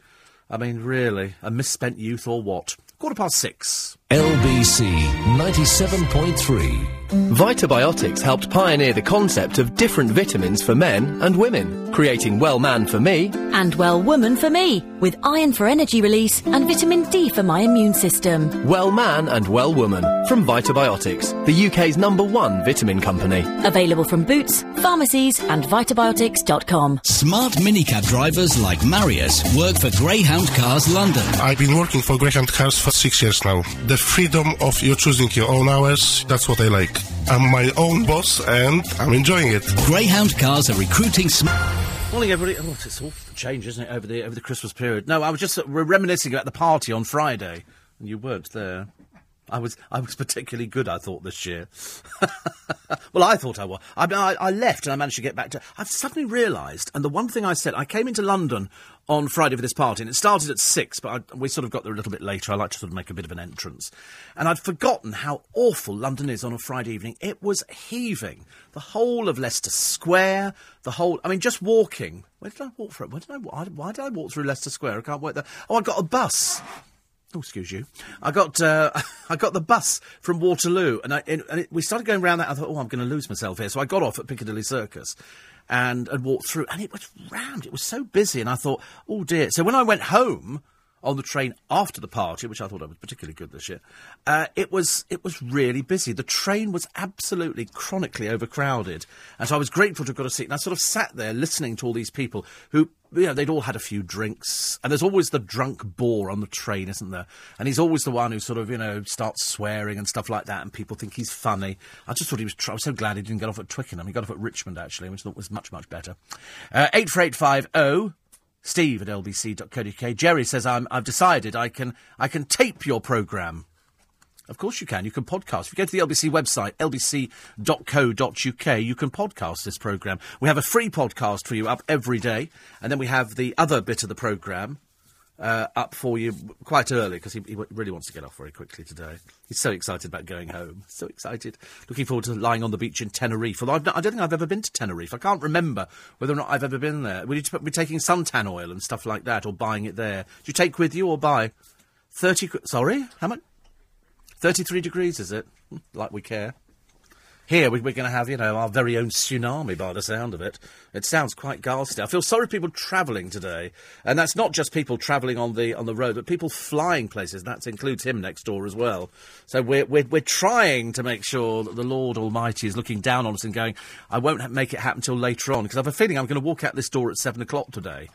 [SPEAKER 1] I mean, really, a misspent youth or what? Quarter past six.
[SPEAKER 3] LBC 97.3.
[SPEAKER 4] Vitabiotics helped pioneer the concept of different vitamins for men and women, creating Well Man for me
[SPEAKER 5] and Well Woman for me, with iron for energy release and vitamin D for my immune system.
[SPEAKER 4] Well Man and Well Woman from Vitabiotics, the UK's number one vitamin company.
[SPEAKER 5] Available from Boots, pharmacies, and vitabiotics.com.
[SPEAKER 6] Smart minicab drivers like Marius work for Greyhound Cars London.
[SPEAKER 7] I've been working for Greyhound Cars for six years now. The freedom of you choosing your own hours, that's what I like. I'm my own boss and I'm enjoying it.
[SPEAKER 6] Greyhound Cars are recruiting smart.
[SPEAKER 1] Morning, everybody. Oh, it's all change, isn't it, over the over the Christmas period? No, I was just uh, reminiscing about the party on Friday, and you weren't there. I was I was particularly good, I thought, this year. well, I thought I was. I, I, I left and I managed to get back to. I've suddenly realised, and the one thing I said, I came into London on Friday for this party, and it started at six, but I, we sort of got there a little bit later. I like to sort of make a bit of an entrance, and I'd forgotten how awful London is on a Friday evening. It was heaving. The whole of Leicester Square, the whole. I mean, just walking. Where did I walk through? Where did I? Why, why did I walk through Leicester Square? I can't work there. Oh, I got a bus. Oh, excuse you. I got uh, I got the bus from Waterloo, and, I, and it, we started going around that. I thought, oh, I'm going to lose myself here. So I got off at Piccadilly Circus, and and walked through, and it was rammed. It was so busy, and I thought, oh dear. So when I went home, on the train after the party, which I thought I was particularly good this year, uh, it was it was really busy. The train was absolutely chronically overcrowded, and so I was grateful to have got a seat. And I sort of sat there listening to all these people who, you know, they'd all had a few drinks, and there's always the drunk bore on the train, isn't there? And he's always the one who sort of, you know, starts swearing and stuff like that, and people think he's funny. I just thought he was. Tr- I was so glad he didn't get off at Twickenham. He got off at Richmond actually, which I thought was much much better. Uh, eight four eight five zero. Steve at lbc.co.uk. Jerry says, I'm, I've decided I can, I can tape your programme. Of course you can. You can podcast. If you go to the LBC website, lbc.co.uk, you can podcast this programme. We have a free podcast for you up every day, and then we have the other bit of the programme uh, up for you quite early because he, he really wants to get off very quickly today. He's so excited about going home. So excited. Looking forward to lying on the beach in Tenerife. Although not, I don't think I've ever been to Tenerife. I can't remember whether or not I've ever been there. Would you be taking suntan oil and stuff like that or buying it there? Do you take with you or buy? 30. qu- Sorry? How much? 33 degrees, is it? Like we care. Here we, we're going to have, you know, our very own tsunami by the sound of it. It sounds quite ghastly. I feel sorry for people travelling today, and that's not just people travelling on the on the road, but people flying places. That includes him next door as well. So we're we're, we're trying to make sure that the Lord Almighty is looking down on us and going, "I won't make it happen till later on," because I have a feeling I'm going to walk out this door at seven o'clock today,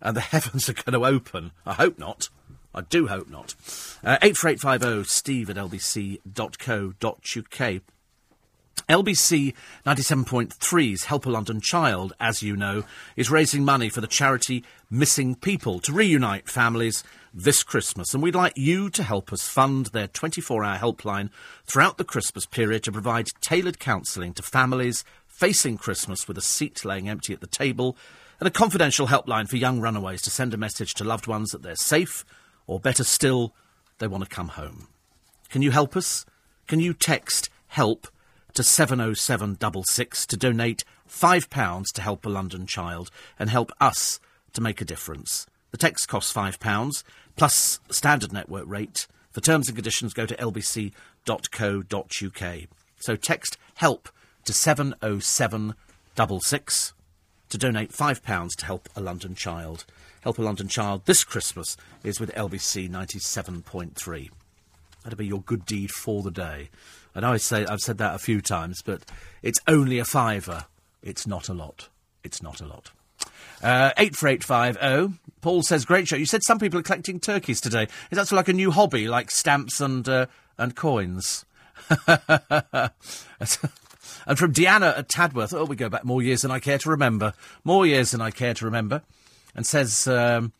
[SPEAKER 1] and the heavens are going to open. I hope not. I do hope not. Uh, 84850 steve at lbc.co.uk. LBC 97.3's Help a London Child, as you know, is raising money for the charity Missing People to reunite families this Christmas. And we'd like you to help us fund their 24 hour helpline throughout the Christmas period to provide tailored counselling to families facing Christmas with a seat laying empty at the table and a confidential helpline for young runaways to send a message to loved ones that they're safe, or better still, they want to come home. Can you help us? Can you text HELP to 70766 to donate £5 to help a London child and help us to make a difference? The text costs £5 plus standard network rate. For terms and conditions, go to lbc.co.uk. So text HELP to 70766 to donate £5 to help a London child. Help a London child this Christmas is with LBC 97.3. That'll be your good deed for the day. I know I say I've said that a few times, but it's only a fiver. It's not a lot. It's not a lot. Uh, eight four eight five zero. Paul says, "Great show." You said some people are collecting turkeys today. Is that sort of like a new hobby, like stamps and uh, and coins? and from Deanna at Tadworth, oh, we go back more years than I care to remember. More years than I care to remember. And says, um,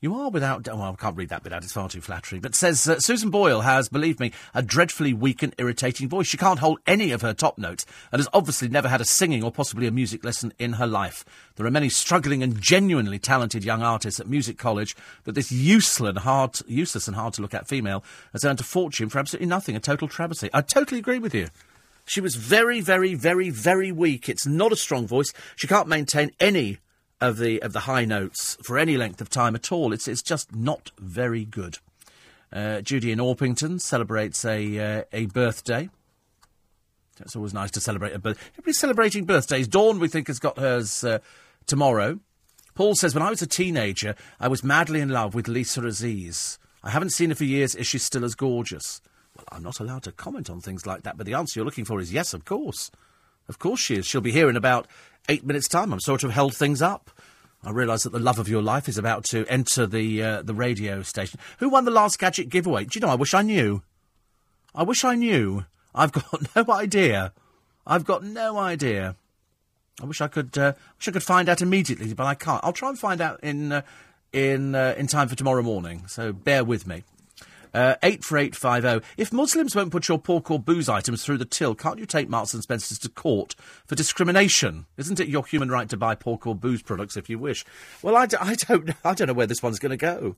[SPEAKER 1] you are without. Well, I can't read that bit out, it's far too flattering. But says uh, Susan Boyle has, believe me, a dreadfully weak and irritating voice. She can't hold any of her top notes and has obviously never had a singing or possibly a music lesson in her life. There are many struggling and genuinely talented young artists at music college, but this useless hard, useless and hard to look at female has earned a fortune for absolutely nothing. A total travesty. I totally agree with you. She was very, very, very, very weak. It's not a strong voice. She can't maintain any of the of the high notes for any length of time at all. It's it's just not very good. Uh, Judy in Orpington celebrates a uh, a birthday. It's always nice to celebrate a birthday. Everybody's celebrating birthdays. Dawn, we think, has got hers uh, tomorrow. Paul says, when I was a teenager, I was madly in love with Lisa Aziz. I haven't seen her for years. Is she still as gorgeous? Well, I'm not allowed to comment on things like that, but the answer you're looking for is yes, of course. Of course she is. She'll be here in about eight minutes' time. I'm sort of held things up. I realise that the love of your life is about to enter the uh, the radio station. Who won the last gadget giveaway? Do you know? I wish I knew. I wish I knew. I've got no idea. I've got no idea. I wish I could. Uh, wish I could find out immediately, but I can't. I'll try and find out in uh, in uh, in time for tomorrow morning. So bear with me. Uh, 84850. If Muslims won't put your pork or booze items through the till, can't you take Marks and Spencer's to court for discrimination? Isn't it your human right to buy pork or booze products if you wish? Well, I, d- I don't, I don't know where this one's going to go.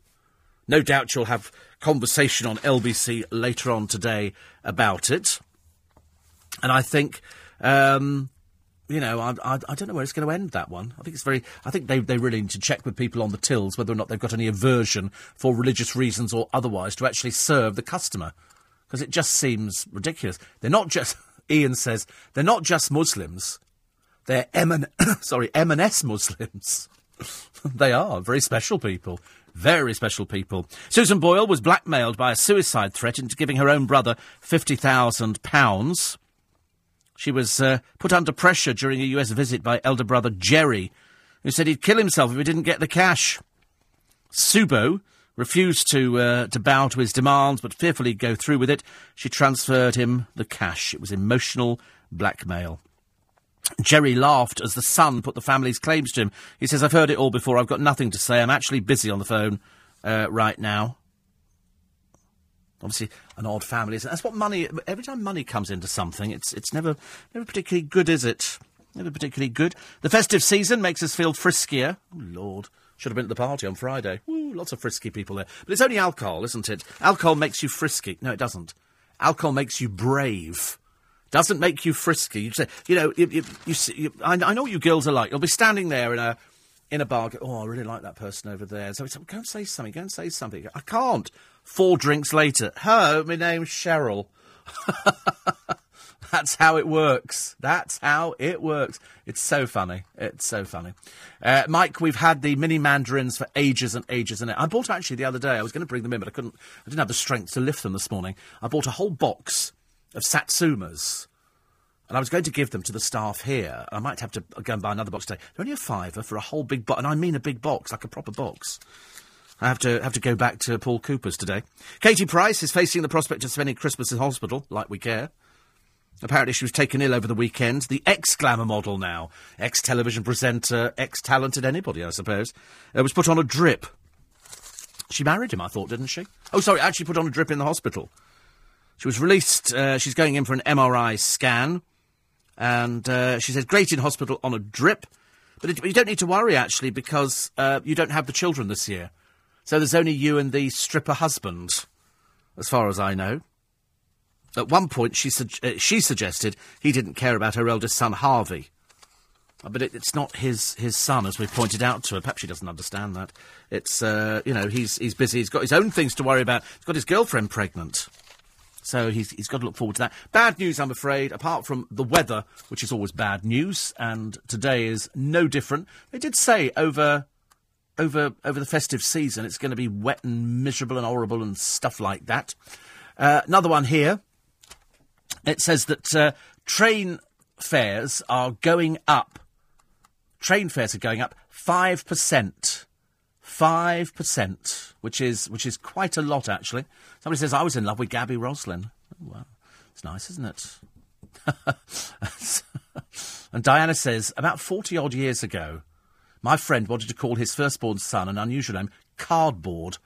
[SPEAKER 1] No doubt you'll have conversation on LBC later on today about it. And I think, um, you know, I, I, I don't know where it's going to end that one. I think it's very. I think they they really need to check with people on the tills whether or not they've got any aversion for religious reasons or otherwise to actually serve the customer, because it just seems ridiculous. They're not just. Ian says they're not just Muslims. They're M and sorry M and S Muslims. they are very special people. Very special people. Susan Boyle was blackmailed by a suicide threat into giving her own brother £50,000. She was uh, put under pressure during a US visit by elder brother Jerry, who said he'd kill himself if he didn't get the cash. Subo refused to uh, to bow to his demands, but fearfully go through with it. She transferred him the cash. It was emotional blackmail. Jerry laughed as the Sun put the family's claims to him. He says, I've heard it all before. I've got nothing to say. I'm actually busy on the phone uh, right now. Obviously, an odd family. Isn't it? That's what money. Every time money comes into something, it's it's never never particularly good, is it? Never particularly good. The festive season makes us feel friskier. Oh, Lord. Should have been at the party on Friday. Woo, lots of frisky people there. But it's only alcohol, isn't it? Alcohol makes you frisky. No, it doesn't. Alcohol makes you brave. Doesn't make you frisky. You say, you know, you, you, you, you I, I, know what you girls are like. You'll be standing there in a in a bar. Go, oh, I really like that person over there. So go and say something. Go and say something. I can't. Four drinks later. Hello, my name's Cheryl. That's how it works. That's how it works. It's so funny. It's so funny. Uh, Mike, we've had the mini mandarins for ages and ages and I bought actually the other day. I was going to bring them in, but I couldn't. I didn't have the strength to lift them this morning. I bought a whole box of satsumas. And I was going to give them to the staff here. I might have to go and buy another box today. They're only a fiver for a whole big box, and I mean a big box, like a proper box. I have to have to go back to Paul Cooper's today. Katie Price is facing the prospect of spending Christmas in hospital, like we care. Apparently, she was taken ill over the weekend. The ex glamour model now, ex television presenter, ex talented anybody, I suppose, uh, was put on a drip. She married him, I thought, didn't she? Oh, sorry, actually put on a drip in the hospital. She was released. Uh, she's going in for an MRI scan, and uh, she says great in hospital on a drip, but it, you don't need to worry actually because uh, you don't have the children this year, so there's only you and the stripper husband, as far as I know. At one point, she, su- uh, she suggested he didn't care about her eldest son, Harvey. Uh, but it, it's not his, his son, as we pointed out to her. Perhaps she doesn't understand that. It's, uh, you know, he's, he's busy. He's got his own things to worry about. He's got his girlfriend pregnant. So he's, he's got to look forward to that. Bad news, I'm afraid, apart from the weather, which is always bad news, and today is no different. They did say over over over the festive season it's going to be wet and miserable and horrible and stuff like that. Uh, another one here. It says that uh, train fares are going up. Train fares are going up five percent. Five percent, which is which is quite a lot actually. Somebody says I was in love with Gaby Roslin. Oh, well, it's nice, isn't it? and Diana says about forty odd years ago, my friend wanted to call his firstborn son an unusual name, Cardboard.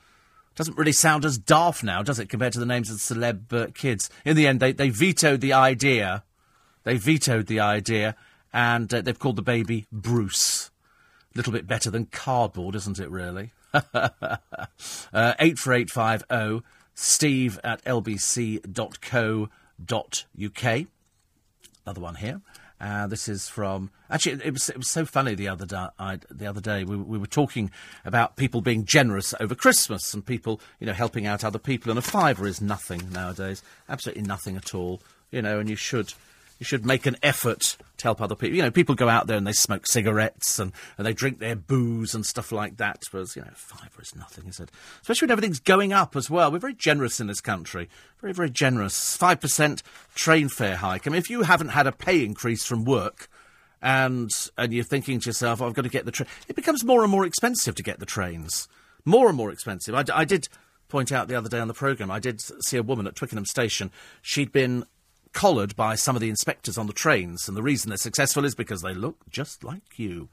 [SPEAKER 1] Doesn't really sound as daft now, does it, compared to the names of the celeb uh, kids? In the end, they, they vetoed the idea. They vetoed the idea, and uh, they've called the baby Bruce. A little bit better than cardboard, isn't it, really? uh, 84850 steve at lbc.co.uk. Another one here. Uh, this is from actually it was it was so funny the other day. I, the other day we, we were talking about people being generous over Christmas and people you know helping out other people and a fiver is nothing nowadays, absolutely nothing at all. You know, and you should you should make an effort to help other people. You know, people go out there and they smoke cigarettes and, and they drink their booze and stuff like that. Whereas, you know, fiver is nothing, is it? Especially when everything's going up as well. We're very generous in this country. Very, very generous. 5% train fare hike. I mean, if you haven't had a pay increase from work and, and you're thinking to yourself, oh, I've got to get the train, it becomes more and more expensive to get the trains. More and more expensive. I, I did point out the other day on the programme, I did see a woman at Twickenham station. She'd been collared by some of the inspectors on the trains, and the reason they're successful is because they look just like you.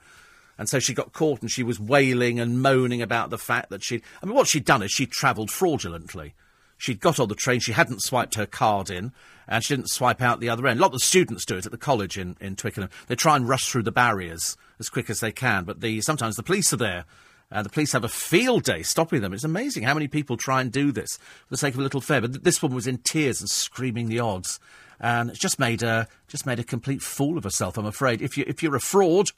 [SPEAKER 1] And so she got caught and she was wailing and moaning about the fact that she. I mean, what she'd done is she'd travelled fraudulently. She'd got on the train, she hadn't swiped her card in, and she didn't swipe out the other end. A lot of the students do it at the college in, in Twickenham. They try and rush through the barriers as quick as they can, but the, sometimes the police are there. And the police have a field day stopping them. It's amazing how many people try and do this for the sake of a little fare. But th- this woman was in tears and screaming the odds and it's just made a just made a complete fool of herself. I'm afraid. If you if you're a fraud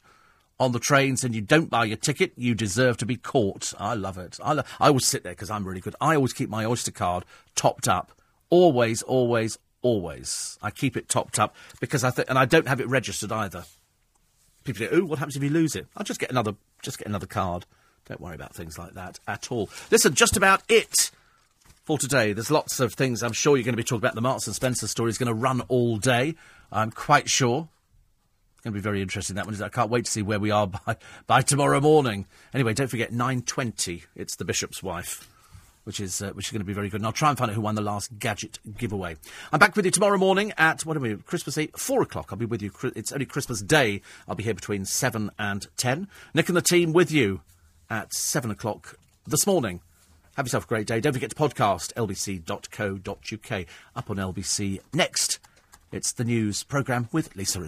[SPEAKER 1] on the trains and you don't buy your ticket, you deserve to be caught. I love it. I lo- I always sit there because I'm really good. I always keep my Oyster card topped up. Always, always, always. I keep it topped up because I think, and I don't have it registered either. People say, "Ooh, what happens if you lose it?" I'll just get another, just get another card. Don't worry about things like that at all. Listen, just about it for today. There's lots of things I'm sure you're going to be talking about. The Marks and Spencer story is going to run all day. I'm quite sure. It's going to be very interesting that one. I can't wait to see where we are by, by tomorrow morning. Anyway, don't forget 9:20. It's the Bishop's wife. Which is uh, which is going to be very good, and I'll try and find out who won the last gadget giveaway. I'm back with you tomorrow morning at what are we? Christmas Eve, four o'clock. I'll be with you. It's only Christmas Day. I'll be here between seven and ten. Nick and the team with you at seven o'clock this morning. Have yourself a great day. Don't forget to podcast lbc.co.uk up on LBC. Next, it's the news programme with Lisa.